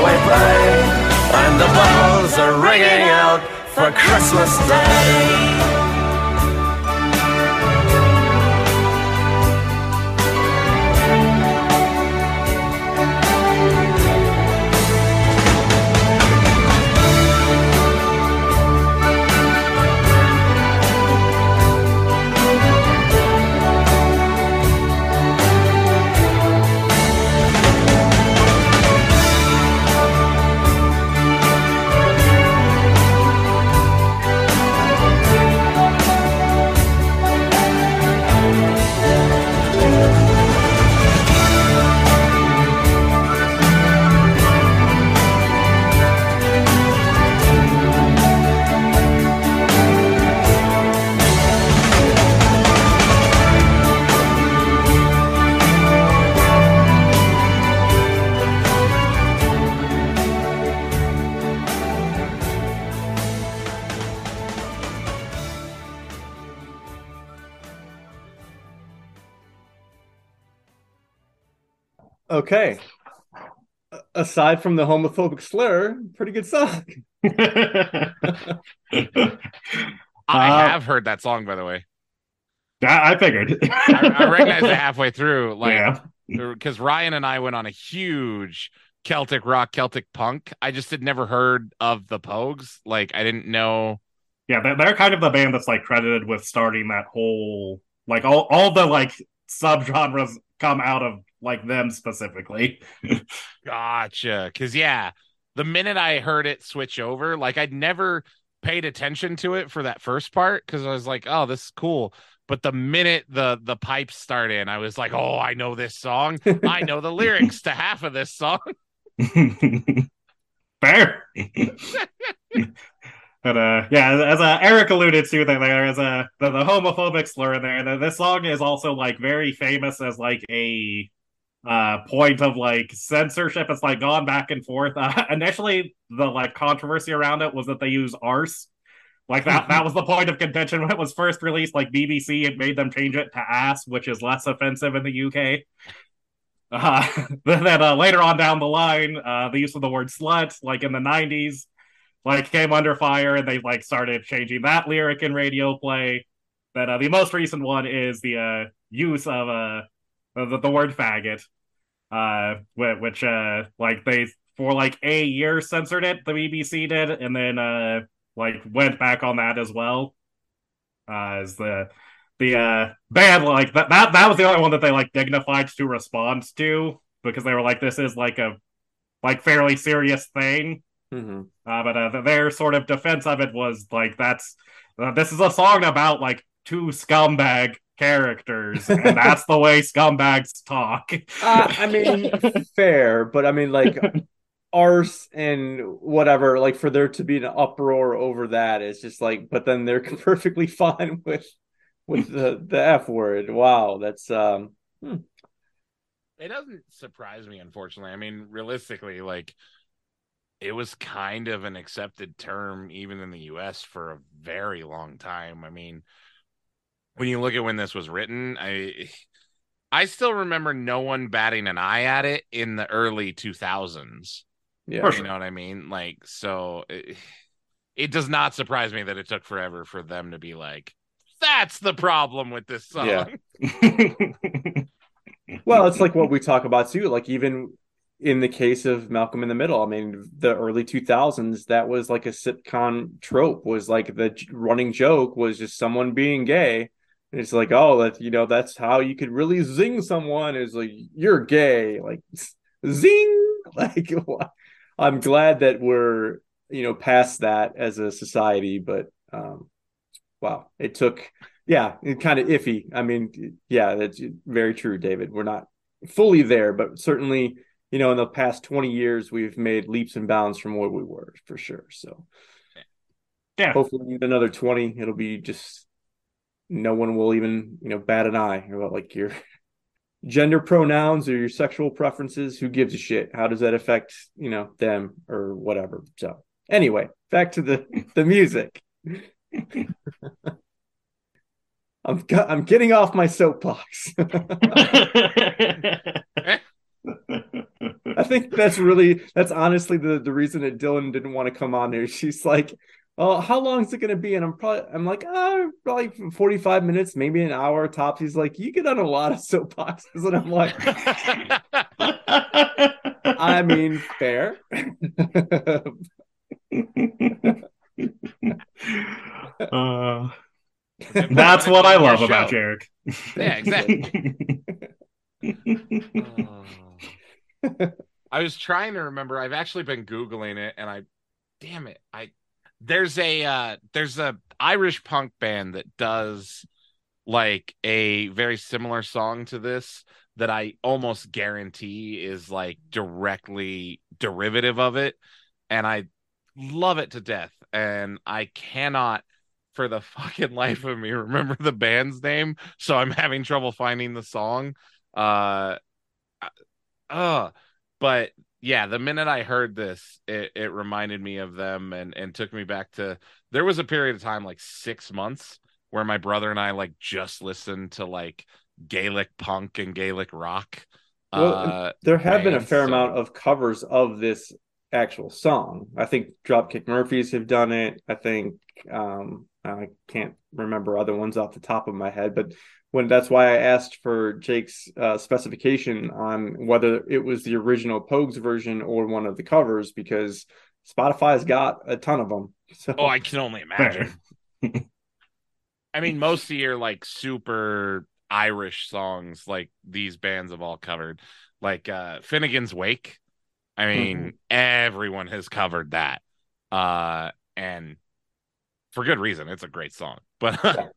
away, babe. And the bells are ringing out for Christmas Day. Okay. Aside from the homophobic slur, pretty good song. [laughs] I Uh, have heard that song, by the way. I, I figured. I, I recognized it halfway through, like Yeah. because Ryan and I went on a huge Celtic rock, Celtic punk. I just had never heard of the Pogues. Like I didn't know. Yeah, they're, they're kind of the band that's like credited with starting that whole like all all the like subgenres come out of like them specifically. [laughs] Gotcha. Because yeah, the minute I heard it switch over, like I'd never paid attention to it for that first part because I was like, oh, this is cool. But the minute the the pipes start in, I was like, oh, I know this song. I know the lyrics to half of this song. [laughs] Fair. but uh yeah, as uh, Eric alluded to that there is a the, the homophobic slur in there. The, this song is also like very famous as like a uh point of like censorship. It's like gone back and forth. [laughs] Uh, initially the like controversy around it was that they use arse. Like that that was the point of contention when it was first released. Like BBC had made them change it to ass, which is less offensive in the UK. Uh, [laughs] then uh, later on down the line, uh, the use of the word slut, like in the 90s, like came under fire and they like started changing that lyric in radio play. That uh, the most recent one is the uh, use of uh, the, the word faggot, uh, which uh, like they for like a year censored it, the BBC did, and then uh, like went back on that as well. Uh, as the the uh band like that that that was the only one that they like dignified to respond to because they were like this is like a like fairly serious thing Mm-hmm. uh, but uh, their sort of defense of it was like that's uh, this is a song about like two scumbag characters [laughs] and that's the way scumbags talk Uh, I mean, [laughs] fair, but I mean, like, [laughs] arse and whatever, like, for there to be an uproar over that is just like, but then they're perfectly fine with with the the F word. Wow, that's um. hmm. It doesn't surprise me, unfortunately. I mean, realistically, like it was kind of an accepted term even in the US for a very long time. I mean, when you look at when this was written, I I still remember no one batting an eye at it in the early 2000s. Yeah. You know what I mean? Like so it, it does not surprise me that it took forever for them to be like that's the problem with this song. Yeah. [laughs] [laughs] Well, it's like what we talk about too. Like even in the case of Malcolm in the Middle, I mean, the early 2000s, that was like a sitcom trope. Was like the running joke was just someone being gay. And it's like, oh, that you know, that's how you could really zing someone. Is like you're gay, like [laughs] zing. [laughs] Like I'm glad that we're you know past that as a society, but um, wow, it took yeah, it kind of iffy. I mean, yeah, that's very true, David. We're not fully there, but certainly, you know, in the past 20 years, we've made leaps and bounds from where we were for sure. So, Yeah. hopefully, in another 20, it'll be just no one will even, you know, bat an eye about like your [laughs] gender pronouns or your sexual preferences. Who gives a shit? How does that affect, you know, them or whatever? So, anyway, back to the [laughs] the music. [laughs] I'm I'm getting off my soapbox. I think that's really that's honestly the the reason that Dylan didn't want to come on here. She's like, "Oh, how long is it going to be?" And I'm probably I'm like, "Oh, probably 45 minutes, maybe an hour tops." He's like, "You get on a lot of [laughs] soapboxes," and I'm like, [laughs] "I mean, fair." [laughs] Uh, that's what I love Your about show. Jarek. Yeah, exactly. I was trying to remember. I've actually been googling it, and I, damn it, I there's a uh there's a Irish punk band that does like a very similar song to this that I almost guarantee is like directly derivative of it, and I love it to death, and I cannot. For the [laughs] fucking life of me, remember the band's name, so I'm having trouble finding the song. Uh, uh but yeah the minute i heard this it, it reminded me of them and and took me back to there was a period of time like six months where my brother and i like just listened to like gaelic punk and gaelic rock Well, uh there have been a fair so- amount of covers of this actual song. I think Dropkick Murphys have done it. I think um I can't remember other ones off the top of my head, but when that's why I asked for Jake's uh, specification on whether it was the original Pogues version or one of the covers because Spotify's got a ton of them. [laughs] So. Oh i can only imagine. [laughs] I mean most of your like super irish songs like these bands have all covered like uh finnegan's wake. I mean everyone has covered that uh and for good reason. It's a great song. [laughs] But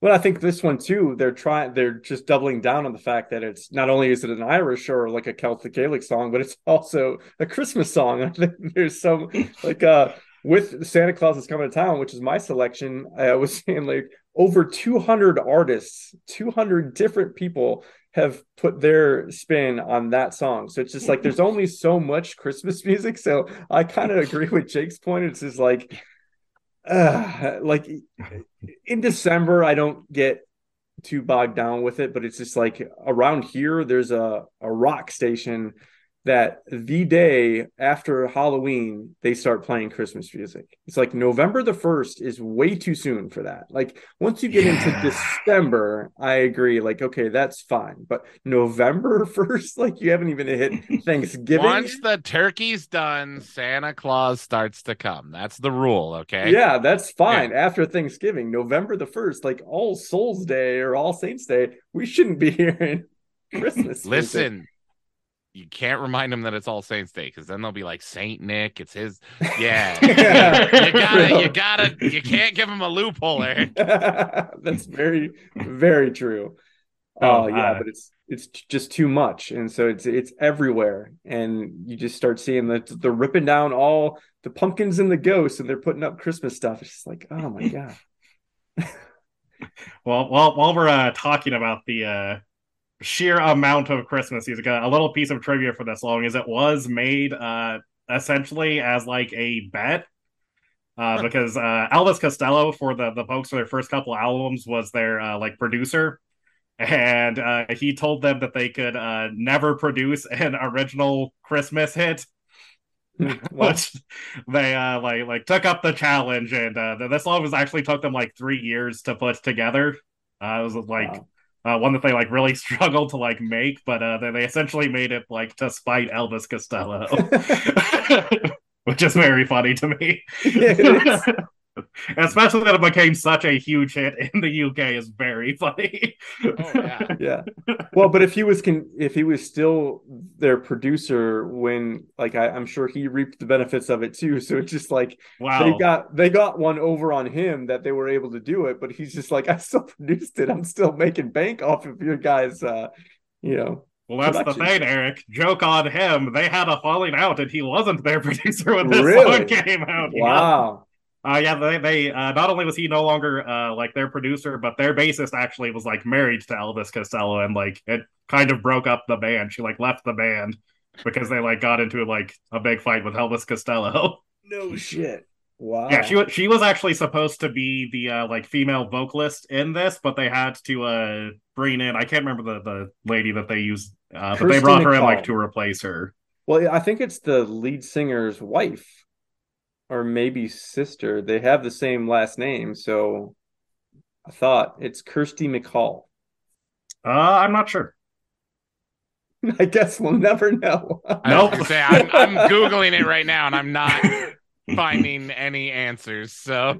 But I think this one too, they're trying they're just doubling down on the fact that it's not only is it an Irish or like a Celtic Gaelic song, but it's [laughs] also a Christmas song. [laughs] I think there's some like uh with Santa Claus is coming to town, which is my selection. I was [laughs] saying like over 200 artists, 200 different people have put their spin on that song. So it's just like there's only so much Christmas music. So I kind of agree with Jake's point. It's just like uh, like in December, I don't get too bogged down with it, but it's just like around here, there's a, a rock station that the day after Halloween, they start playing Christmas music. It's like November the 1st is way too soon for that. Like once you get into December, I agree. Like, okay, that's fine. But November [laughs] 1st, like you haven't even hit Thanksgiving. once the turkey's done santa claus starts to come that's the rule okay Yeah, that's fine. After Thanksgiving, November the 1st, like All Souls Day or All Saints Day, we shouldn't be [laughs] hearing Christmas. music. Listen, you can't remind them that it's All Saints Day because then they'll be like Saint Nick. It's his. [laughs] Yeah, Yeah. you gotta, True. you gotta, you can't give him a loophole, Eric. [laughs] That's very, very true. Oh, Oh, yeah, uh, but it's it's just too much, and so it's it's everywhere, and you just start seeing that they're ripping down all the pumpkins and the ghosts, and they're putting up Christmas stuff. It's just like, oh my [laughs] god. Well, while while we're uh, talking about the uh, sheer amount of Christmas music, a little piece of trivia for this song is it was made uh, essentially as like a bet. Uh, because uh, Elvis Costello for the the folks for their first couple albums was their uh, like producer, and uh, he told them that they could uh, never produce an original Christmas hit, [laughs] [laughs] which they uh, like like took up the challenge, and uh, this song was actually took them like three years to put together. Uh, it was like uh, one that they like really [laughs] struggled to like make, but uh, they, they essentially made it like to spite Elvis Costello, [laughs] [laughs] which is very funny to me. [laughs] Especially that it became such a huge hit in the UK is very [laughs] funny. Oh yeah. [laughs] yeah well but if he was con- if he was still their producer when like I, i'm sure he reaped the benefits of it too so it's just like Wow. they got they got one over on him that they were able to do it but he's just like i still produced it i'm still making bank off of your guys uh you know Well, that's the thing, Eric. Joke on him. They had a falling out, and he wasn't their producer when this Really? song came out. Yeah. wow Uh, yeah, they, they uh, not only was he no longer uh, like their producer, but their bassist actually was like married to Elvis Costello, and like it kind of broke up the band. She like left the band because they like got into like a big fight with Elvis Costello. [laughs] no shit wow Yeah, she was she was actually supposed to be the uh, like female vocalist in this, but they had to uh bring in I can't remember the the lady that they used, uh, but they brought her in like to replace her. well i think it's the lead singer's wife or maybe sister they have the same last name so i thought it's Kirsty MacColl Uh, I'm not sure. [laughs] i guess we'll never know No, nope. say I'm, I'm [laughs] googling it right now, and I'm not finding any answers. So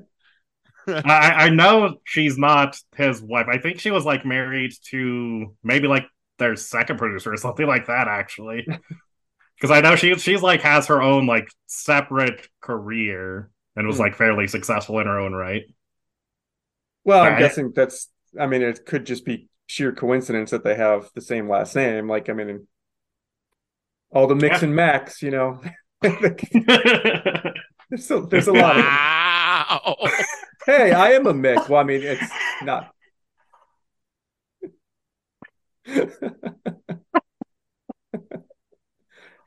[laughs] I, I know she's not his wife. I think she was like married to maybe like their second producer or something like that, actually. Because I know she she's like has her own like separate career and was Hmm. like fairly successful in her own right. Well, I'm Right. guessing that's. I mean, it could just be sheer coincidence that they have the same last name. Like, I mean, all the mix Yeah. and max, you know. [laughs] [laughs] there's a, there's a lot of. wow. [laughs] Hey, I am a mix. Well, I mean, it's not.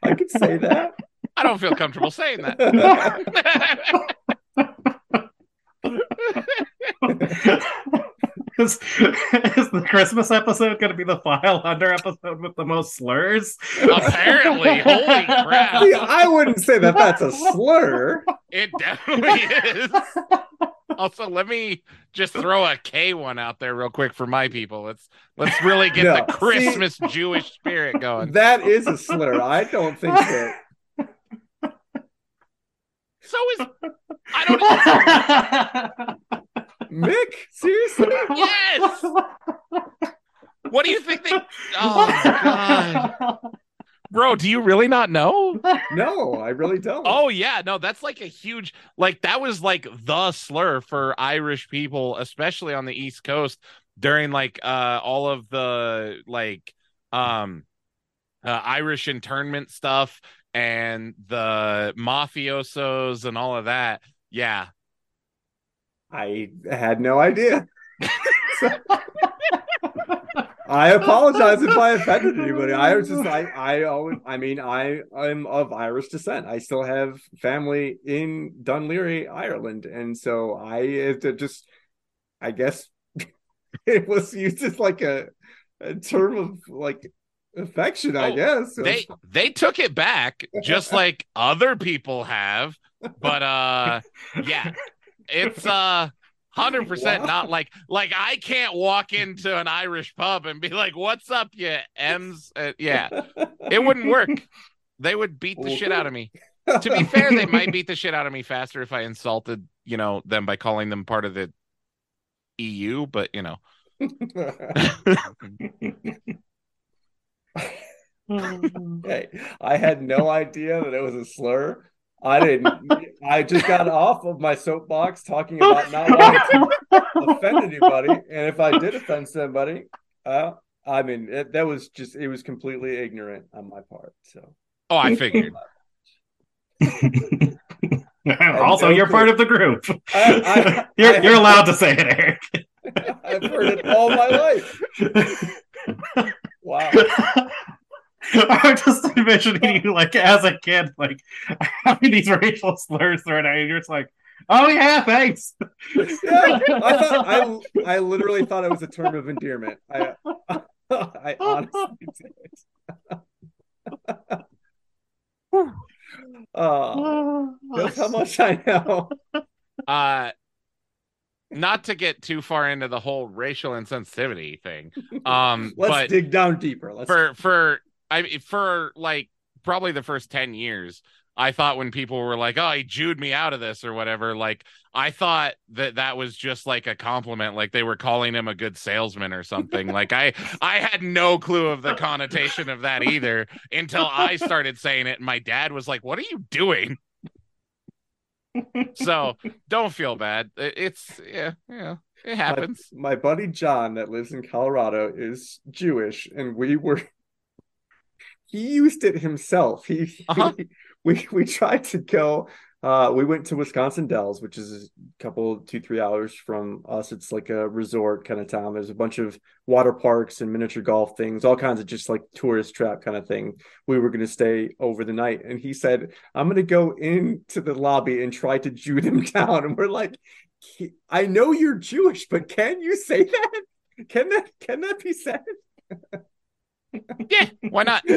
I could say that. I don't feel comfortable saying that. is, is the Christmas episode going to be the file under episode with the most slurs? Apparently, holy crap! See, I wouldn't say that that's a slur. It definitely is. Also, let me just throw a K one out there real quick for my people. Let's let's really get No, the Christmas Jewish spirit going. That is a slur. I don't think that. So is I don't know. Mick, seriously? yes. What do you think they? Oh God, bro, do you really not know? [laughs] No, I really don't. Oh yeah, no, that's like a huge like that was like the slur for Irish people, especially on the East Coast during like uh all of the like um uh, Irish internment stuff and the mafiosos and all of that. Yeah. I had no idea. [laughs] [laughs] I [laughs] apologize if I offended [laughs] anybody. I was just I I always I mean I I'm of Irish descent. I still have family in Dunleary, Ireland, and so I it just I guess [laughs] it was used as like a, a term of like affection. I Oh, guess They they took it back just like other people have, but uh yeah. It's uh 100% not like like I can't walk into an Irish pub and be like, "What's up, you M's?" Uh, yeah. It wouldn't work. They would beat the shit out of me. To be fair, they might [laughs] beat the shit out of me faster if I insulted, you know, them by calling them part of the EU, but you know. [laughs] [laughs] hey, I had no idea that it was a slur. I didn't. I just got off of my soapbox talking about not [laughs] wanting to offend anybody, and if I did offend somebody, uh, I mean it, that was just it was completely ignorant on my part. So Oh, I figured. [laughs] also, no you're clue. part of the group. I- I- [laughs] you're I- you're allowed to say it, Eric. I've heard it all my life. Wow. [laughs] I'm just envisioning you like as a kid, like having these racial slurs thrown at you. You're just like, oh yeah, thanks. Yeah, I [laughs] thought I I literally thought it was a term of endearment. I [laughs] I honestly did. Oh, that's how much I know. uh not to get too far into the whole racial insensitivity thing um Let's but dig down deeper. Let's for for i for like probably the first 10 years i thought when people were like oh he jewed me out of this or whatever like i thought that that was just like a compliment like they were calling him a good salesman or something. [laughs] Like i i had no clue of the connotation of that either until i started saying it and my dad was like what are you doing? So don't feel bad. It's yeah yeah it happens. My, my buddy John that lives in Colorado is Jewish, and we were. He used it himself. He, Uh-huh. he- [laughs] we we tried to go. Uh, we went to Wisconsin Dells, which is a couple two three hours from us. It's like a resort kind of town. There's a bunch of water parks and miniature golf things, all kinds of just like tourist trap kind of thing. We were going to stay over the night, and he said, "I'm going to go into the lobby and try to Jew them [laughs] down." And we're like, I know you're Jewish, but can you say that? Can that can that be said? [laughs] yeah why not [laughs]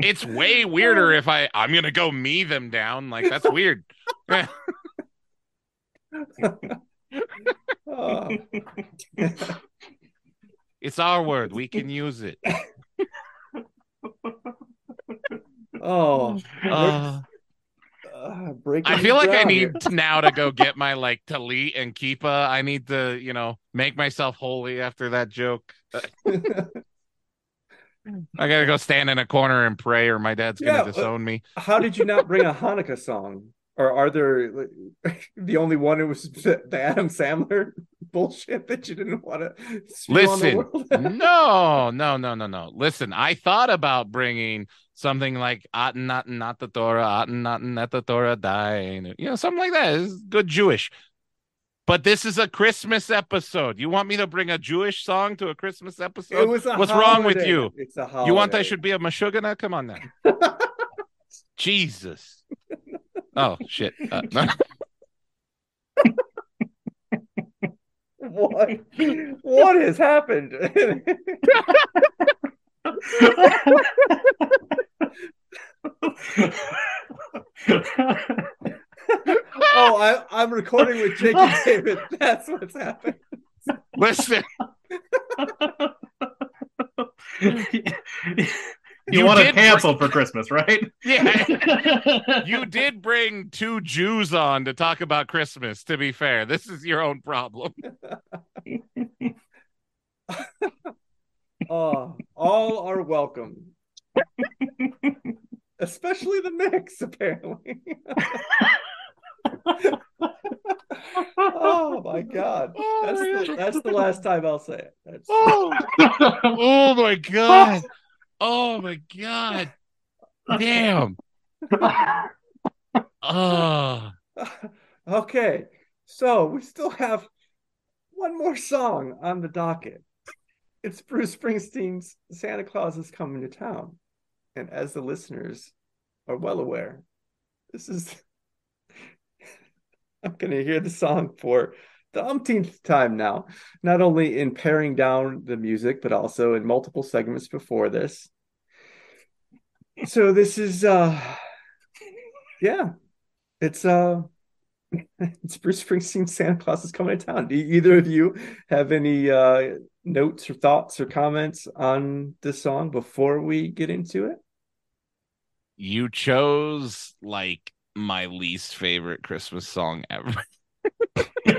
it's way weirder if i i'm gonna go me them down like that's weird Oh. [laughs] it's our word we can use it [laughs] oh, Uh, uh, I feel like I need here. to now to go get my like talit and kippah. I need to, you know, make myself holy after that joke. I gotta go stand in a corner and pray, or my dad's gonna Yeah, disown me. How did you not bring a Hanukkah song? Or are there like, [laughs] the only one? It was the, the Adam Sandler [laughs] bullshit that you didn't want to spew on the Listen, [laughs] no, no, no, no, no. Listen, I thought about bringing something like "Aten not not the Torah, Aten not not the Torah die," you know, something like that. It's good Jewish. But this is a Christmas episode. You want me to bring a Jewish song to a Christmas episode? It was a What's wrong with you? It's a You want holiday. I should be a mashugana? Come on now. [laughs] Jesus. [laughs] Oh shit. Uh, [laughs] what? What has happened? Oh, I, I'm recording with Jake [laughs] and David. That's what's happened. Listen, [laughs] you, You want it did canceled for Christmas, right? yeah, [laughs] you did bring two Jews on to talk about Christmas. To be fair, this is your own problem. Oh, all are welcome. Especially the mix, apparently. Oh my god. [laughs] Oh, that's the, that's the last time I'll say it. That's Oh, [laughs] oh my god. Oh my god. Damn. Oh. [laughs] okay. So we still have one more song on the docket. It's Bruce Springsteen's Santa Claus is Coming to Town. And as the listeners are well aware, this is [laughs] I'm gonna hear the song for the umpteenth time now, not only in paring down the music, but also in multiple segments before this. So this is uh yeah, it's uh [laughs] it's Bruce Springsteen Santa Claus is coming to town. Do either of you have any uh notes or thoughts or comments on this song before we get into it? You chose like my least favorite Christmas song ever. [laughs] the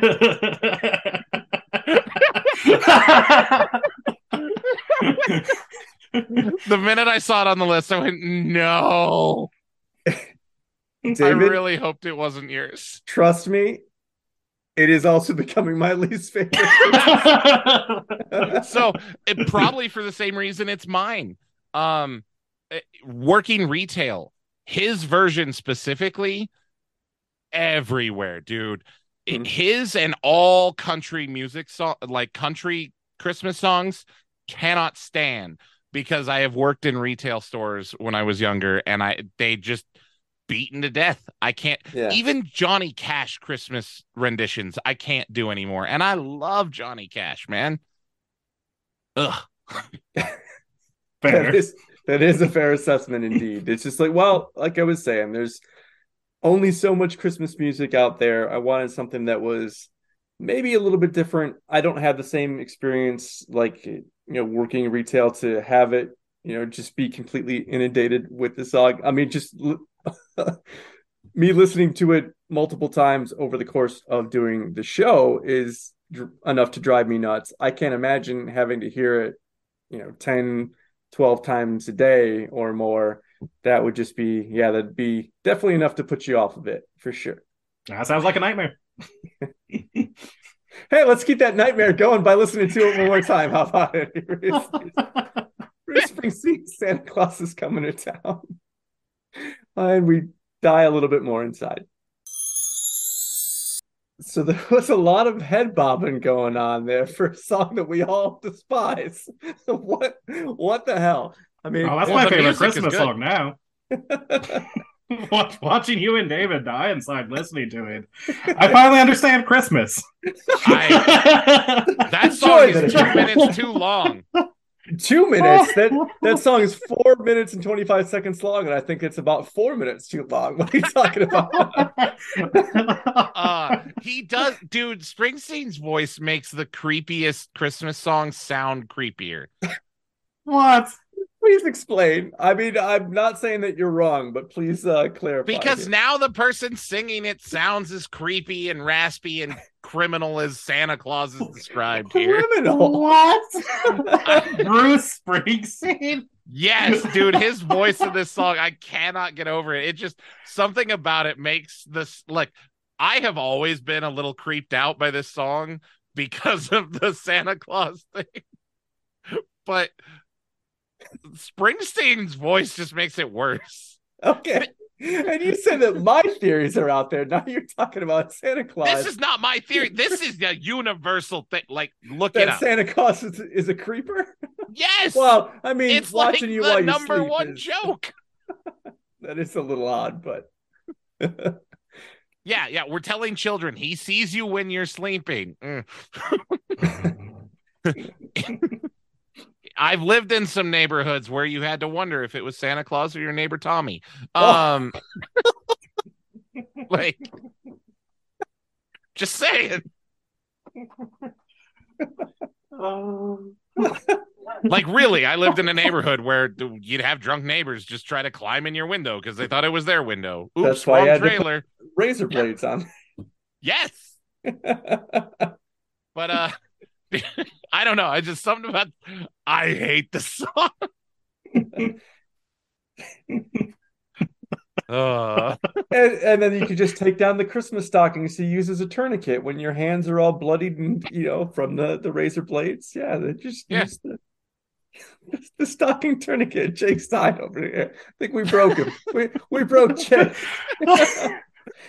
minute I saw it on the list, I went, no. I really hoped it wasn't yours. trust me, it is also becoming my least favorite. so it probably for the same reason it's mine um eh, working retail his version specifically everywhere dude In his and all country music song like country Christmas songs cannot stand because I have worked in retail stores when I was younger and I they just beaten to death. I can't Yeah. even Johnny Cash Christmas renditions I can't do anymore. And I love Johnny Cash, man. Ugh. [laughs] Fair. That is that is a fair assessment indeed. It's just like, well, like I was saying, there's only so much Christmas music out there. I wanted something that was maybe a little bit different. I don't have the same experience like you know working retail to have it, you know, just be completely inundated with the song. I mean, just [laughs] me listening to it multiple times over the course of doing the show is dr- enough to drive me nuts. I can't imagine having to hear it, you know, 10 12 times a day or more, that would just be, yeah, that'd be definitely enough to put you off of it for sure. That sounds like a nightmare. [laughs] Hey, let's keep that nightmare going by listening to it one more time. How about it? [laughs] Bruce Springsteen, Santa Claus is coming to town. And we die a little bit more inside. So there [laughs] was a lot of head bobbing going on there for a song that we all [laughs] despise. [laughs] what what the hell? I mean, Oh, that's Well, my favorite Christmas song now. Watch- Watching you and David die inside listening to it, I finally understand Christmas. I, that song is two minutes too long. Two minutes. That [laughs] that song is four minutes and twenty five seconds long, and I think it's about four minutes too long. [laughs] What are you talking about? [laughs] Uh he does dude, Springsteen's voice makes the creepiest Christmas song sound creepier. what? Please explain. I mean, I'm not saying that you're wrong, but please uh, clarify. Because here. now the person singing it sounds as creepy and raspy and criminal as Santa Claus is described here. criminal. What? [laughs] [laughs] Bruce Springsteen? Yes, dude, his voice in this song, I cannot get over it. It just something about it makes this like I have always been a little creeped out by this song because of the Santa Claus thing. [laughs] But Springsteen's voice just makes it worse. Okay. And you said that my theories are out there. Now you're talking about Santa Claus. This is not my theory. This is a universal thing. Like, look at it up. Santa Claus is, is a creeper. yes. Well, I mean, it's like watching you the while number sleep one is- joke. [laughs] [laughs] That is a little odd, but Yeah, yeah. We're telling children he sees you when you're sleeping. Mm. [laughs] I've lived in some neighborhoods where you had to wonder if it was Santa Claus or your neighbor Tommy. Um [laughs] like just saying. Like really, I lived in a [laughs] neighborhood where you'd have drunk neighbors just try to climb in your window because they thought it was their window. Oops, That's why you had trailer. razor blades on. Yes. [laughs] But uh [laughs] I don't know. I just something about I hate the song. [laughs] uh, and, and then you could just take down the Christmas stockings to use as a tourniquet when your hands are all bloodied and you know from the the razor blades. Yeah, they just Yeah. use the [laughs] the stocking tourniquet. Jake's died over here. I think we broke him. we we broke Jake.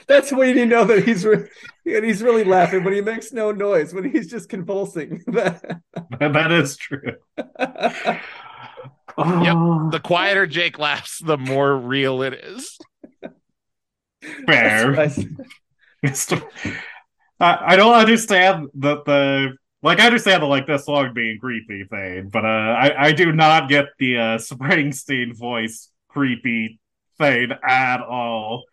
That's when you know that he's re- and he's really laughing when he makes no noise when he's just convulsing. [laughs] [laughs] that is true. yep. Oh, The quieter Jake laughs, the more real it is. fair. That's- I, I don't understand that the like I understand the like this song being creepy thing, but uh I, I do not get the uh Springsteen voice creepy thing at all.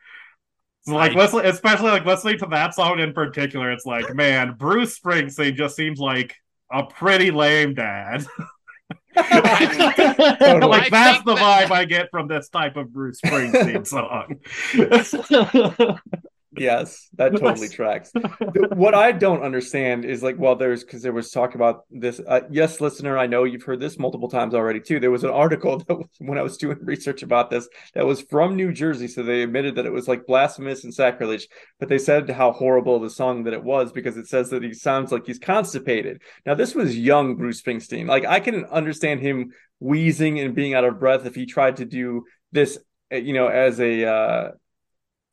So like I- listening especially like listening to that song in particular, it's like, [laughs] man, Bruce Springsteen just seems like a pretty lame dad. [laughs] like I that's think the that- vibe I get from this type of Bruce Springsteen song. [laughs] Yes, that [laughs] totally tracks. What I don't understand is like, well, there's because there was talk about this. Uh, yes, listener, I know you've heard this multiple times already too. There was an article [laughs] that was, when I was doing research about this that was from New Jersey, so they admitted that it was like blasphemous and sacrilege, but they said how horrible the song that it was because it says that he sounds like he's constipated. Now, this was young Bruce Springsteen. Like, I can understand him wheezing and being out of breath if he tried to do this, uh, you know, as a uh,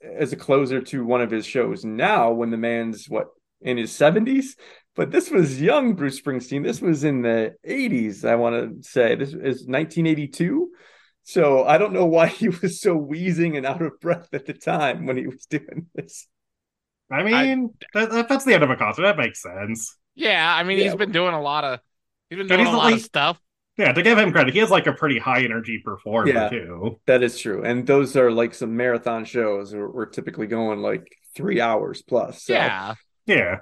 as a closer to one of his shows now when the man's what in his 70s but this was young bruce springsteen this was in the 80s i want to say this is 1982 so i don't know why [laughs] he was so wheezing and out of breath at the time when he was doing this I mean, that, that- that's the end of a concert. That makes sense. Yeah, I mean, Yeah. he's been doing a lot of he's been doing he's a lot of stuff. Yeah, to give him credit, he has like a pretty high energy performer Yeah. too. that is true and those are like some marathon shows we're, we're typically going like three hours plus so. Yeah. Yeah.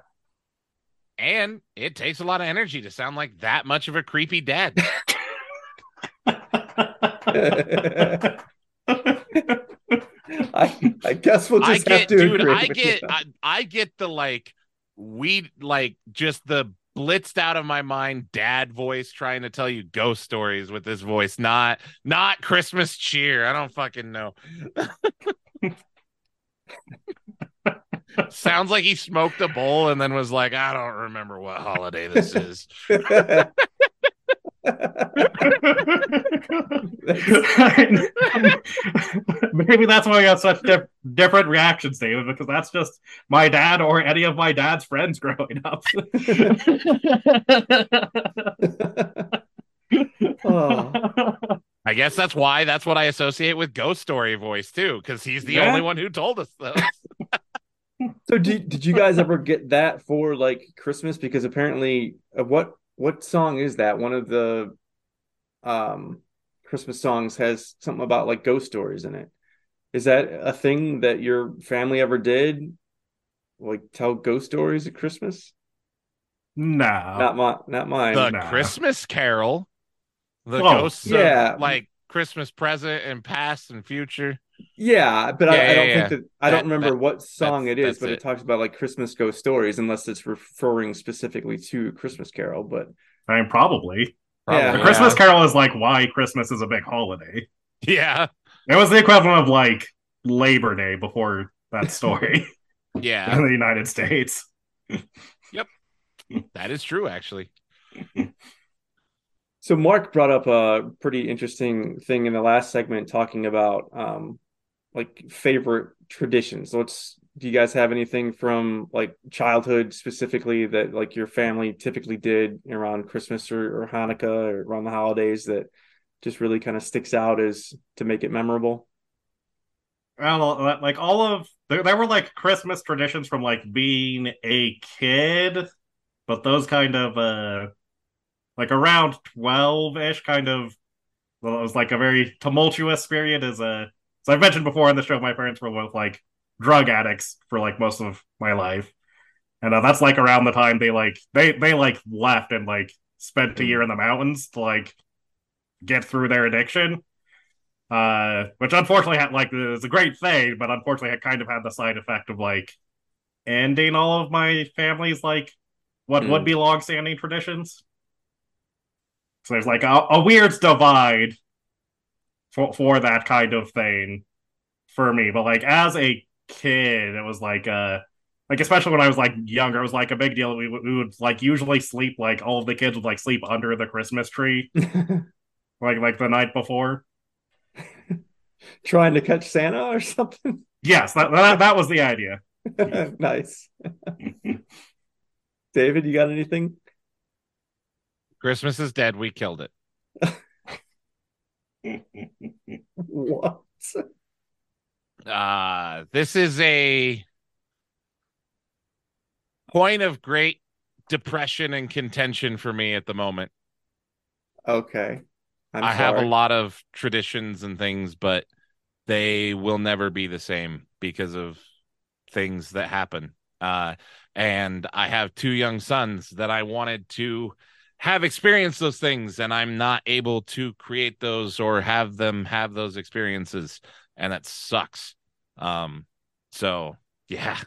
And it takes a lot of energy to sound like that much of a creepy dad. [laughs] I, I guess we'll I just have get, to dude, agree I with get, you. I, I get the like, we like just the blitzed out of my mind dad voice trying to tell you ghost stories with this voice, not, not Christmas cheer. I don't fucking know. [laughs] Sounds like he smoked a bowl and then was like, I don't remember what holiday this is. [laughs] Maybe that's why I got such diff- different reactions, David, because that's just my dad or any of my dad's friends growing up. Oh. I guess that's why that's what I associate with ghost story voice too, because he's the Yeah. only one who told us those. So did did you guys ever get that for like Christmas? Because apparently, uh, what what song is that? One of the um Christmas songs has something about like ghost stories in it. Is that a thing that your family ever did? Like tell ghost stories at Christmas? no. Not my not mine. the Nah. Christmas Carol, the Oh, ghosts yeah. of like Christmas present and past and future. Yeah, but I, Yeah, I don't yeah, think that I That- don't remember that- what song it is, but it. it. talks about like Christmas ghost stories, unless it's referring specifically to Christmas Carol. But I mean, probably. Yeah. The Christmas yeah. Carol is like why Christmas is a big holiday. Yeah, It was the equivalent of like Labor Day before that [laughs] story yeah, in the United States. [laughs] Yep, that is true. Actually, So Mark brought up a pretty interesting thing in the last segment talking about um like favorite traditions. What's do you guys have anything from like childhood specifically that like your family typically did around Christmas or, or Hanukkah or around the holidays that just really kind of sticks out as to make it memorable? Well, like all of there, there were like Christmas traditions from like being a kid, but those kind of uh like around 12-ish kind of well, it was like a very tumultuous period as a so I've mentioned before on the show my parents were both like drug addicts for like most of my life. And uh, that's like around the time they like they they like left and like spent a year in the mountains to like get through their addiction uh, which unfortunately had like it was a great thing, but unfortunately had kind of had the side effect of like ending all of my family's like what Hmm. would be long-standing traditions. So there's like a, a weird divide for for that kind of thing for me. But like as a kid, it was like uh like especially when I was like younger, it was like a big deal. We would, we would like usually sleep like all of the kids would like sleep under the Christmas tree [laughs] like like the night before. [laughs] Trying to catch Santa or something? Yes, that, that that was the idea. [laughs] nice. David, you got anything? Christmas is dead. We killed it. What? Uh, this is a point of great depression and contention for me at the moment. Okay. I'm I have a lot of traditions and things, but they will never be the same because of things that happen. Uh, and I have two young sons that I wanted to have experienced those things, and I'm not able to create those or have them have those experiences, and that sucks. Um, so yeah.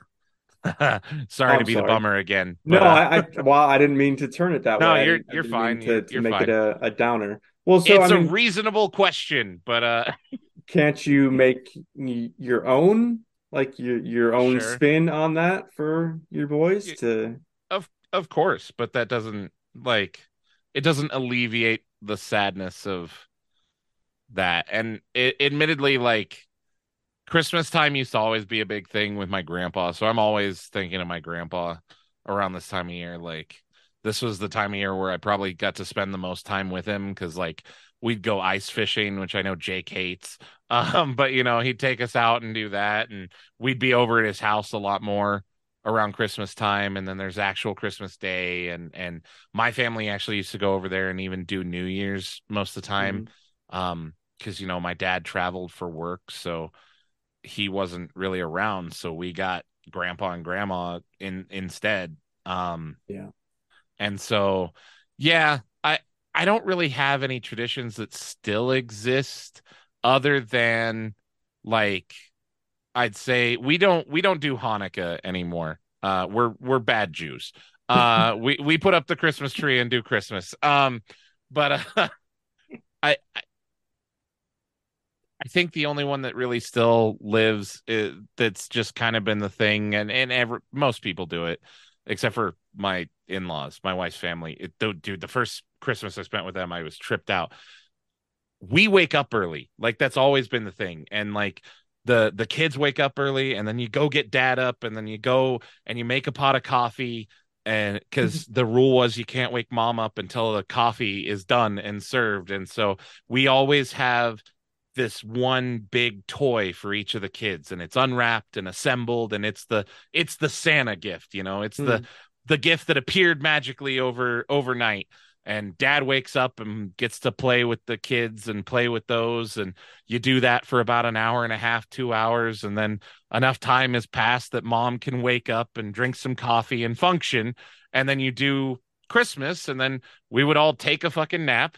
[laughs] sorry Oh, to be the bummer again. No, uh, I, I well, I didn't mean to turn it that No, way. I you're- you're fine. To, You're- to make fine. it a, a downer. Well, so it's I a mean, reasonable question, but uh [laughs] can't you make your own, like your your own Sure. spin on that for your boys to? of of course, but that doesn't like it doesn't alleviate the sadness of that. And it, admittedly, like Christmas time used to always be a big thing with my grandpa. So I'm always thinking of my grandpa around this time of year. Like this was the time of year where I probably got to spend the most time with him because like we'd go ice fishing, which I know Jake hates. [laughs] Um, but you know, he'd take us out and do that, and we'd be over at his house a lot more around Christmas time. And then there's actual Christmas Day, and and my family actually used to go over there and even do New Year's most of the time. Um, because you know, my dad traveled for work, so he wasn't really around. So we got grandpa and grandma in instead. Um Yeah. and so, yeah, I I don't really have any traditions that still exist other than like I'd say we don't we don't do Hanukkah anymore. Uh we're we're bad Jews. Uh we we put up the Christmas tree and do Christmas. Um but uh, [laughs] I I think the only one that really still lives is, that's just kind of been the thing and and ever most people do it except for my in-laws, my wife's family. It, dude, the first Christmas I spent with them, I was tripped out. We wake up early, like that's always been the thing, and like the the kids wake up early, and then you go get dad up, and then you go and you make a pot of coffee, and because mm-hmm. the rule was you can't wake mom up until the coffee is done and served, and so we always have this one big toy for each of the kids and it's unwrapped and assembled and it's the it's the santa gift you know it's the mm. the gift that appeared magically over overnight and dad wakes up and gets to play with the kids and play with those and you do that for about an hour and a half 2 hours and then enough time has passed that mom can wake up and drink some coffee and function and then you do christmas and then we would all take a fucking nap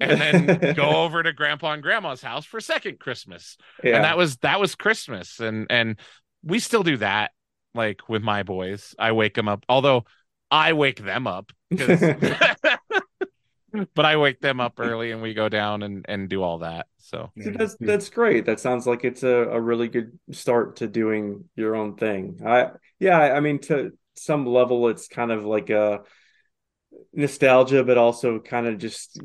and then go [laughs] over to grandpa and grandma's house for second christmas Yeah. and that was that was christmas and and we still do that like with my boys i wake them up although i wake them up 'cause- [laughs] but i wake them up early and we go down and and do all that so See, that's that's great. That sounds like it's a, a really good start to doing your own thing. I yeah, I mean to some level it's kind of like a nostalgia, but also kind of just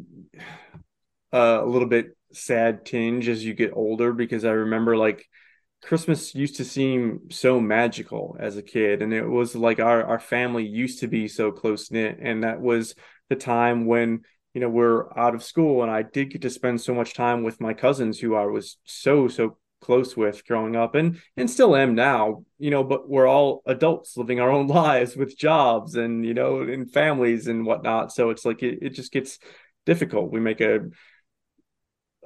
uh, a little bit sad tinge as you get older because I remember like Christmas used to seem so magical as a kid, and it was like our our family used to be so close knit, and that was the time when you know we're out of school, and I did get to spend so much time with my cousins who I was so so close with growing up, and and still am now, you know. But we're all adults living our own [laughs] lives with jobs and you know and families and whatnot, so it's like it, it just gets difficult. We make a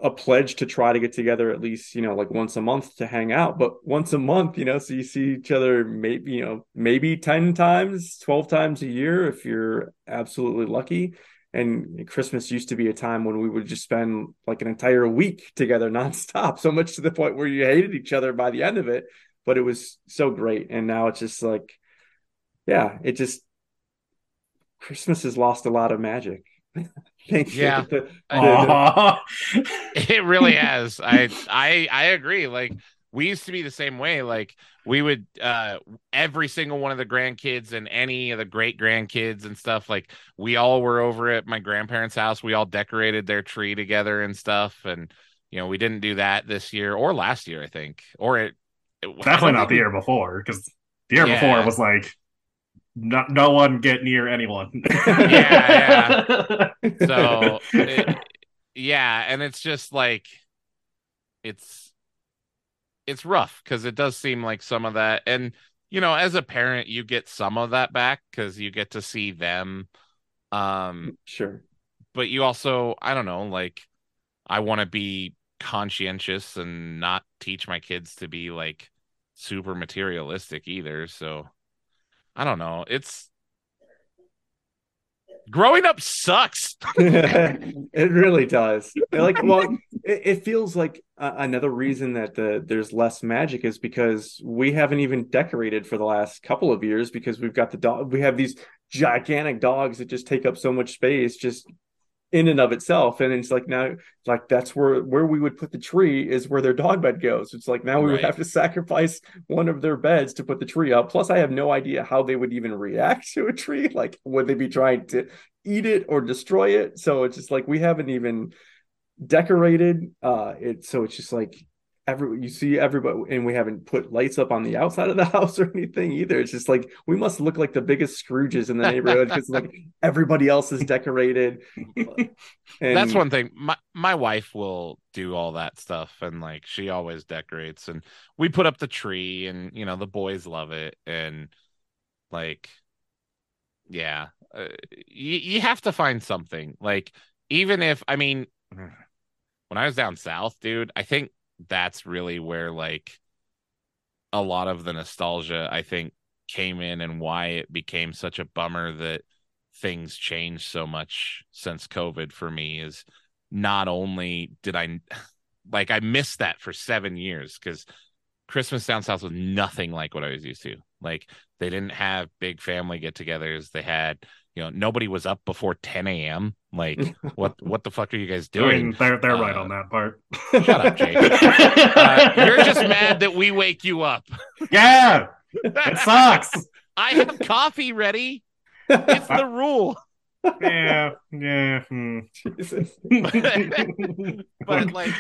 a pledge to try to get together at least you know like once a month to hang out but once a month you know so you see each other maybe you know maybe 10 times 12 times a year if you're absolutely lucky and christmas used to be a time when we would just spend like an entire week together [laughs] nonstop so much to the point where you hated each other by the end of it but it was so great. And now it's just like yeah it just christmas has lost a lot of magic. [laughs] Thank you. Yeah. [laughs] The- the- Aw. it really has. I i i agree. Like we used to be the same way like we would uh every single one of the grandkids and any of the great grandkids and stuff like we all were over at my grandparents house we all decorated their tree together and stuff and you know we didn't do that this year or last year i think or it, it Definitely not the year before, because the year Yeah. before was like no, no one get near anyone. Yeah, [laughs] so it- yeah and it's just like it's it's rough because it does seem like some of that and you know as a parent you get some of that back because you get to see them um sure. but you also i don't know like i want to be conscientious and not teach my kids to be like super materialistic either so i don't know it's growing up sucks [laughs] [laughs] it really does. Like, well, it, it feels like uh, another reason that the, there's less magic is because we haven't even decorated for the last couple of years because we've got the dog. We have these gigantic dogs that just take up so much space, just in and of itself. And it's like now, like that's where where we would put the tree is where their dog bed goes. It's like now we would have to [laughs] sacrifice one of their beds to put the tree up. Plus, I have no idea how they would even react [laughs] to a tree. Like, would they be trying to eat it or destroy it? So it's just like we haven't even decorated. Uh, it so it's just like every you see everybody and we haven't put lights up on the outside of the [laughs] house or anything either it's just like we must look like the biggest scrooges in the neighborhood because like [laughs] everybody else is decorated [laughs] and That's one thing. My my wife will do all that stuff and like she always decorates and we put up the tree and you know the boys love it and like yeah, uh, you you have to find something. Like even if I mean [sighs] when I was down south, dude, I think that's really where like a lot of the nostalgia I think came in and why it became such a bummer that things changed so much since COVID for me is not only did I [laughs] like I missed that for seven years because Christmas down south was nothing like what I was used to. Like they didn't have big family get-togethers. They had, you know, nobody was up before 10 a.m. Like [laughs] what what the fuck are you guys I doing? mean, they're they're right Uh, on that part. Shut up, Jake. [laughs] Uh, you're just mad that we wake you up. Yeah, it [laughs] sucks. I have coffee ready. It's the rule. Yeah, yeah. hmm. Jesus. but like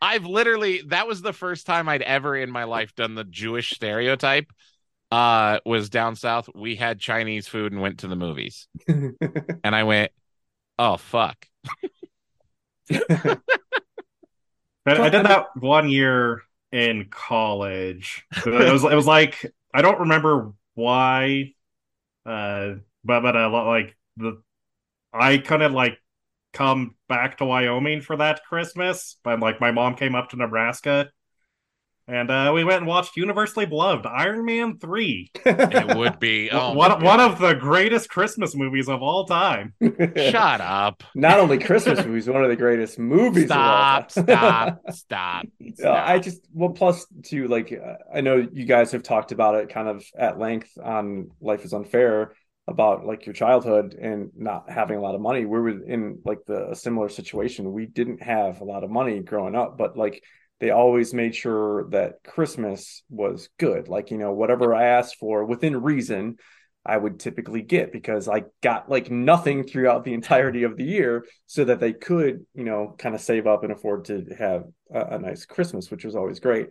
I've literally that was the first time I'd ever in my life done the Jewish stereotype. Uh was down south. We had Chinese food and went to the movies. And I went, "Oh fuck." [laughs] I, I did that one year in college. It was it was like I don't remember why, uh, but but uh, like the I kind of like come back to Wyoming for that Christmas, but like my mom came up to Nebraska, and uh, we went and watched universally beloved Iron Man three. [laughs] It would be oh one my one of the greatest Christmas movies of all time. [laughs] Shut up. Not only Christmas movies, one of the greatest movies. Stop, of all time. stop, [laughs] stop. Yeah, I just well, plus too, like uh, I know you guys have talked about it kind of at length on Life is Unfair about like your childhood and not having a lot of money. We were in like the a similar situation. We didn't have a lot of money growing up, but like they always made sure that Christmas was good. Like you know, whatever I asked for within reason. I would typically get because I got like nothing throughout the entirety of the year so that they could, you know, kind of save up and afford to have a, a nice Christmas, which was always great.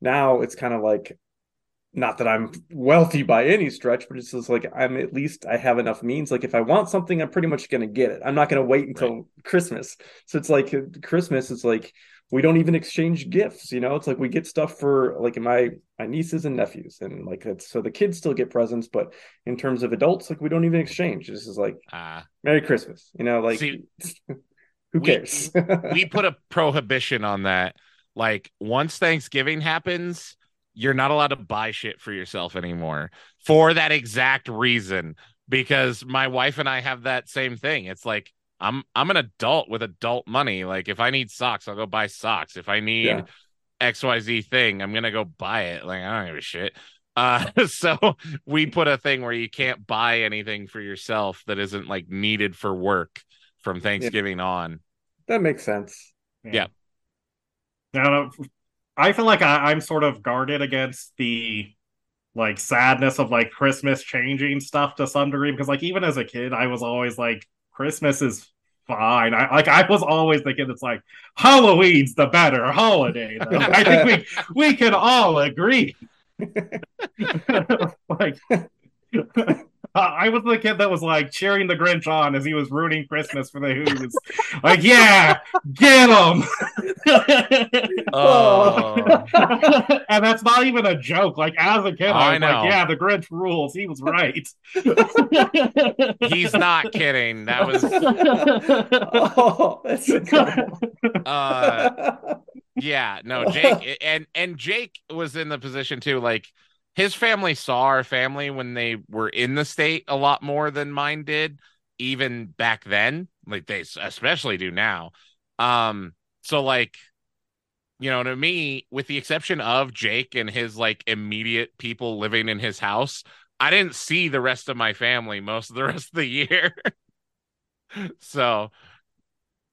Now it's kind of like, not that I'm wealthy by any stretch, but it's just like I'm at least I have enough means. Like if I want something, I'm pretty much going to get it. I'm not going to wait until Christmas. So it's like uh, Christmas is like we don't even exchange gifts you know it's like we get stuff for like my my nieces and nephews and like it's so the kids still get presents but in terms of adults like we don't even exchange this is like Ah. merry christmas you know like See, [laughs] who we- cares we put a prohibition on that. Like once Thanksgiving happens, you're not allowed to buy shit for yourself anymore for that exact reason. Because my wife and I have that same thing. It's like I'm I'm an adult with adult money. Like if I need socks, I'll go buy socks. If I need Yeah. XYZ thing, I'm gonna go buy it. Like I don't give a shit. Uh [laughs] so we put a thing where you can't buy anything for yourself that isn't like needed for work from Thanksgiving on. that makes sense Yeah. I don't. I feel like I, I'm sort of guarded against the like sadness of like Christmas changing stuff to some degree because like even as a kid, I was always like Christmas is fine. I like I was always thinking it's like Halloween's the better holiday. I think we we can all agree. [laughs] [laughs] like I was the kid that was like cheering the Grinch on as he was ruining Christmas for the Who's. like, yeah, get him. [laughs] Oh. [laughs] and that's not even a joke. Like as a kid, I I was know. like, yeah, the Grinch rules. He was right. [laughs] He's not kidding. That was oh that's incredible. uh yeah, no, Jake and and Jake was in the position too like his family saw our family when they were in the state a lot more than mine did even back then, like they especially do now. Um so like you know, to me, with the exception of Jake and his like immediate people living in his house, I didn't see the rest of my family most of the rest of the year. [laughs] so,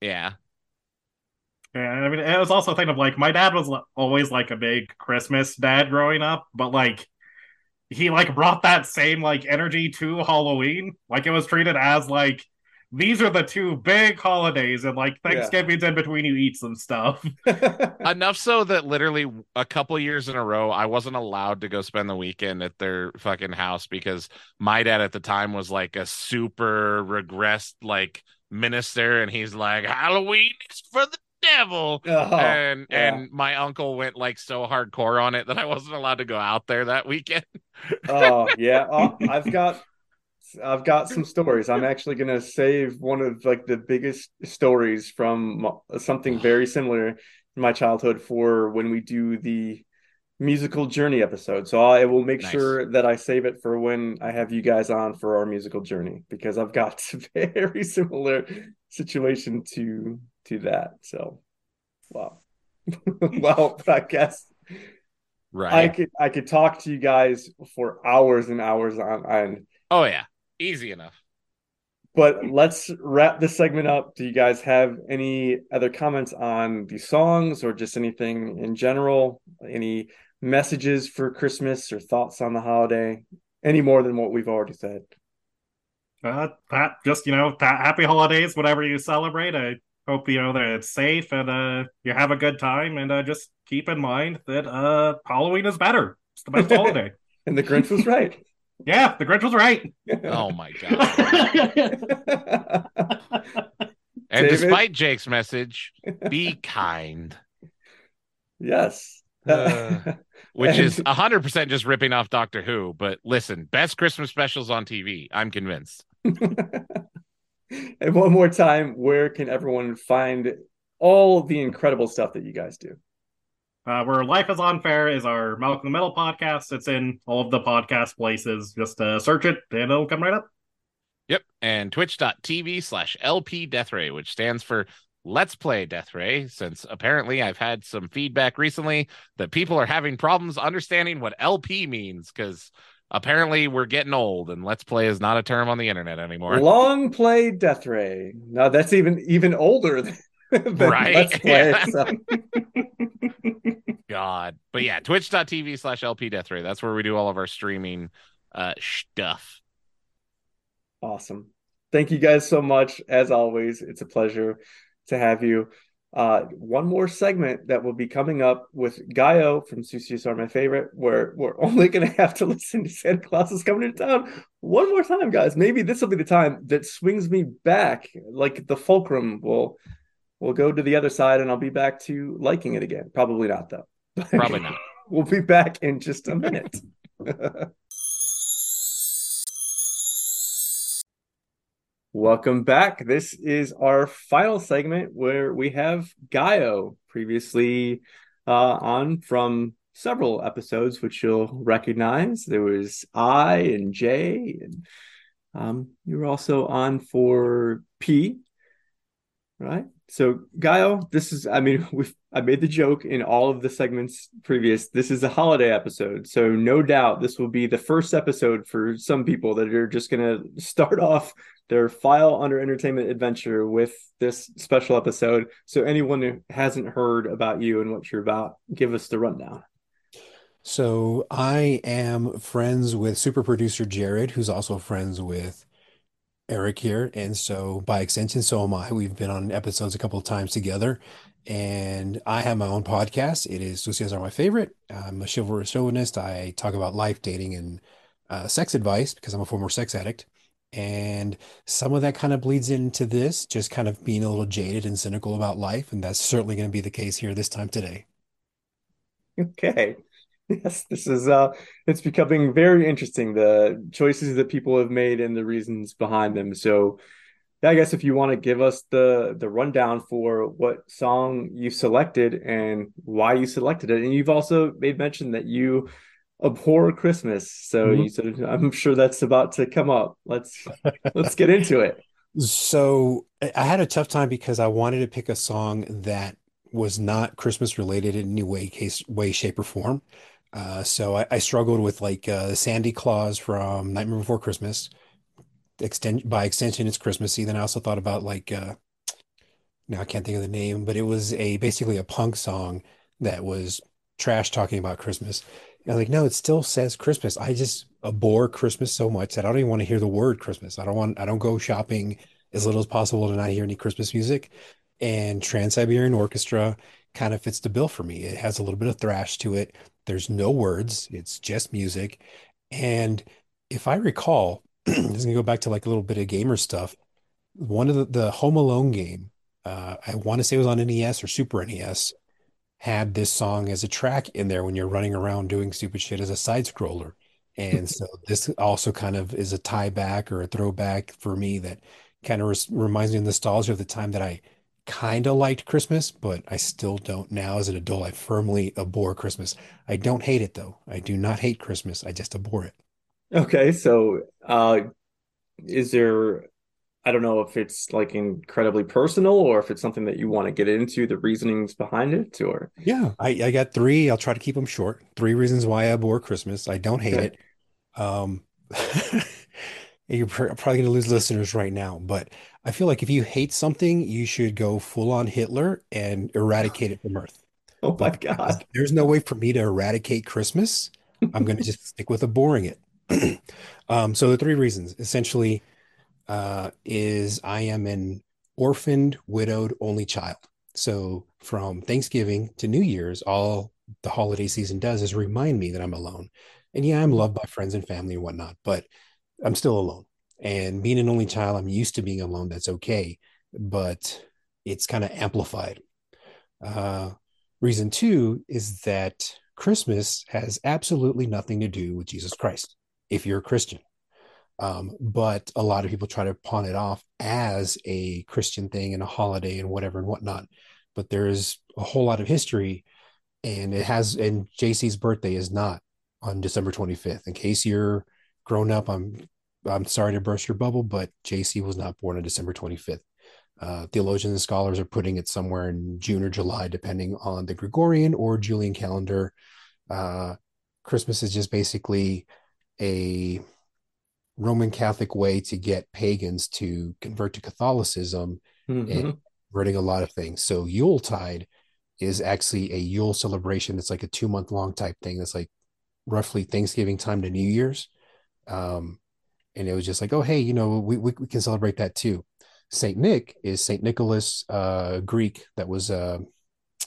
yeah. Yeah, I mean, it was also a thing of like my dad was always like a big Christmas dad growing up, but like he like brought that same like energy to Halloween. Like it was treated as like these are the two big holidays, and like Thanksgiving's in between, you eat some stuff. [laughs] [laughs] Enough so that literally a couple years in a row, I wasn't allowed to go spend the weekend at their fucking house because my dad at the time was like a super regressed like minister, and he's like, Halloween is for the devil. Oh, and yeah. and my uncle went like so hardcore on it that I wasn't allowed to go out there that weekend. [laughs] oh yeah oh, [laughs] i've got i've got some stories i'm actually going to save one of like the biggest stories from something very similar in my childhood for when we do the musical journey episode so i will make Nice. sure that i save it for when i have you guys on for our musical journey because i've got a [laughs] very similar situation to to that so wow well [laughs] [laughs] i guess Right. I could I could talk to you guys for hours and hours on end. oh yeah. Easy enough. But let's wrap this segment up. Do you guys have any other comments on the songs or just anything in general? Any messages for Christmas or thoughts on the holiday? Any more than what we've already said? Uh, Pat, just you know, Pat, happy holidays, whatever you celebrate. I hope you know that it's safe and uh, you have a good time, and uh, just keep in mind that uh, Halloween is better. It's the best holiday. [laughs] And the Grinch was right. Yeah, the Grinch was right. [laughs] Oh my god. And David? despite Jake's message, be kind. yes. Uh, [laughs] Which And- is 100% just ripping off Doctor Who. But listen, best Christmas specials on TV. I'm convinced. [laughs] and one more time, where can everyone find all the incredible stuff that you guys do? Uh, where Life is Unfair is our Malcolm in the Middle podcast. It's in all of the podcast places. Just uh, search it and it'll come right up. Yep. And twitch.tv slash LP Death Ray, which stands for Let's Play Death Ray, since apparently I've had some feedback recently that people are having problems understanding what LP means because apparently we're getting old and Let's Play is not a term on the internet anymore. Long play Death Ray. No, that's even even older than, [laughs] than Right. Let's Play. Yeah. so. [laughs] God. But yeah, twitch.tv slash LP Death Ray. That's where we do all of our streaming uh stuff. Awesome. Thank you guys so much. As always, it's a pleasure to have you. Uh, one more segment that will be coming up with Gaio from Suicides Are My Favorite, where we're [laughs] only going to have to listen to Santa Claus is Coming to Town one more time, guys. Maybe this will be the time that swings me back. Like the fulcrum will will go to the other side and I'll be back to liking it again. Probably not, though. Probably not. [laughs] we'll be back in just a minute. [laughs] Welcome back. This is our final segment where we have Gaio, previously uh, on from several episodes, which you'll recognize. There was I and J, and um, you were also on for P, right? So Gaio, this is, I mean, [laughs] we've I made the joke in all of the segments previous. This is a holiday episode, so no doubt this will be the first episode for some people that are just gonna [laughs] start off their file under entertainment adventure with this special episode. So anyone who hasn't heard about you and what you're about, give us the rundown. So I am friends with super producer Jared, who's also friends with Eric here. And so by extension, so am I. We've been on episodes a couple of times together. And I have my own podcast. It is Suicides Are My Favorite. I'm a chivalrous chauvinist. I talk about life, dating, and uh, sex advice because I'm a former sex addict. And some of that kind of bleeds into this, just kind of being a little jaded and cynical about life. And that's certainly going to be the case here this time today. Okay. [laughs] Yes, this is uh it's becoming very interesting the choices that people have made and the reasons behind them. So I guess if you want to give us the the rundown for what song you selected and why you selected it. And you've also made mention that you abhor Christmas. So Mhm. you said I'm sure that's about to come up. Let's let's get into it. [laughs] So I had a tough time because I wanted to pick a song that was not Christmas related in any way, case, way, shape, or form. Uh, so I, I struggled with like uh, Sandy Claus from Nightmare Before Christmas. Extend by extension, it's Christmassy. Then I also thought about like uh, now I can't think of the name, but it was a basically a punk song that was trash talking about Christmas. And I'm like, no, it still says Christmas. I just abhor Christmas so much that I don't even want to hear the word Christmas. I don't want, I don't go shopping as little as possible to not hear any Christmas music. And Trans Siberian Orchestra kind of fits the bill for me. It has a little bit of thrash to it. There's no words, it's just music. And if I recall, [clears throat] this is gonna go back to like a little bit of gamer stuff. One of the, the Home Alone game, uh, I want to say it was on NES or Super NES, had this song as a track in there when you're running around doing stupid shit as a side scroller. And [laughs] so this also kind of is a tie back or a throwback for me that kind of res- reminds me of nostalgia of the time that I kind of liked Christmas, but I still don't now as an adult. I firmly abhor Christmas. I don't hate it though. I do not hate Christmas. I just abhor it. Okay, so uh is there I don't know if it's like incredibly personal or if it's something that you want to get into the reasonings behind it or Yeah, I, I got three. I'll try to keep them short. Three reasons why I abhor Christmas. I don't hate Okay. it. Um, [laughs] you're pr- probably going to lose listeners right now, but I feel like if you hate something, you should go full on Hitler and eradicate it from [gasps] Earth. Oh my But God. there's no way for me to eradicate Christmas, I'm going to just [laughs] stick with abhorring it. [clears throat] Um, so the three reasons essentially uh, is I am an orphaned, widowed, only child. So from Thanksgiving to New Year's, all the holiday season does is remind me that I'm alone. And yeah, I'm loved by friends and family and whatnot, but I'm still alone. And being an only child, I'm used to being alone. That's okay. But it's kind of amplified. Uh, reason two is that Christmas has absolutely nothing to do with Jesus Christ if you're a Christian. Um, but a lot of people try to pawn it off as a Christian thing and a holiday and whatever and whatnot. But there's a whole lot of history, and it has, and JC's birthday is not on December 25th. In case you're grown up, I'm I'm sorry to burst your bubble, but JC was not born on December 25th. Uh, theologians and scholars are putting it somewhere in June or July, depending on the Gregorian or Julian calendar. Uh, Christmas is just basically a Roman Catholic way to get pagans to convert to Catholicism and Mhm. converting a lot of things. So Yuletide is actually a Yule celebration. It's like a two month long type thing. That's like roughly Thanksgiving time to New Year's. Um, and it was just like, oh, hey, you know, we, we, we can celebrate that too. Saint Nick is Saint Nicholas, uh, Greek that was, uh, I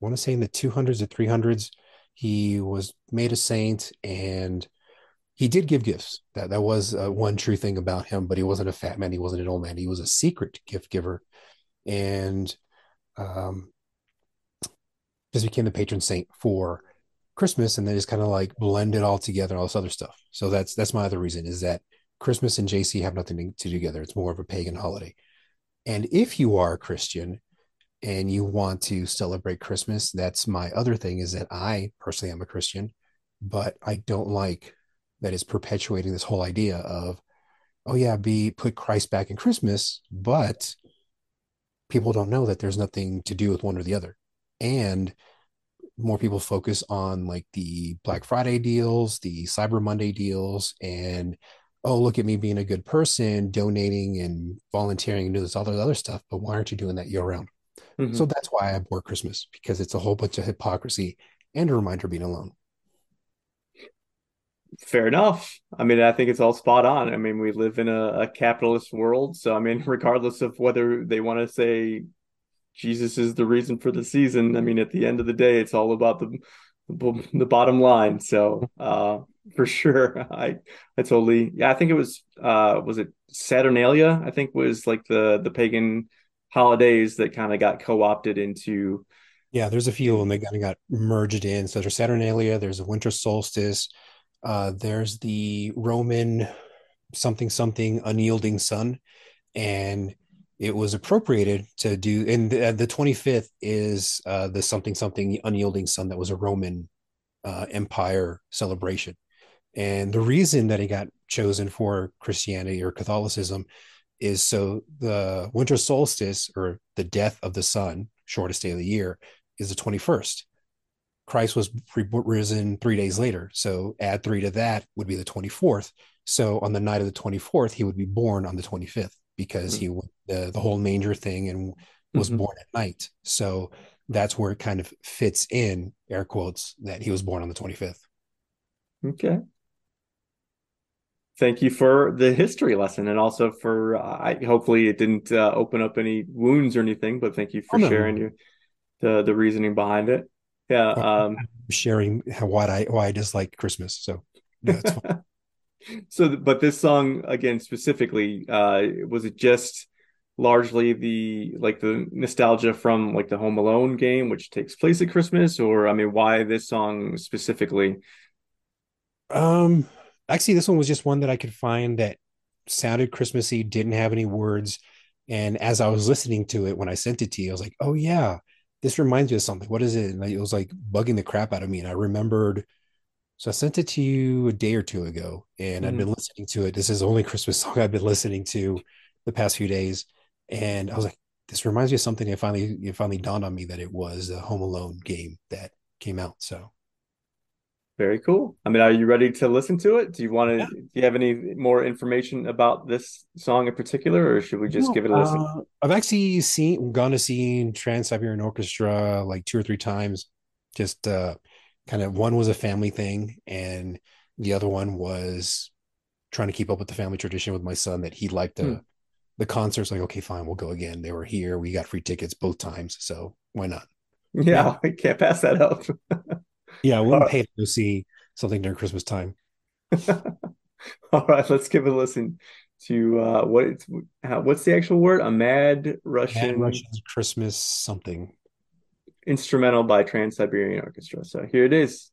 want to say in the 200s or 300s. He was made a saint and he did give gifts. That that was uh, one true thing about him. But he wasn't a fat man. He wasn't an old man. He was a secret gift giver, and um, just became the patron saint for Christmas. And then just kind of like blend it all together, all this other stuff. So that's that's my other reason is that Christmas and JC have nothing to do together. It's more of a pagan holiday. And if you are a Christian and you want to celebrate Christmas, that's my other thing is that I personally am a Christian, but I don't like that it's perpetuating this whole idea of, oh yeah, be put Christ back in Christmas, but people don't know that there's nothing to do with one or the other. And more people focus on like the Black Friday deals, the Cyber Monday deals, and oh, look at me being a good person, donating and volunteering and do this all the other stuff. But why aren't you doing that year round? Mhm. So that's why I abhor Christmas because it's a whole bunch of hypocrisy and a reminder of being alone. Fair enough. I mean, I think it's all spot on. I mean, we live in a, a capitalist world, so I mean, [laughs] regardless of whether they want to say Jesus is the reason for the season, I mean, at the end of the day, it's all about the the, bottom line. So, uh, for sure, [laughs] I I totally yeah. I think it was uh was it Saturnalia? I think was like the the pagan holidays that kind of got co-opted into Yeah, there's a few of them that kind of got merged in. So there's Saturnalia, there's a winter solstice, uh, there's the Roman something something unyielding sun, and it was appropriated to do. And the, the 25th is uh, the something something unyielding sun that was a Roman uh, Empire celebration. And the reason that it got chosen for Christianity or Catholicism is so the winter solstice or the death of the sun, shortest day of the year, is the 21st. Christ was risen three days later. So add three to that would be the 24th. So on the night of the 24th, he would be born on the 25th because he went the, the whole manger thing and was Mhm. born at night. So that's where it kind of fits in, air quotes, that he was born on the 25th. Okay. thank you for the history lesson and also for I hopefully it didn't uh, open up any wounds or anything, but thank you for Oh, no. sharing your the the reasoning behind it. Yeah. Um, sharing how why I why I dislike Christmas. So fine. [laughs] so but this song again specifically uh was it just largely the like the nostalgia from like the home alone game which takes place at christmas or i mean why this song specifically Um, actually, this one was just one that I could find that sounded Christmassy, didn't have any words. And as I was listening to it when I sent it to you, I was like, oh, yeah, this reminds me of something. What is it? And it was like bugging the crap out of me. And I remembered. So I sent it to you a day or two ago, and I've been listening to it. This is the only Christmas [laughs] song I've been listening to the past few days. And I was like, this reminds me of something. It finally, it finally dawned on me that it was the Home Alone game that came out. So very cool i mean are you ready to listen to it do you want to do you have any more information about this song in particular or should we just No, give it a listen uh, I've actually seen gone to see Trans Siberian Orchestra like two or three times. Just uh kind of one was a family thing, and the other one was trying to keep up with the family tradition with my son that he liked the Hmm. the concerts. Like, okay, fine, we'll go again. They were here. We got free tickets both times, so why not? yeah [laughs] i can't pass that up [laughs] Yeah, All wouldn't pay to go see something during Christmas time. [laughs] all right let's give it a listen to uh what it's how, what's the actual word a mad russian, Mad Russian Christmas something. Instrumental by trans-siberian orchestra. So here it is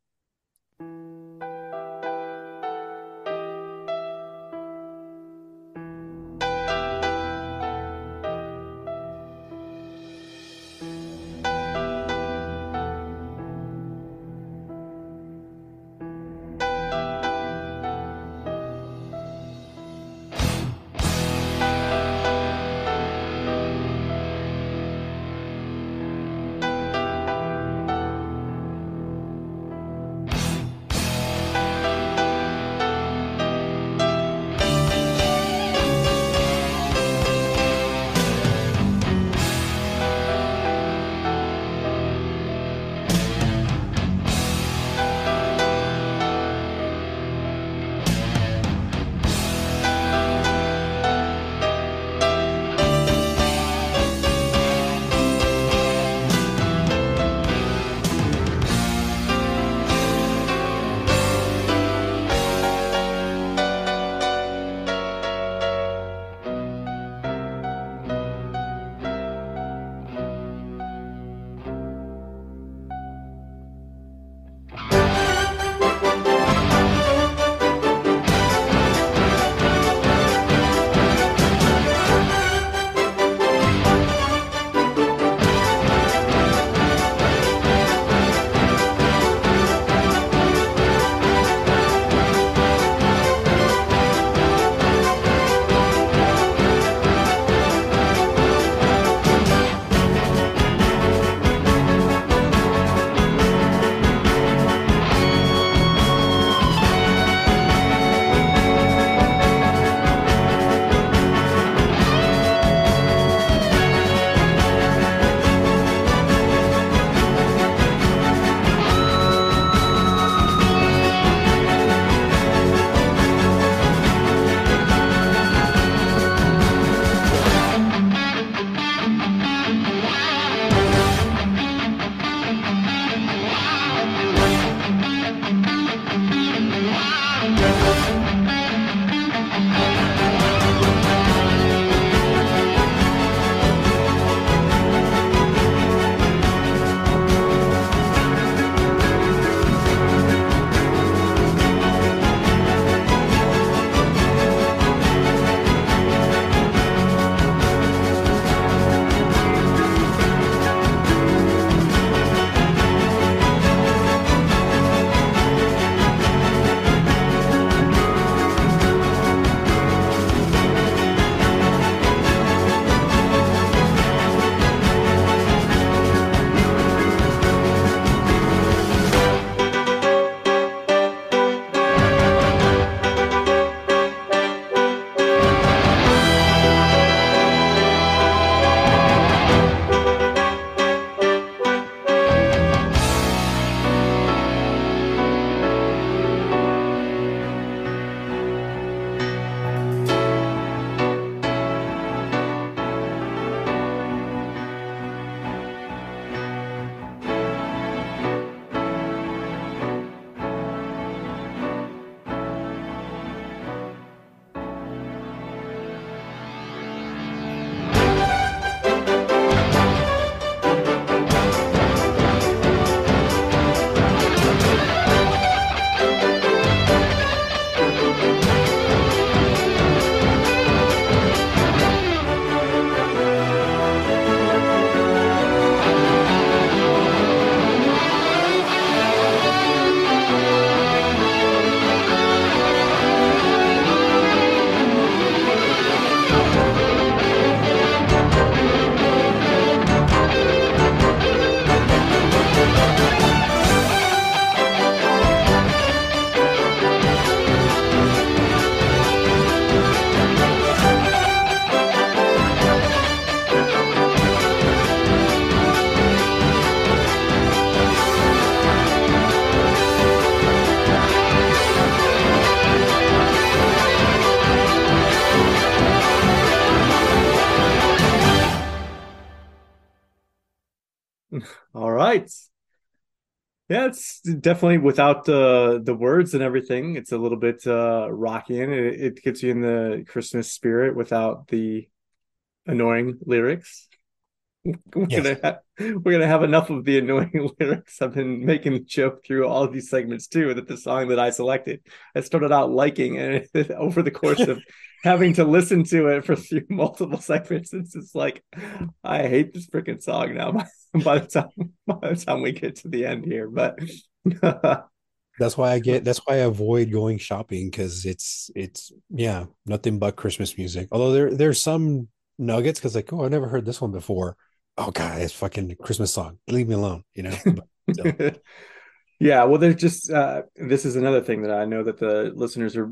Yeah, it's definitely without the the words and everything. It's a little bit uh rocky and it, it gets you in the Christmas spirit without the annoying lyrics. We're Yes. gonna have, we're gonna have enough of the annoying [laughs] lyrics. I've been making the joke through all of these segments too that the song that I selected, I started out liking, and [laughs] over the course of [laughs] having to listen to it for through multiple segments, it's just like I hate this freaking song now. By the time by the time we get to the end here, but That's why I get that's why I avoid going shopping because it's it's yeah, nothing but Christmas music. Although there there's some nuggets because like, oh, I never heard this one before. Oh god, it's fucking Christmas song. Leave me alone, you know. But [laughs] yeah, well, there's just uh, this is another thing that I know that the listeners are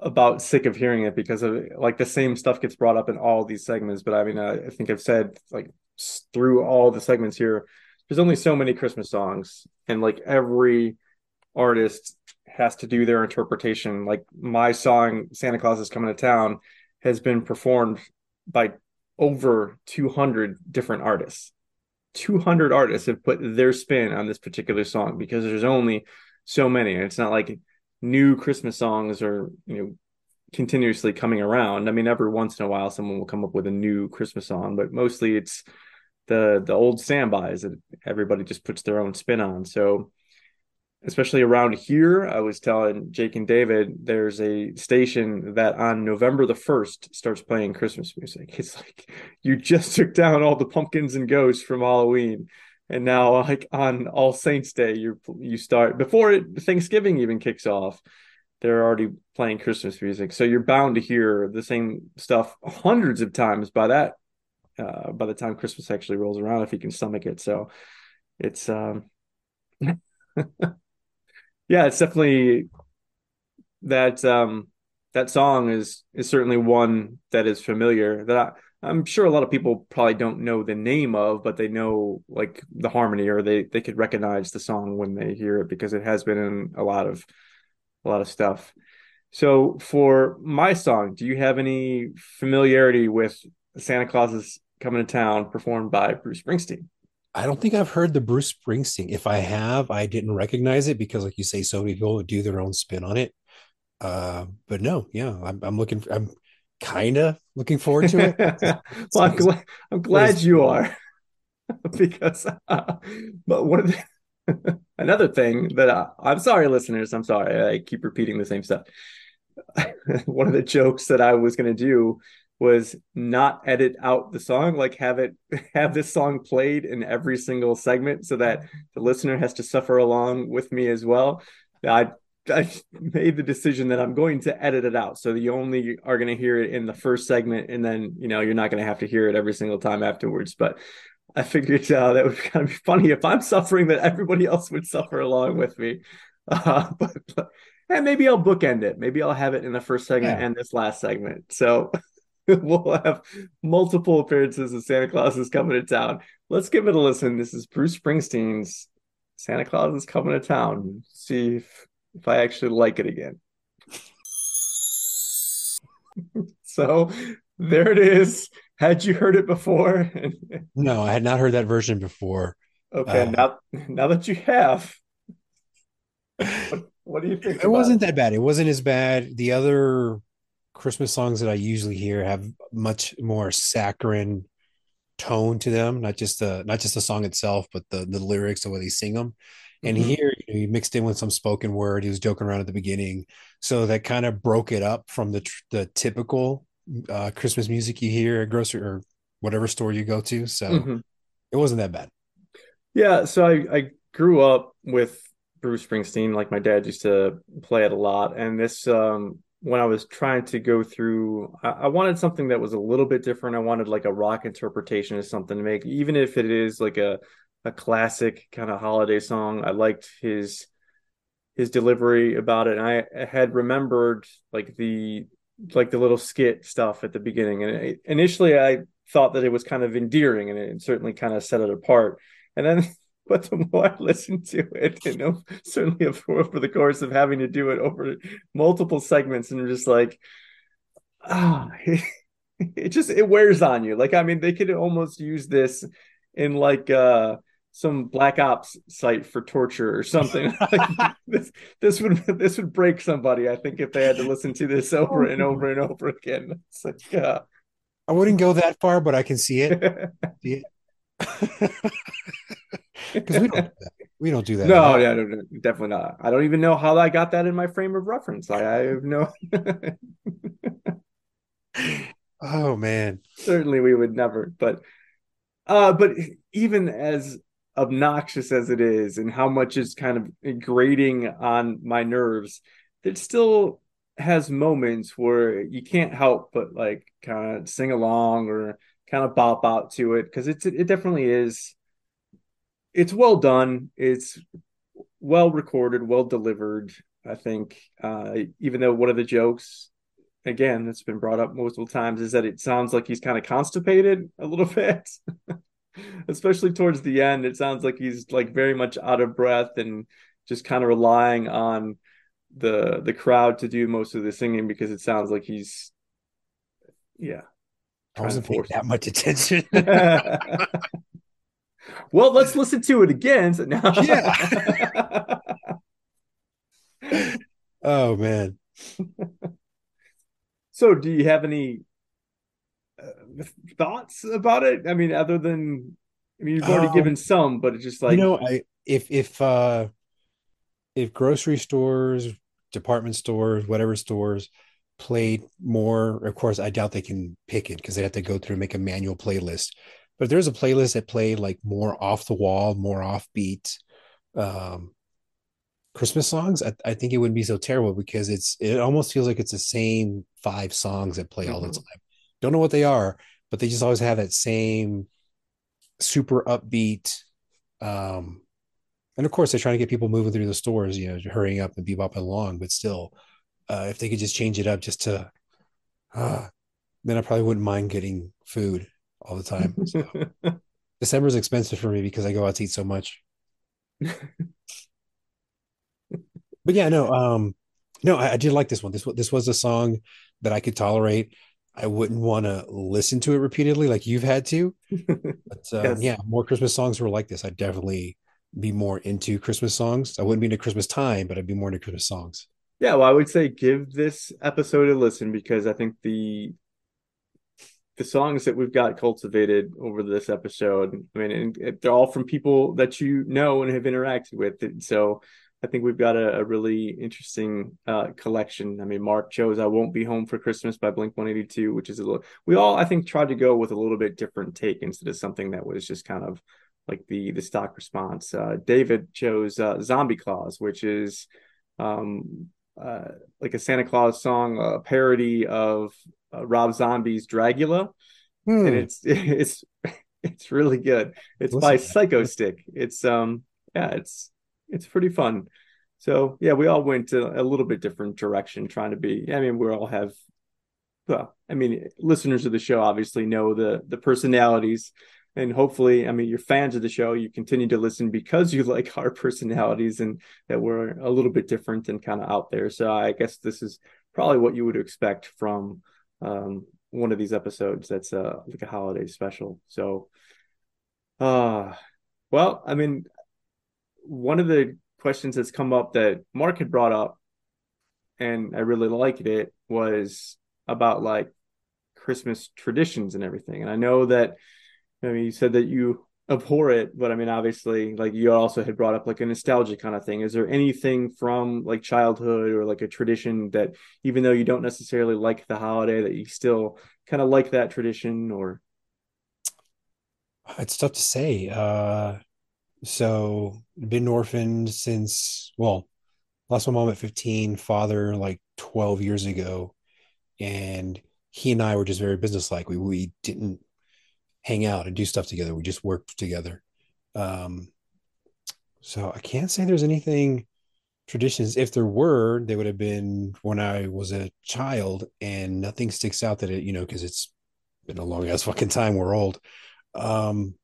about sick of hearing it because of like the same stuff gets brought up in all these segments. But I mean, I think I've said like through all the segments here, there's only so many Christmas songs, and like every artist has to do their interpretation. Like my song, Santa Claus is Coming to Town, has been performed by over 200 different artists. 200 artists have put their spin on this particular song because there's only so many. And it's not like new Christmas songs are, you know, continuously coming around. I mean, every once in a while someone will come up with a new Christmas song, but mostly it's the the old standbys that everybody just puts their own spin on. So especially around here, I was telling Jake and David, there's a station that on November the 1st starts playing Christmas music. [laughs] It's like you just took down all the pumpkins and ghosts from Halloween. And now, like on All Saints Day, you you start before Thanksgiving even kicks off. They're already playing Christmas music, so you're bound to hear the same stuff hundreds of times by that uh, by the time Christmas actually rolls around, if you can stomach it. So it's um, [laughs] yeah, it's definitely that um that song is is certainly one that is familiar that I, I'm sure a lot of people probably don't know the name of, but they know like the harmony or they they could recognize the song when they hear it because it has been in a lot of a lot of stuff. So for my song, do you have any familiarity with Santa Claus is coming to town performed by Bruce Springsteen? I don't think I've heard the Bruce Springsteen. If I have, I didn't recognize it because, like you say, so many people do their own spin on it. Uh, but no, yeah, I'm, I'm looking. I'm kind of looking forward to it. [laughs] well, [laughs] I'm glad, I'm glad you are [laughs] because, uh, but one of the, another thing that I, I'm sorry, listeners, I'm sorry, I keep repeating the same stuff. one of the jokes that I was going to do was not edit out the song, like have it [laughs] have this song played in every single segment so that the listener has to suffer along with me as well. I I [laughs] made the decision that I'm going to edit it out. So you only are going to hear it in the first segment, and then you know you're not going to have to hear it every single time afterwards. But I figured uh, that would [laughs] kind of be funny if I'm suffering, that everybody else would suffer along with me. Uh, but, but and maybe I'll bookend it. Maybe I'll have it in the first segment Yeah. and this last segment. So [laughs] we'll have multiple appearances of Santa Claus is coming to town. Let's give it a listen. This is Bruce Springsteen's Santa Claus is coming to town. See if if I actually like it again. [laughs] so there it is. Had you heard it before? [laughs] No, I had not heard that version before. okay, Uh, now now that you have, what, what do you think? It wasn't that bad. It wasn't as bad. The other Christmas songs that I usually hear have much more saccharine tone to them, not just the not just the song itself, but the the lyrics, the way they sing them. And Mhm. here, you know, he mixed in with some spoken word. He was joking around at the beginning, so that kind of broke it up from the tr- the typical uh, Christmas music you hear at grocery or whatever store you go to. So Mhm. it wasn't that bad. Yeah, so I, I grew up with Bruce Springsteen, like my dad used to play it a lot. And this, um, when I was trying to go through, I, I wanted something that was a little bit different. I wanted like a rock interpretation of something to make, even if it is like a, a classic kind of holiday song. I liked his his delivery about it. And I had remembered like the like the little skit stuff at the beginning. And it, initially I thought that it was kind of endearing and it certainly kind of set it apart. And then, but the more I listened to it, you know, certainly over, the course of having to do it over multiple segments, and just like, ah, it, [laughs] it just it wears on you. Like, I mean, they could almost use this in like uh some black ops site for torture or something. [laughs] Like, this this would this would break somebody. I think if they had to listen to this over and over and over again. It's like uh, I wouldn't go that far, but I can see it. [laughs] See it. Because we don't do that. We don't do that. no, yeah, no, no, definitely not. I don't even know how I got that in my frame of reference. I, I have no. [laughs] Oh man. certainly we would never but uh but even as obnoxious as it is and how much is kind of grating on my nerves it still has moments where you can't help but like kind of sing along or kind of bop out to it because it's it definitely is. It's well done. It's well recorded well delivered i think. Uh even though one of the jokes again that's been brought up multiple times is that it sounds like he's kind of constipated a little [laughs] bit. Especially towards the end it sounds like he's like very much out of breath and just kind of relying on the the crowd to do most of the singing because it sounds like he's yeah I wasn't paying that much attention. [laughs] [laughs] well let's listen to it again so now Yeah. [laughs] oh man. so do you have any uh, thoughts about it i mean other than i mean you've already Um, given some but it's just like you know, I if if uh if grocery stores, department stores, whatever stores played more, of course, I doubt they can pick it because they have to go through and make a manual playlist. But there's a playlist that played like more off the wall, more offbeat, um, Christmas songs, I, I think it wouldn't be so terrible because it's it almost feels like it's the same five songs that play all the Mhm. time. Don't know what they are, but they just always have that same super upbeat. Um, and of course, they're trying to get people moving through the stores, you know, hurrying up and bebopping along. But still, uh, if they could just change it up just to, uh, then I probably wouldn't mind getting food all the time. So [laughs] December's expensive for me because I go out to eat so much. [laughs] But yeah, no, um, no, I, I did like this one. This this was a song that I could tolerate. I wouldn't want to listen to it repeatedly like you've had to. But [laughs] um, Yes. yeah, more Christmas songs were like this. I'd definitely be more into Christmas songs. I wouldn't be into Christmas time, but I'd be more into Christmas songs. Yeah, well, I would say give this episode a listen because I think the the songs that we've got cultivated over this episode, I mean, they're all from people that you know and have interacted with. And so I think we've got a, a really interesting uh, collection. I mean, Mark chose "I Won't Be Home for Christmas" by Blink One Eighty Two, which is a little. We all, I think, tried to go with a little bit different take instead of something that was just kind of like the the stock response. Uh, David chose uh, "Zombie Claus," which is um uh like a Santa Claus song, a parody of uh, Rob Zombie's Dragula, Hmm. and it's [laughs] it's it's really good. It's by Psychostick. It's um yeah, it's it's pretty fun. So yeah, we all went a, a little bit different direction, trying to be. I mean, we all have. Well, I mean, listeners of the show obviously know the the personalities, and hopefully, I mean, you're fans of the show. You continue to listen because you [laughs] like our personalities and that we're a little bit different and kind of out there. So I guess this is probably what you would expect from um, one of these episodes. That's uh, like a holiday special. So, uh, well, I mean, one of the questions that's come up that Mark had brought up, and I really liked it, was about like Christmas traditions and everything. And I know that, I mean, you said that you abhor it, but I mean, obviously, like you also had brought up like a nostalgia kind of thing. Is there anything from like childhood or like a tradition that, even though you don't necessarily like the holiday, that you still kind of like that tradition or? It's tough to say. Uh, so been orphaned since well, lost my mom at 15, father like 12 years ago, and he and I were just very businesslike. We we didn't hang out and do stuff together. We just work together. Um, so I can't say there's anything traditions. If there were, they would have been when I was a child, and nothing sticks out that it, you know, because it's been a long ass fucking time. We're old. Um,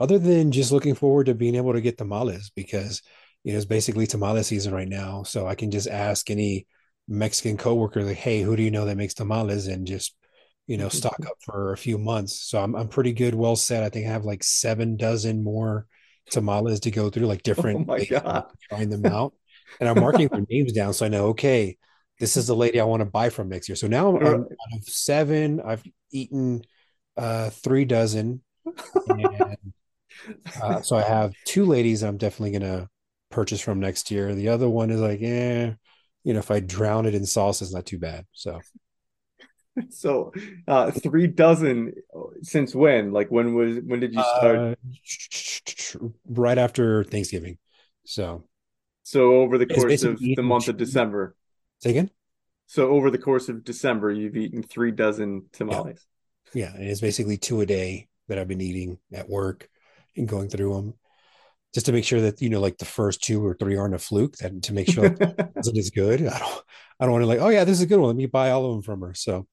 other than just looking forward to being able to get tamales because you know it's basically tamale season right now. So I can just ask any Mexican coworker like, "Hey, who do you know that makes tamales?" and just you know, stock [laughs] up for a few months. So I'm I'm pretty good, well set. I think I have like seven dozen more tamales to go through, like [laughs] different Oh my God. trying them [laughs] out. And I'm marking their names down so I know, okay, this is the lady I want to buy from next year. So now I'm, I'm out of seven. I've eaten uh three dozen. And uh, so I have two ladies I'm definitely gonna purchase from next year. The other one is like, eh, you know, if I drown it in sauce, it's not too bad. So [laughs] So, uh, three dozen since when? Like, when was when did you start? uh, right after Thanksgiving. So so over the course of the month of. December. say again. So over the course of December, you've eaten three dozen tamales. Yeah, and it's basically two a day that I've been eating at work and going through them just to make sure that you know, like the first two or three aren't a fluke. That to make sure [laughs] it is good. I don't, I don't want to like, oh yeah, this is a good one. Let me buy all of them from her. So,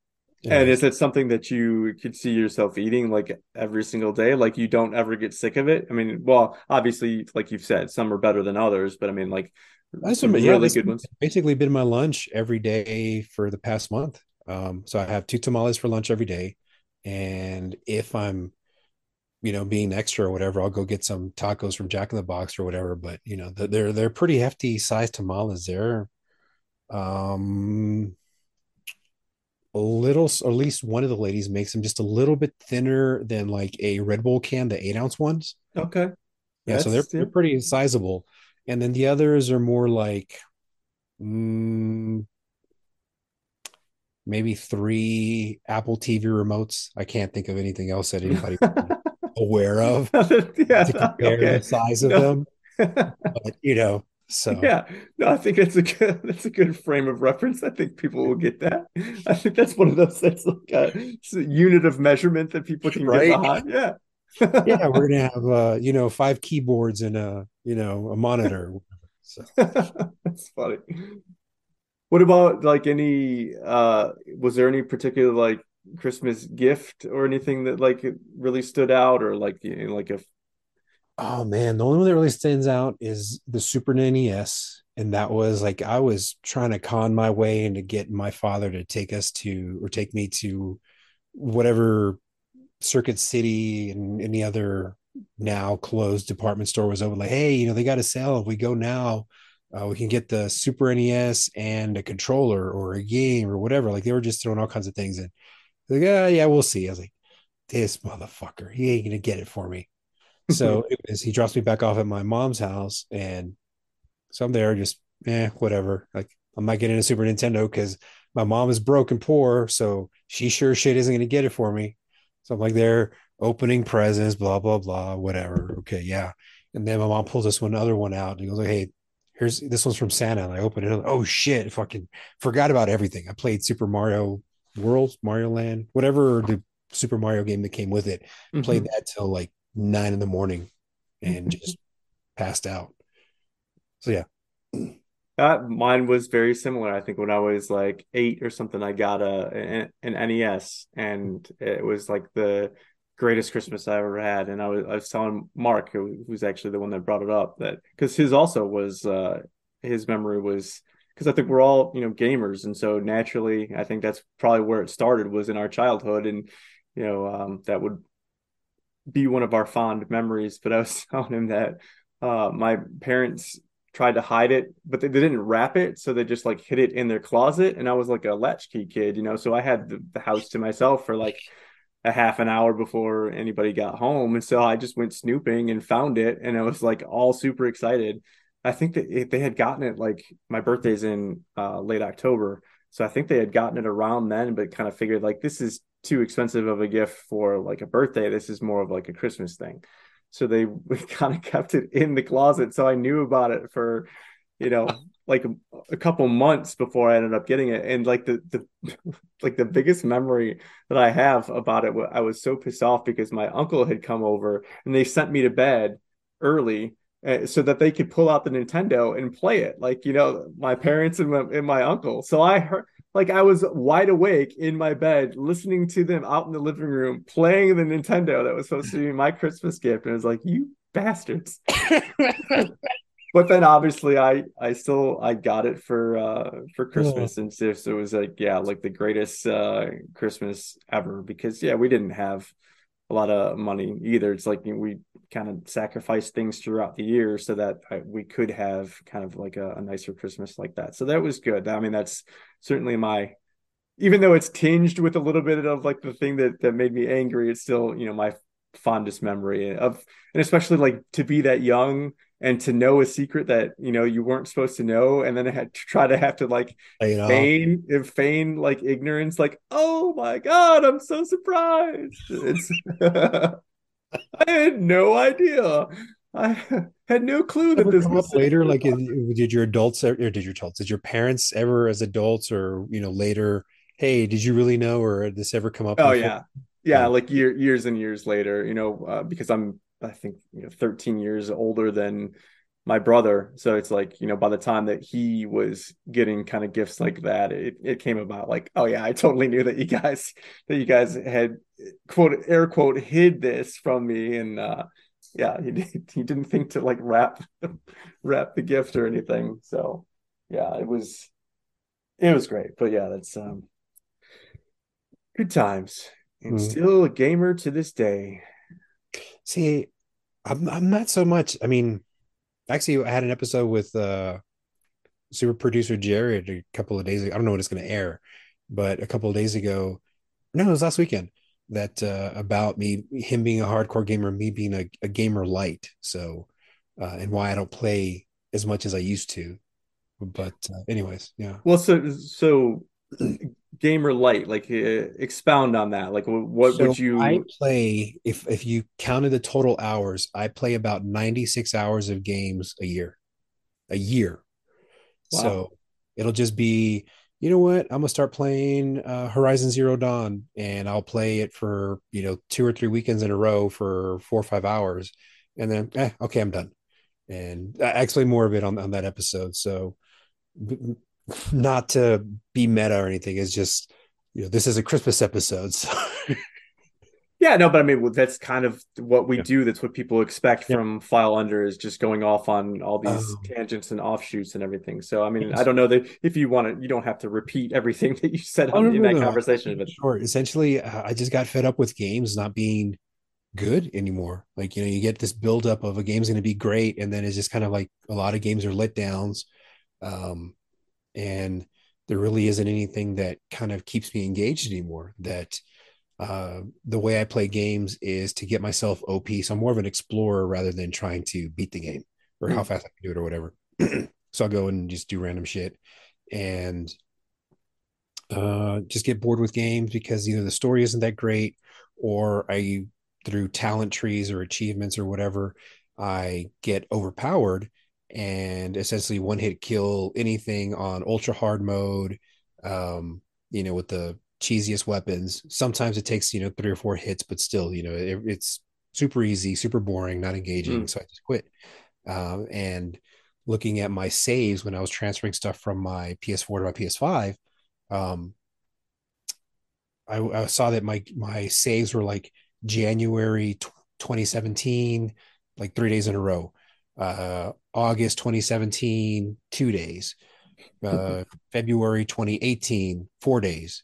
And is it something that you could see yourself eating like every single day? Like you don't ever get sick of it? I mean, well, obviously, like you've said, some are better than others, but I mean, like That's some some, yeah, really good ones. basically been my lunch every day for the past month. Um, so I have two tamales for lunch every day. And if I'm, you know, being extra or whatever, I'll go get some tacos from Jack in the Box or whatever. But you know, they're they're pretty hefty sized tamales. They're um a little, or at least one of the ladies makes them just a little bit thinner than like a Red Bull can, the eight ounce ones. Okay. Yeah, so they're That's- they're pretty sizable, and then the others are more like, mm, maybe three Apple TV remotes. I can't think of anything else that anybody [laughs] aware of [laughs] yeah, to compare okay. the size of No. them. [laughs] But you know, [laughs] so Yeah, no, I think that's a good [laughs] that's a good frame of reference. I think people will get that. [laughs] I think that's one of those that's like a, it's a unit of measurement that people can Right. get behind. Yeah. yeah, we're gonna have uh, you know, five keyboards and a you know a monitor. So That's funny. What about like any uh was there any particular like Christmas gift or anything that like really stood out or like you know, like a Oh man, the only one that really stands out is the Super NES. And that was like I was trying to con my way into getting my father to take us to or take me to whatever Circuit City and any other now closed department store was open. Like, hey, you know, they got a sale. If we go now, uh, we can get the Super NES and a controller or a game or whatever. Like they were just throwing all kinds of things in. Like, yeah, yeah, we'll see. I was like, this motherfucker, he ain't gonna get it for me. So [laughs] it was, he drops me back off at my mom's house, and so I'm there, just eh, whatever. Like I'm not getting a Super Nintendo because my mom is broke and poor, so she sure shit isn't gonna get it for me. So I'm like there opening presents, blah blah blah, whatever. Okay, yeah. And then my mom pulls this one other one out and goes like, "Hey, here's this one's from Santa." And I open it. Oh shit! Fucking forgot about everything. I played Super Mario World, Mario Land, whatever the Super Mario game that came with it. Played that till like nine in the morning and just passed out. So yeah, Uh, mine was very similar. I think when I was like eight or something, I got a an, an NES, and it was like the greatest Christmas I ever had. And I was I was telling Mark, who, who's actually the one that brought it up, that because his also was uh, his memory was because I think we're all you know gamers, and so naturally, I think that's probably where it started was in our childhood, and you know um, that would be one of our fond memories. But I was [laughs] telling him that uh, my parents tried to hide it, but they, they didn't wrap it, so they just like hid it in their closet. And I was like a latchkey kid, you know, so I had the, the house to myself for like a half an hour before anybody got home, and so I just went snooping and found it, and I was like all super excited. I think that they had gotten it like my birthday's in uh, late October, so I think they had gotten it around then, but kind of figured like this is too expensive of a gift for like a birthday. This is more of like a Christmas thing. So they [laughs] kind of kept it in the closet. So I knew about it for, you know, [laughs] like a, a couple months before I ended up getting it. And like the the [laughs] like the biggest memory that I have about it, I was so pissed off because my uncle had come over and they sent me to bed early uh, so that they could pull out the Nintendo and play it. Like, you know, my parents and my, and my uncle. So I heard, like, I was wide awake in my bed listening to them out in the living room playing the Nintendo that was supposed to be my Christmas gift. And I was like, you bastards. [laughs] but then obviously I I still I got it for uh for Christmas and so so it was like yeah like the greatest uh Christmas ever because yeah we didn't have a lot of money either. It's like we kind of sacrificed things throughout the year so that I, we could have kind of like a, a nicer Christmas like that. So that was good. I mean that's certainly my even though it's tinged with a little bit of like the thing that that made me angry it's still you know my fondest memory of and especially like to be that young and to know a secret that you know you weren't supposed to know and then I had to try to have to like You know? feign feign like ignorance like oh my god i'm so surprised it's [laughs] i had no idea i had no clue that this was later? Like, in- did your adults or did your adults, did your parents ever, as adults, or you know, later? Hey, did you really know, or did this ever come up? Oh before? yeah, yeah. Like year, years and years later, you know, uh, because I'm I think you know 13 years older than my brother, so it's like you know by the time that he was getting kind of gifts like that, it it came about like oh yeah, I totally knew that you guys that you guys had quote air quote hid this from me, and uh, yeah, he [laughs] did, he didn't think to like wrap [laughs] wrap the gift or anything. So yeah, it was it was great, but yeah, that's um good times and Mhm. still a gamer to this day. See, I'm I'm not so much. I mean, actually, I had an episode with uh super producer Jared a couple of days ago. I don't know when it's going to air, but a couple of days ago, no, it was last weekend. That uh, about me, him being a hardcore gamer, me being a, a gamer light. So, uh, and why I don't play as much as I used to. But, uh, anyways, yeah. Well, so so gamer light, like uh, expound on that. Like, what So would you? I play if if you counted the total hours, I play about 96 hours of games a year. A year. Wow. So it'll just be, you know what? I'm gonna start playing uh, Horizon Zero Dawn, and I'll play it for you know two or three weekends in a row for four or five hours, and then eh, okay, I'm done. And I actually more of it on on that episode. So not to be meta or anything, it's just you know this is a Christmas episode. So Yeah, no, but I mean, that's kind of what we do. That's what people expect from File Under is just going off on all these Um, tangents and offshoots and everything. So, I mean, Yes. I don't know that if you want to, you don't have to repeat everything [laughs] that you said Oh, on, no, in no, that no. conversation. But Sure. Essentially, uh, I just got fed up with games not being good anymore. Like, you know, you get this buildup of a game's going to be great, and then it's just kind of like a lot of games are letdowns. Um, and there really isn't anything that kind of keeps me engaged anymore. That uh, the way I play games is to get myself OP. So I'm more of an explorer rather than trying to beat the game or how Mm. fast I can do it or whatever. [clears throat] so I'll go and just do random shit. And uh, just get bored with games because either the story isn't that great or I through talent trees or achievements or whatever, I get overpowered and essentially one hit kill anything on ultra hard mode. Um, you know, with the cheesiest weapons. Sometimes it takes, you know, three or four hits, but still, you know, it, it's super easy, super boring, not engaging. Mm. So I just quit. Um, and looking at my saves when I was transferring stuff from my PS4 to my PS5, um, I, I saw that my my saves were like January tw 2017, like three days in a row. Uh, August 2017, two days. Uh, February 2018, four days.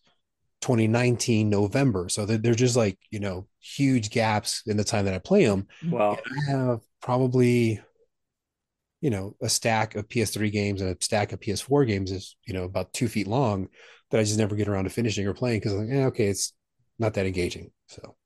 2019, November. So they're, they're just like, you know, huge gaps in the time that I play them. wow, I have probably, you know, a stack of PS3 games and a stack of PS4 games is, you know, about two feet long that I just never get around to finishing or playing because I'm like, yeah, okay, it's not that engaging. So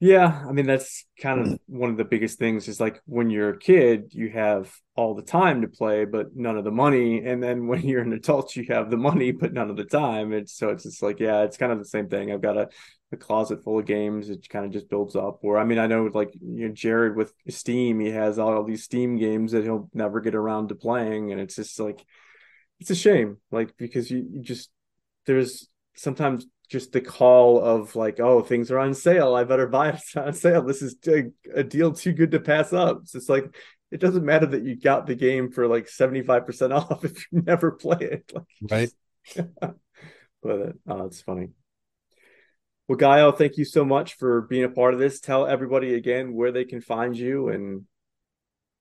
Yeah, I mean that's kind of mm. one of the biggest things is like when you're a kid, you have all the time to play, but none of the money. And then when [laughs] you're an adult, you have the money, but none of the time. It's so it's just like, yeah, it's kind of the same thing. I've got a, a closet full of games. It kind of just builds up. Or I mean, I know like you know, Jared with Steam, he has all these Steam games that he'll never get around to playing. And it's just like it's a shame, like because you, you just there's sometimes just the call of like, oh, things are on sale. I better buy it. It's on sale. This is a, deal too good to pass up. It's like it doesn't matter that you got the game for like 75% off [laughs] if you never play it. [laughs] Like, right. [laughs] but uh, oh, it's funny. Well, Gaio, thank you so much for being a part of this. Tell everybody again where they can find you and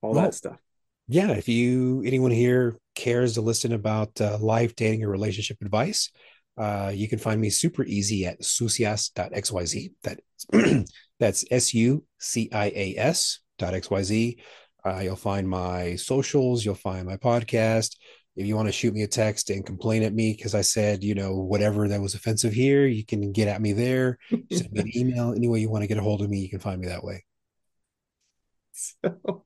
all Well, that stuff. yeah, if you anyone here cares to listen about uh, life, dating, or relationship advice, uh, you can find me super easy at sucias.xyz. That [clears throat] that's S U C I A S dot xyz. Uh, you'll find my socials. You'll find my podcast. If you want to shoot me a text and complain at me because I said, you know, whatever that was offensive here, you can get at me there. Send me an [laughs] email. Any way you want to get a hold of me, you can find me that way. So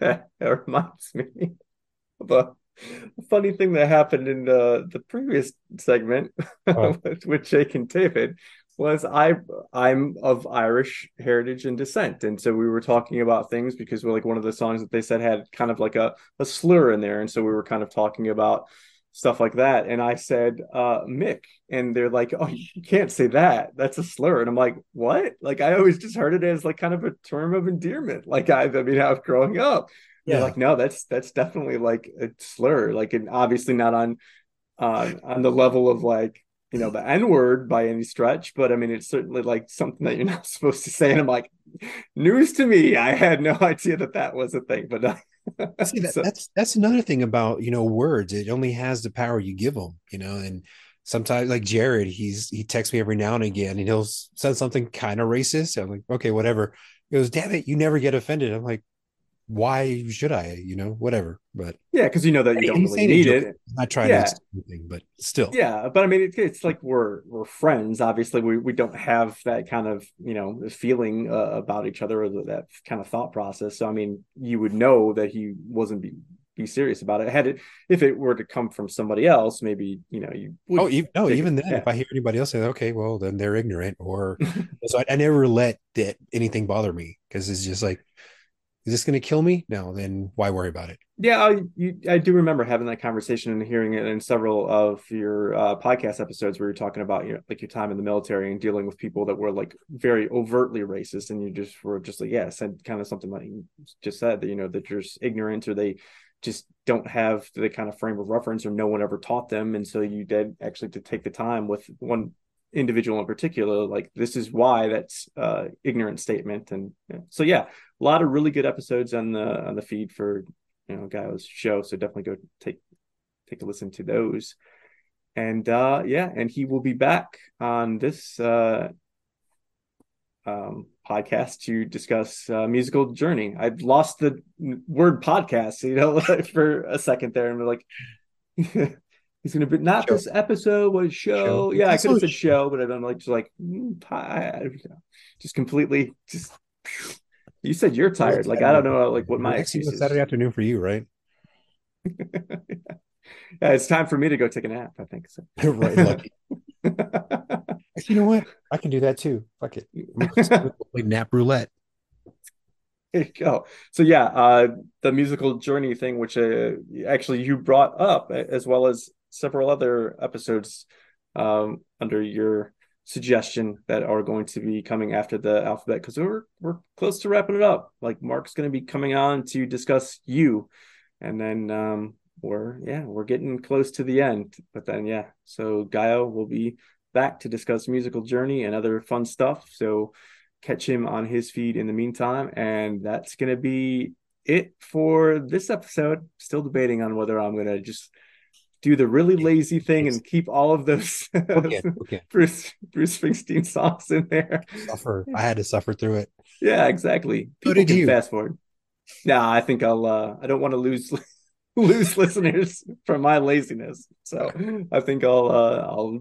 that, [laughs] that reminds me [laughs] of a [laughs] funny thing that happened in the, the previous segment Oh. with, [laughs] with Jake and David was I I'm of Irish heritage and descent. And so we were talking about things because we're like one of the songs that they said had kind of like a, a slur in there. And so we were kind of talking about stuff like that. And I said, uh, Mick. And they're like, Oh, you can't say that. That's a slur. And I'm like, What? Like I always just heard it as like kind of a term of endearment. Like I've I mean, I was growing up. Yeah. Like, no, that's that's definitely like a slur. Like and obviously not on on on the level of like you know the N word by any stretch, but I mean it's certainly like something that you're [laughs] not supposed to say. And I'm like, news to me. I had no [laughs] idea that that was a thing. But uh, See [laughs] that so- that's that's another thing about you know words. It only has the power you give them, you know. And sometimes, like Jared, he's he texts me every now and again, and he'll send something kind of racist. I'm like, okay, whatever. He goes, damn it, you never get offended. I'm like, why should I? You know, whatever. But yeah, because you know that you don't really need it. he's not trying Yeah. to anything, but still, Yeah, but I mean, it, it's like we're we're friends. Obviously, we we don't have that kind of you know feeling uh, about each other or that kind of thought process. So I mean, you would know that he wasn't be be serious about it. Had it if it were to come from somebody else, maybe you know you. Would Oh, even, no, take it- even then, yeah. if I hear anybody else say, okay, well, then they're ignorant, or [laughs] so I, I never let that anything bother me because it's just like, is this going to kill me? No, then why worry about it? Yeah, I, you, I do remember having that conversation and hearing it in several of your uh, podcast episodes where you're talking about you know like your time in the military and dealing with people that were like very overtly racist, and you just were just like yeah, said kind of something like you just said that you know that you're just ignorant or they just don't have the kind of frame of reference or no one ever taught them, and so you did actually to take the time with one individual in particular like this is why that's uh ignorant statement and yeah. so yeah a lot of really good episodes on the on the feed for you know Gaio's show so definitely go take take a listen to those and uh yeah and he will be back on this uh um podcast to discuss uh, musical journey i've lost the word podcast you know [laughs] for a second there and we're like [laughs] he's gonna be not Show. this episode was show, Show. yeah i could have said show but i'm like just like mm, just completely just you said you're tired like i don't know like what my excuse it's is Saturday afternoon for you, right? [laughs] yeah, it's time for me to go take a nap. I think so. You're [laughs] right. Lucky. [laughs] You know what? I can do that too. Fuck it. I'm just gonna play nap roulette. There you go. So yeah, uh, the musical journey thing, which uh, actually you brought up, as well as several other episodes um, under your suggestion that are going to be coming after the alphabet, because we're we're close to wrapping it up. Like Mark's going to be coming on to discuss you, and then um, we're yeah we're getting close to the end. But then yeah, so Gaio will be back to discuss musical journey and other fun stuff. So catch him on his feed in the meantime. And that's going to be it for this episode. Still debating on whether I'm going to just do the really lazy thing and keep all of those Okay, [laughs] okay. Bruce Bruce Springsteen songs in there. Suffer. I [laughs] had to suffer through it. Yeah, exactly. People did you. fast forward. Nah, I think I'll. uh I don't want to lose [laughs] lose listeners from my laziness. So I think I'll. uh I'll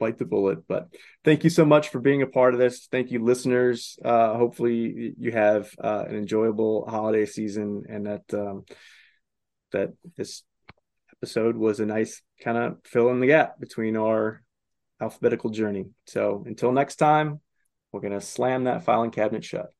bite the bullet. But thank you so much for being a part of this. Thank you, listeners. Uh Hopefully you have uh, an enjoyable holiday season, and that um that this episode was a nice kind of fill in the gap between our alphabetical journey. So until next time, we're gonna slam that filing cabinet shut.